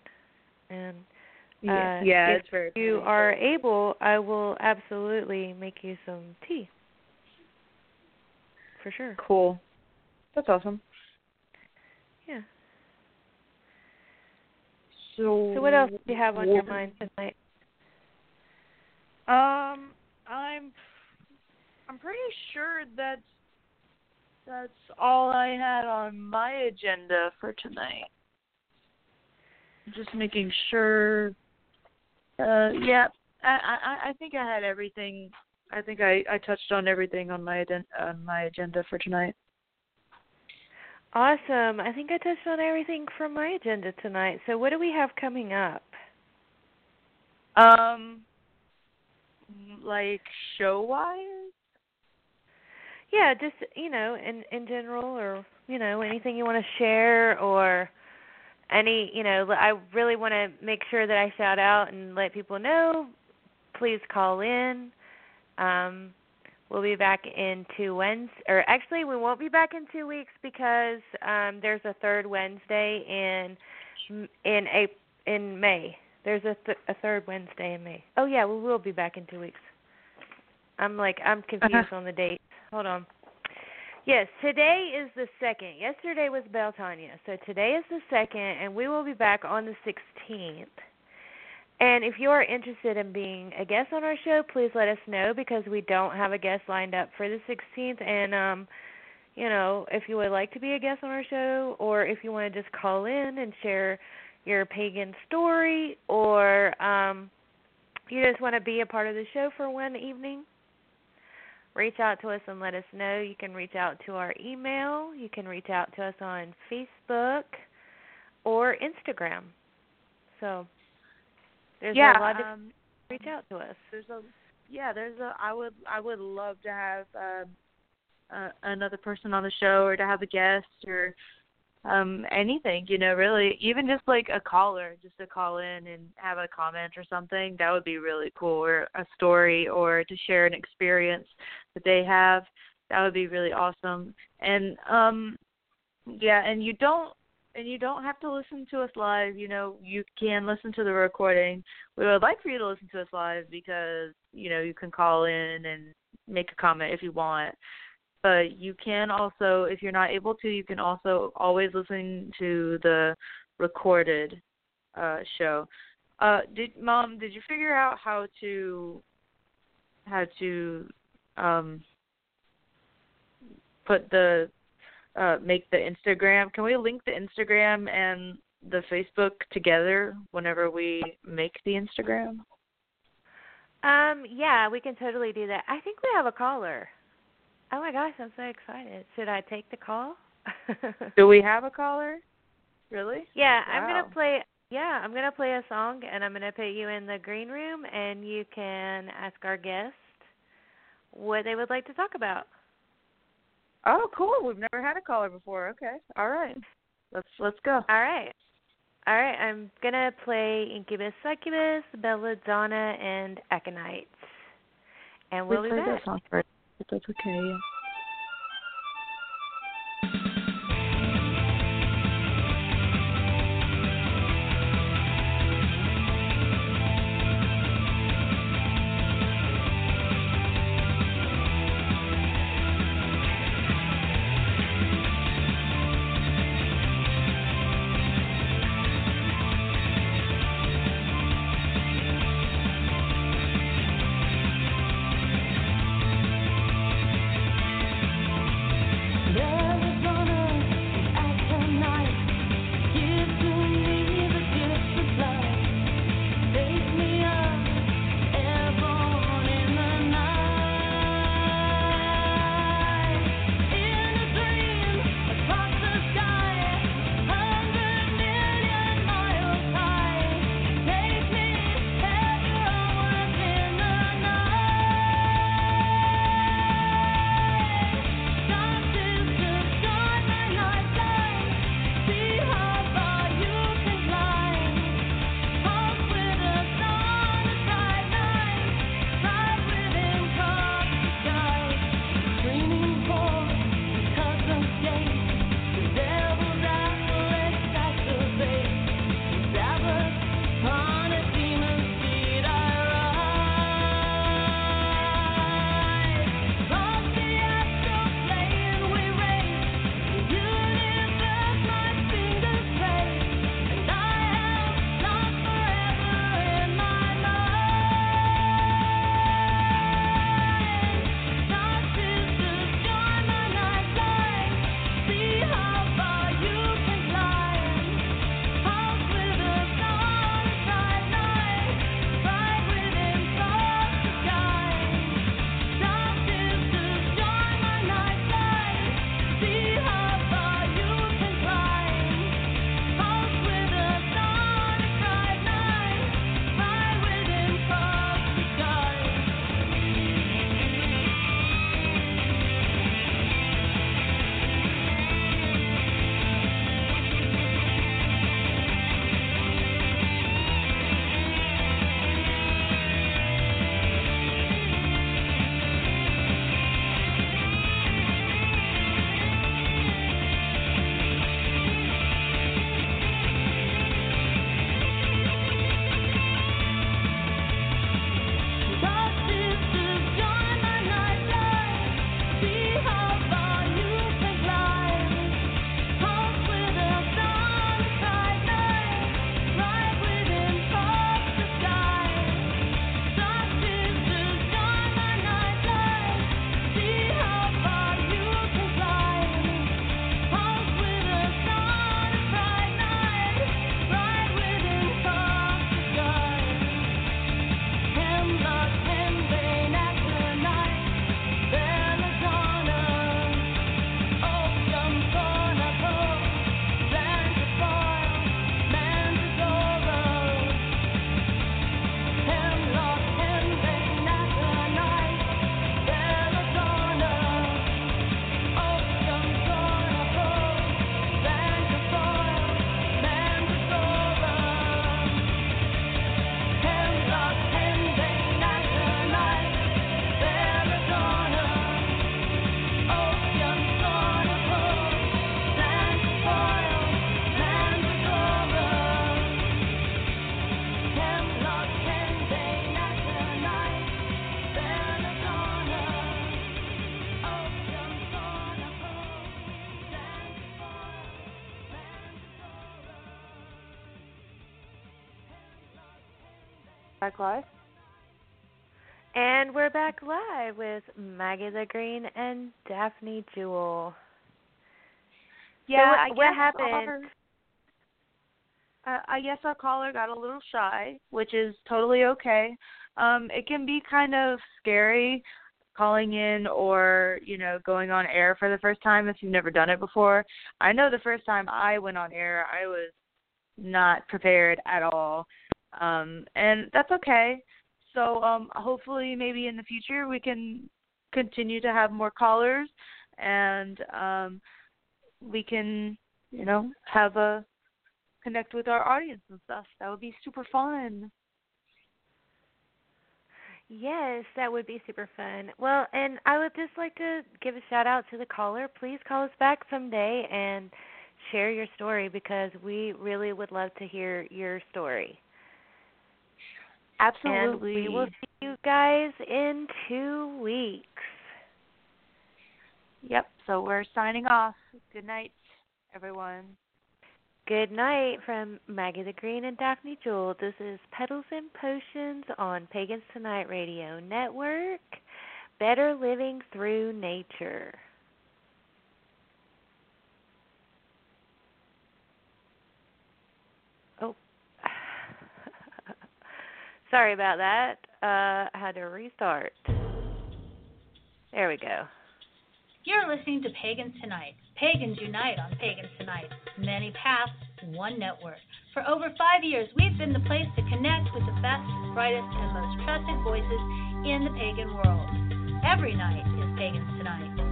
And Yeah, uh, yeah, if it's very. you pretty. are able, I will absolutely make you some tea. For sure. cool. That's awesome. Yeah. So. So what else do you have on your mind tonight? Um, I'm I'm pretty sure that's that's all I had on my agenda for tonight. Just making sure. Uh, yeah, I I I think I had everything. I think I I touched on everything on my on my agenda for tonight. Awesome. I think I touched on everything from my agenda tonight. So what do we have coming up? Um, like show wise. Yeah, just you know, in in general, or you know, anything you want to share, or any, you know, I really want to make sure that I shout out and let people know. Please call in. Um, we'll be back in two Wednesdays, or actually, we won't be back in two weeks because um, there's a third Wednesday in in a in May. There's a th- a third Wednesday in May. Oh yeah, we will be back in two weeks. I'm like I'm confused on the date. Hold on. Yes, today is the second. Yesterday was Beltania, so today is the second, and we will be back on the 16th. And if you are interested in being a guest on our show, please let us know because we don't have a guest lined up for the 16th. And um, you know, if you would like to be a guest on our show, or if you want to just call in and share your pagan story, or um, you just want to be a part of the show for one evening, reach out to us and let us know. You can reach out to our email. You can reach out to us on Facebook or Instagram. So there's yeah, a lot of um, reach out to us. there's a yeah there's a i would i would love to have um uh, another person on the show or to have a guest or um anything you know really even just like a caller just to call in and have a comment or something that would be really cool or a story or to share an experience that they have that would be really awesome. And um yeah and you don't and you don't have to listen to us live you know you can listen to the recording. We would like for you to listen to us live because you know you can call in and make a comment if you want but you can also if you're not able to you can also always listen to the recorded uh show uh did mom did you figure out how to how to um put the uh make the Instagram can we link the Instagram and the Facebook together whenever we make the Instagram? Um, yeah, we can totally do that. I think we have a caller. Oh my gosh, I'm so excited. Should I take the call? Do we have a caller? Really? Yeah, Wow. I'm gonna play. Yeah, I'm gonna play a song, and I'm gonna put you in the green room, and you can ask our guest what they would like to talk about. Oh, cool. We've never had a caller before. Okay. All right. Let's let's go. All right. All right, I'm gonna play Incubus, Succubus, Belladonna, and Aconites, and we'll we be played back. That's okay. Yeah. Back live. And we're back live with Maggie the Green and Daphne Jewel. Yeah, what, I what guess happened? Our, uh, I guess our caller got a little shy, which is totally okay. Um, it can be kind of scary calling in or you know going on air for the first time if you've never done it before. I know the first time I went on air, I was not prepared at all, um, and that's okay. So um, hopefully, maybe in the future, we can continue to have more callers, and um, we can, you know, have a connect with our audience and stuff. That would be super fun. Yes, that would be super fun. Well, and I would just like to give a shout out to the caller. Please call us back someday and share your story because we really would love to hear your story. Absolutely. And we will see you guys in two weeks. Yep. So we're signing off. Good night, everyone. Good night from Maggie the Green and Daphne Jewel. This is Petals and Potions on Pagans Tonight Radio Network. Better living through nature. Oh. Sorry about that. Uh, I had to restart. There we go. You're listening to Pagans Tonight. Pagans unite on Pagans Tonight. Many paths, one network. For over five years, we've been the place to connect with the best, brightest, and most trusted voices in the pagan world. Every night is Pagans Tonight.